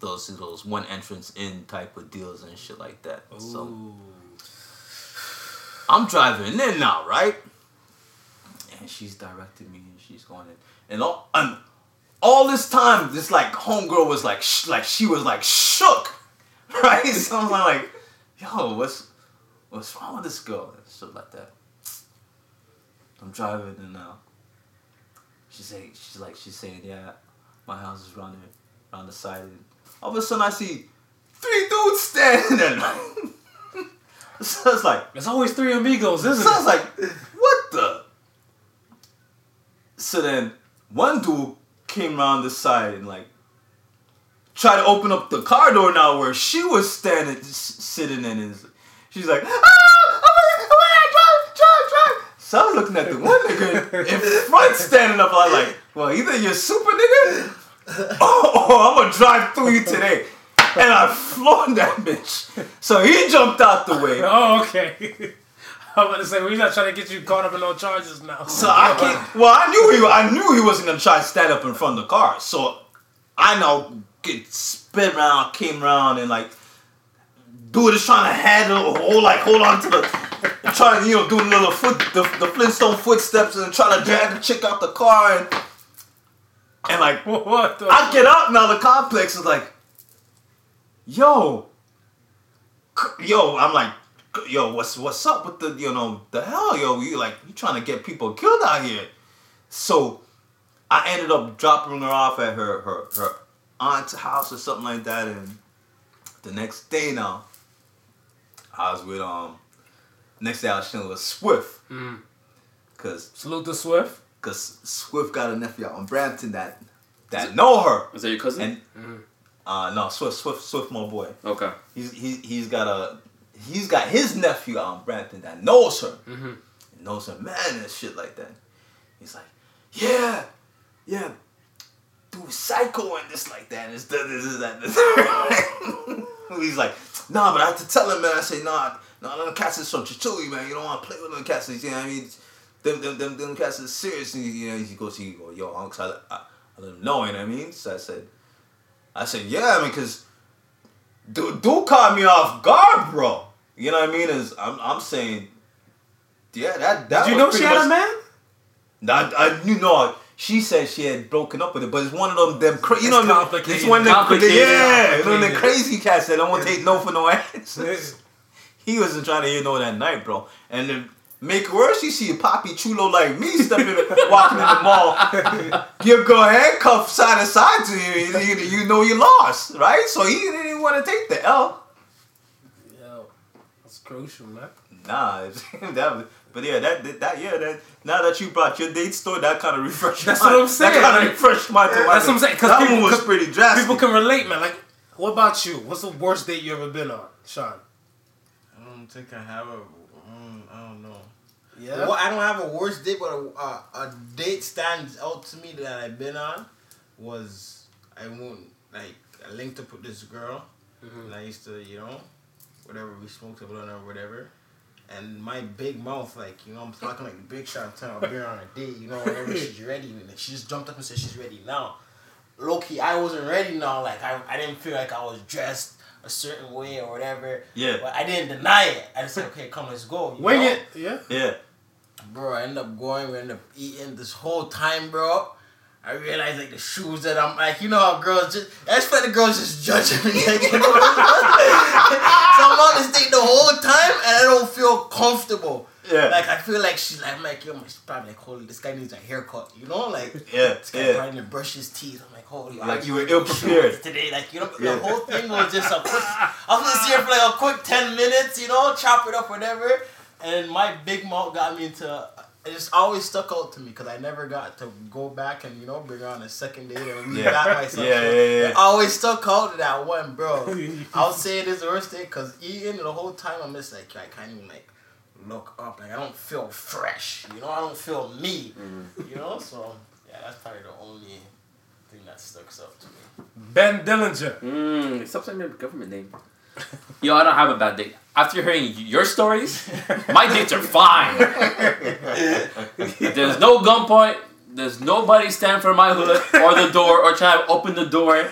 those those one entrance in type of deals and shit like that. So I'm driving in now, right? And she's directing me, and she's going in, and all and all this time, this like homegirl was like, sh- like she was like shook, right? So I'm like, yo, what's what's wrong with this girl? And stuff like that. I'm driving in now. She's saying, she's like, she's saying, yeah, my house is running around the side, and all of a sudden I see three dudes standing so it's like. There's always three amigos, isn't So I was like, what the? So then one dude came around the side and like tried to open up the car door now where she was standing, s- sitting in. And she's like, ah, I'm gonna, I'm gonna drive, drive, drive. So I was looking at the one nigga in front standing up. I was like, well, either you're super nigga or oh, I'm gonna drive through you today. And I floored that bitch. So he jumped out the way. Oh, okay. I'm about to say, we're not trying to get you caught up in no charges now. So I can't. Well, I knew he. I knew he wasn't gonna try to stand up in front of the car. So I know get spin around, came around, and like dude is trying to handle, hold like hold on to the, trying to you know do the little foot, the, the Flintstone footsteps, and try to drag the chick out the car, and and like what the? I get out now. The complex is like, yo, yo. I'm like, yo, what's what's up with the you know the hell, yo? You like you trying to get people killed out here? So I ended up dropping her off at her her her aunt's house or something like that, and the next day now, I was with um. Next day I was chilling with Swift, Mm. cause Salute to Swift. Cause Swift got a nephew out in Brampton that that know her. Was that your cousin? And uh no, Swift, Swift, Swift, my boy. okay. He's he he's got a he's got his nephew out in Brampton that knows her, Mhm. and knows her man and shit like that. He's like, yeah, yeah, dude, psycho and this like that, and this this this that. This. he's like, nah, but I have to tell him, man. I say, nah, nah, them cats is from Chichuli, man. You don't want to play with them cats. You know what I mean? Them them them them cats is serious. And you know, he goes, he go, yo, uncle, I, I, I let him know. You know what I mean? So I said. I said, yeah, I mean, cause dude, dude caught me off guard, bro. You know what I mean? Is I'm, I'm saying, yeah, that that. Did you know she had a man? I, I you know she said she had broken up with it, but it's one of them them cra- you know It's them- complicated. It's one of them yeah, you know Complicated. crazy cats that don't want to take no for no answers. he wasn't trying to hear no that night, bro. And then Make it worse, you see a poppy chulo like me stepping, walking in the mall. You go handcuff side to side to you, you, you know you lost, right? So he didn't even want to take the L. Yo, that's crucial, man. Nah, that, but yeah, that, that that yeah, that now that you brought your date story, that kind of refreshed. That's my, what I'm saying, That kind of refreshed my. my That's what I'm saying, 'cause that people- one was 'cause pretty drastic. People can relate, man. Like, what about you? What's the worst date you ever been on, Sean? I don't think I have a. Um, I don't know. Yeah. Well, I don't have a worst date, but a, a, a date stands out to me that I've been on was I won't like I linked up with this girl, mm-hmm. and I used to you know, whatever we smoked a blunt or whatever, and my big mouth like you know I'm talking like big shot telling a beer on a date, you know whenever she's ready, and then she just jumped up and said she's ready now. Low key, I wasn't ready now. Like I, I didn't feel like I was dressed a certain way or whatever. Yeah. But I didn't deny it. I just said, okay, come, let's go. you Wing know? it. Yeah. yeah, Bro, I end up going, we end up eating this whole time, bro. I realized like the shoes that I'm like, you know how girls just just feel like the girls just judging me. Like, you know so I'm on this date the whole time and I don't feel comfortable. Yeah. Like I feel like she's like I'm like, yo, she's probably like, holy, this guy needs a haircut. You know, like Yeah, this guy yeah. probably didn't brush his teeth. I'm like, holy Like you were ill-prepared. today. Like, you know, Yeah. the whole thing was just a quick I was gonna see her for like a quick ten minutes, you know, chop it up, whatever. And my big mouth got me into. It just always stuck out to me because I never got to go back and you know bring her on a second date and Yeah. reback myself. Yeah, yeah, yeah. It always stuck out to that one, bro. I'll say it is the worst day because eating the whole time I'm just like I can't even like look up. Like I don't feel fresh. You know, I don't feel me. You know, so yeah, that's probably the only thing that sticks out to me. Ben Dillinger. Mm, stop saying my government name. Yo, I don't have a bad date. After hearing your stories, my dates are fine. There's no gunpoint. There's nobody stand for my hood or the door or try to open the door.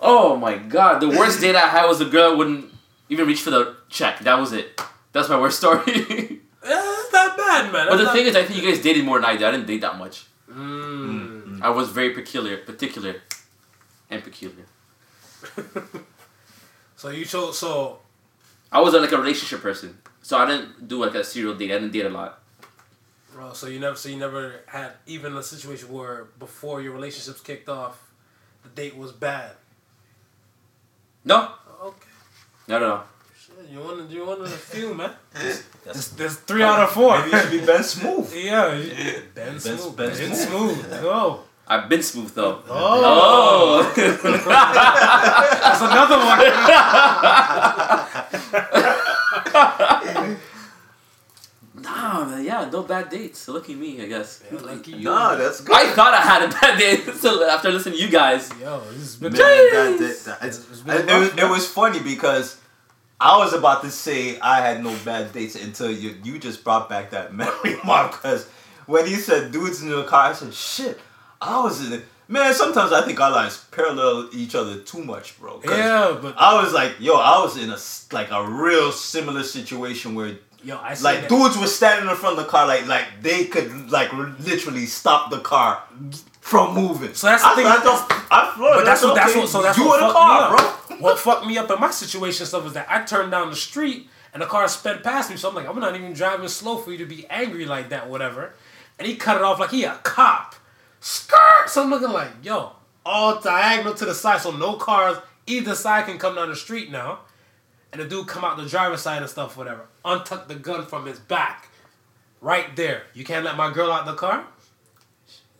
Oh my god, the worst date I had was a girl wouldn't even reach for the check. That was it. That's my worst story. That's not bad, man. but the thing is, I think you guys dated more than I did. I didn't date that much. Mm. I was very peculiar, particular, and peculiar. So you chose. So I was a, like a relationship person, so I didn't do like a serial date. I didn't date a lot. Bro, so you never, so you never had even a situation where before your relationships kicked off, the date was bad. No, Okay, no, no, no. Shit, you one, you one of the few, man. That's- There's, there's three out of four. Maybe you should be Ben Smooth. Yeah, you- Ben Ben- Smooth. Ben Ben, Smooth. Smooth. I've been smooth though. oh, Oh, that's another one. nah, man, yeah, no bad dates. Look at me, I guess. Lucky you. Nah, that's good. I thought I had a bad date so after listening to you guys. Yo, this has been. Was, rough, it was funny because I was about to say I had no bad dates until you you just brought back that memory mark. Because when you said dudes in the car, I said, shit, I was in it. Man, sometimes I think our lives parallel each other too much, bro. Yeah, but I was like, yo, I was in a like a real similar situation where yo, I like dudes were standing in front of the car, like like they could like literally stop the car from moving. So that's the I, thing- I, thought, I floated. But that's what that's what so that's you what in the car, bro. What fucked me up in my situation stuff is that I turned down the street and the car sped past me. So I'm like, I'm not even driving slow for you to be angry like that, whatever. And he cut it off like he a cop. Skirt. So I'm looking like, yo, all diagonal to the side, so no cars either side can come down the street now. And the dude come out the driver's side and stuff, whatever. Untuck the gun from his back. Right there. You can't let my girl out the car?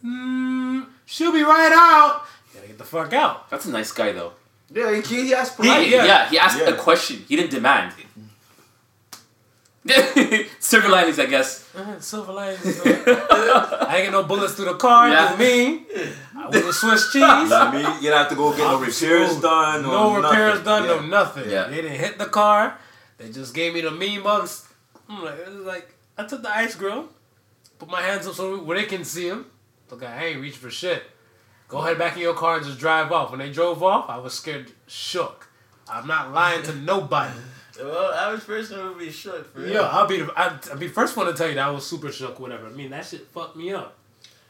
Mm, she'll be right out. You gotta get the fuck out. That's a nice guy though. Yeah, he, he asked He, yeah. yeah. he asked Yeah. a question. He didn't demand. Silver linings, I guess. Uh, Silver linings. uh, I ain't get no bullets through the car. Yeah. Yeah. me. I was a Swiss cheese. I mean, you don't have to go get no I'm repairs smooth. done. No or repairs nothing. done. Yeah. No nothing. Yeah. They didn't hit the car. They just gave me the mean mugs. I'm like, it was like I took the ice grill, put my hands up so where they can see them. Look, I ain't reach for shit. Go ahead back in your car and just drive off. When they drove off, I was scared, shook. I'm not lying to nobody. Well, average person would be shook for real. Yo, I'll be the I'll, I'll be first one to tell you that I was super shook. Whatever. I mean, that shit fucked me up.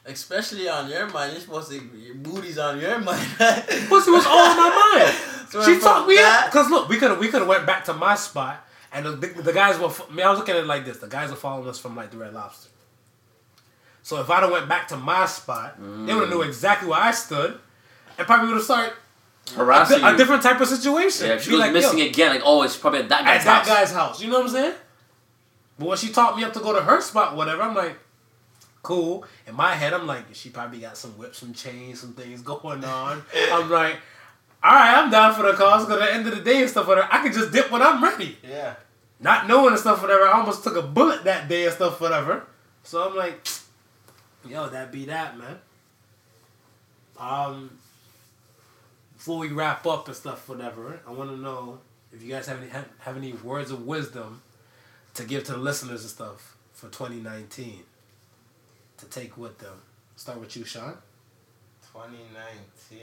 Especially on your mind. You're supposed to your booty's on your mind. Pussy was all on my mind. So she talked me that- up. Cause look, we could have we could have went back to my spot And the, the, the guys were. I mean, I was looking at it like this: the guys were following us from like the Red Lobster. So if I'd have went back to my spot, they would have knew mm. exactly where I stood, and probably would have started a, Harassing di- a different type of situation. Yeah, if she Be goes like, missing again, like, oh, it's probably at that guy's at that house. guy's house. You know what I'm saying? But when she taught me up to go to her spot, whatever, I'm like, cool. In my head, I'm like, she probably got some whips, some chains, some things going on. I'm like, all right, I'm down for the cause. Because at the end of the day and stuff, whatever, I can just dip when I'm ready. Yeah. Not knowing and stuff, whatever. I almost took a bullet that day and stuff, whatever. So I'm like, yo, that be that, man. Um, before we wrap up and stuff, whatever, I want to know if you guys have any have, have any words of wisdom to give to the listeners and stuff for 2019 to take with them. Start with you, Sean. 2019.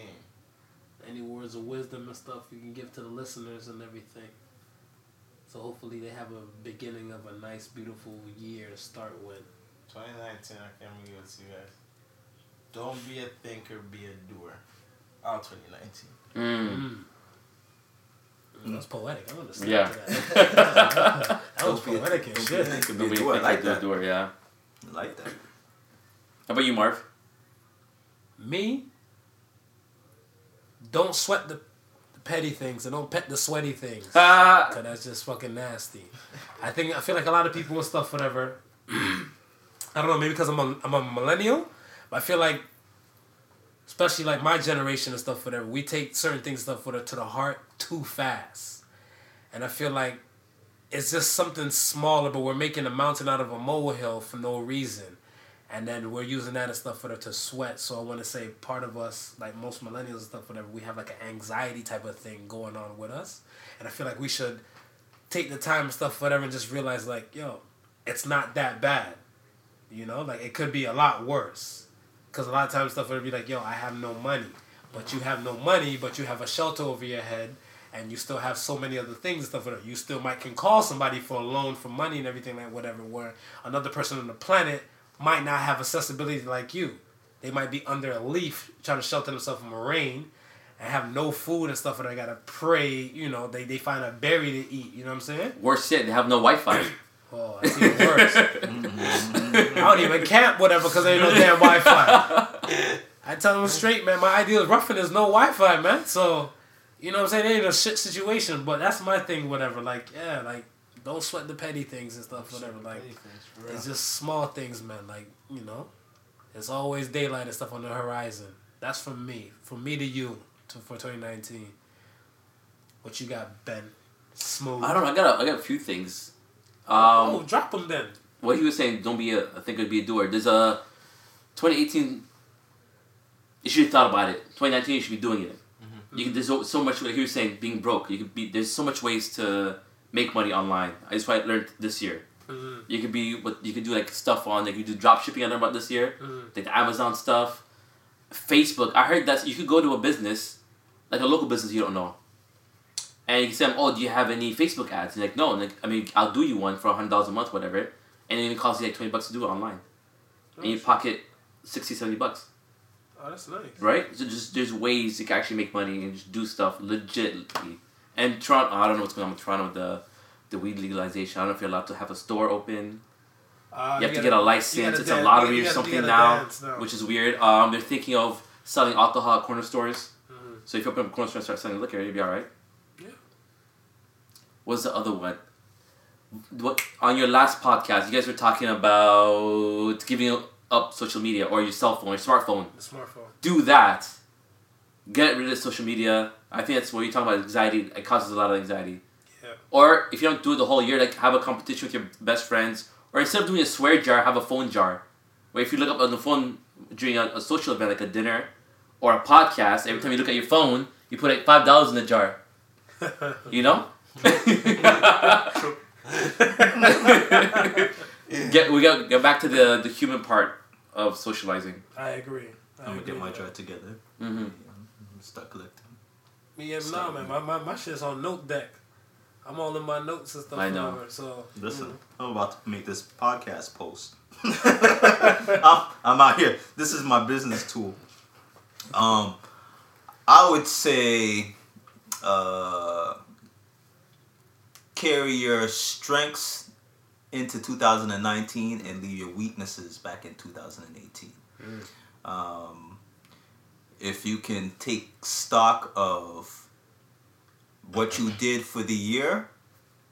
Any words of wisdom and stuff you can give to the listeners and everything. So hopefully they have a beginning of a nice, beautiful year to start with. 2019, I can give it to you guys. Don't be a thinker, be a doer. All 2019. Mm. Mm, That's poetic. I understand Yeah. that. that was Don't poetic and don't be shit. a thinker, be a Nobody doer. I like that. do it, yeah. I like that. How about you, Marv? Me, don't sweat the, the petty things and don't pet the sweaty things. Ah, Cause that's just fucking nasty. I think I feel like a lot of people and stuff, whatever. I don't know, maybe because I'm a I'm a millennial, but I feel like, especially like my generation and stuff, whatever. We take certain things stuff whatever, to the heart too fast, and I feel like it's just something smaller, but we're making a mountain out of a molehill for no reason. And then we're using that and stuff for to sweat. So I want to say part of us, like most millennials and stuff, whatever, we have like an anxiety type of thing going on with us. And I feel like we should take the time and stuff, whatever, and just realize like, yo, it's not that bad. You know, like it could be a lot worse. Cause a lot of times stuff would be like, yo, I have no money, but you have no money, but you have a shelter over your head, and you still have so many other things and stuff. Whatever. You still might can call somebody for a loan for money and everything like whatever. Where another person on the planet might not have accessibility like you. They might be under a leaf trying to shelter themselves from the rain and have no food and stuff, and they gotta pray. You know, they, they find a berry to eat. You know what I'm saying? worse yet, they have no Wi-Fi. Oh, that's even worse. I don't even camp whatever because there ain't no damn Wi-Fi. I tell them straight, man. My idea of roughing is no Wi-Fi, man. So, you know what I'm saying? It ain't a shit situation, but that's my thing. Whatever, like, yeah, like, don't sweat the petty things and stuff. Whatever, like, it's just small things, man. Like, you know, it's always daylight and stuff on the horizon. That's from me, from me to you, to for 2019. What you got, Ben? Smooth. I don't know. I got a, I got a few things. Oh, Um, drop them then. what he was saying, don't be a, I think it'd be a doer. There's a 2018. You should have thought about it. 2019, you should be doing it. You can, there's so, so much. Like he was saying, being broke. You could be. There's so much ways to make money online. That's what I learned this year. Mhm. You could be what you could do like stuff on. Like you do drop shipping. I learned about this year. Mhm. Like the Amazon stuff. Facebook. I heard that you could go to a business, like a local business you don't know, and you can say, "Oh, do you have any Facebook ads?" And like, no. And like, I mean, I'll do you one for a hundred dollars a month, whatever, and it costs you like twenty bucks to do it online, and you pocket 60 70 bucks, Oh, that's nice. right? So just there's ways you can actually make money and just do stuff legitly. And Toronto, I don't know what's going on with Toronto the the weed legalization. I don't know if you're allowed to have a store open. Uh, You have to gotta- get a you license. It's a lottery you or you something now, which is weird. Um, they're thinking of selling alcohol at corner stores. Mhm. So if you open up a corner store and start selling liquor, you'll be all right. What's the other one? What on your last podcast, you guys were talking about giving up social media or your cell phone, your smartphone. the smartphone. Do that. Get rid of social media. I think that's what you're talking about. Anxiety. It causes a lot of anxiety. Yeah. Or if you don't do it the whole year, like have a competition with your best friends. Or instead of doing a swear jar, have a phone jar. Where if you look up on the phone during a, a social event like a dinner or a podcast, every time you look at your phone, you put like five dollars in the jar. You know? get we got get back to the the human part of socializing. I agree. I I'm gonna get my with jar that. together. Mm-hmm. Start collecting. Me and nah, Stop. man. My, my, my shit's on note deck. I'm all in my notes and stuff. I know. whatever, So Listen, mm. I'm about to make this podcast post. I'm, I'm out here. This is my business tool. Um, I would say, uh, carry your strengths into 2019 and leave your weaknesses back in 2018. Um, if you can take stock of what you did for the year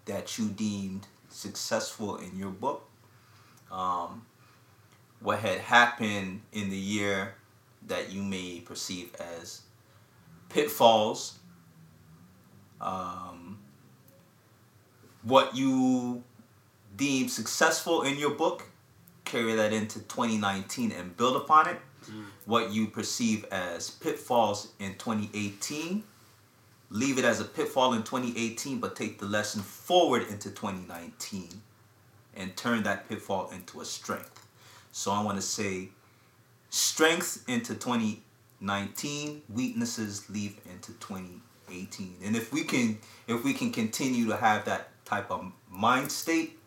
that you deemed successful in your book, um, what had happened in the year that you may perceive as pitfalls, um, what you deem successful in your book, carry that into 2019 and build upon it. Mm. What you perceive as pitfalls in 2018, leave it as a pitfall in 2018, but take the lesson forward into 2019 and turn that pitfall into a strength. So I want to say strength into 2019, weaknesses leave into 2018. And if we can if we can continue to have that type of mind state,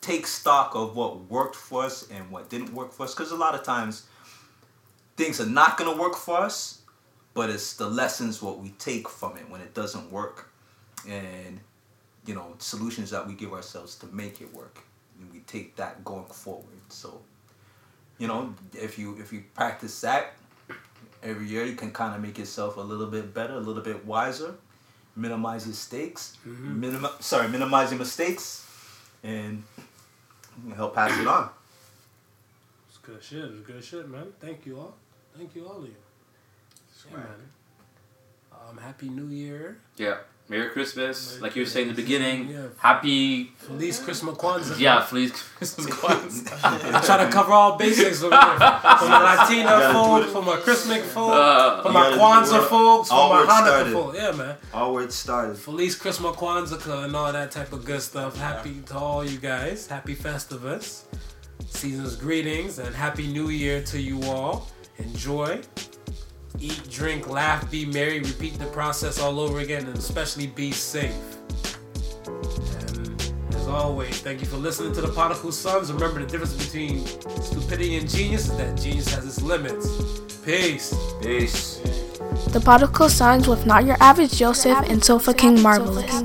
take stock of what worked for us and what didn't work for us. Cuz a lot of times things are not going to work for us, but it's the lessons what we take from it when it doesn't work and you know solutions that we give ourselves to make it work. And we take that going forward. So you know if you if you practice that every year you can kind of make yourself a little bit better a little bit wiser minimize your stakes minimi- sorry minimize your mistakes and help pass it on It's good shit. It's good shit, man. Thank you all. Thank you all of you. Yeah, man. Um, happy New Year. Yeah. Merry Christmas. Like you were saying in the beginning. Yeah. Happy. Feliz Christmas Kwanzaa. Yeah, Feliz Christmas Kwanzaa. I'm trying to cover all bases over here. For my Latina gotta folk, it. for my Christmas folk, Uh, for my gotta Kwanzaa it. folks, for All my Hanukkah started. folk. Yeah, man. all where it started Feliz Christmas Kwanzaa and all that type of good stuff. Happy to all you guys. Happy Festivus. Season's greetings and Happy New Year to you all. Enjoy. Eat, drink, laugh, be merry. Repeat the process all over again and especially be safe. And as always, thank you for listening to the Particle Sons. Remember the difference between stupidity and genius is that genius has its limits. Peace. peace The Particle Sons with Not Your Average Joseph and Sofa King Marvelous.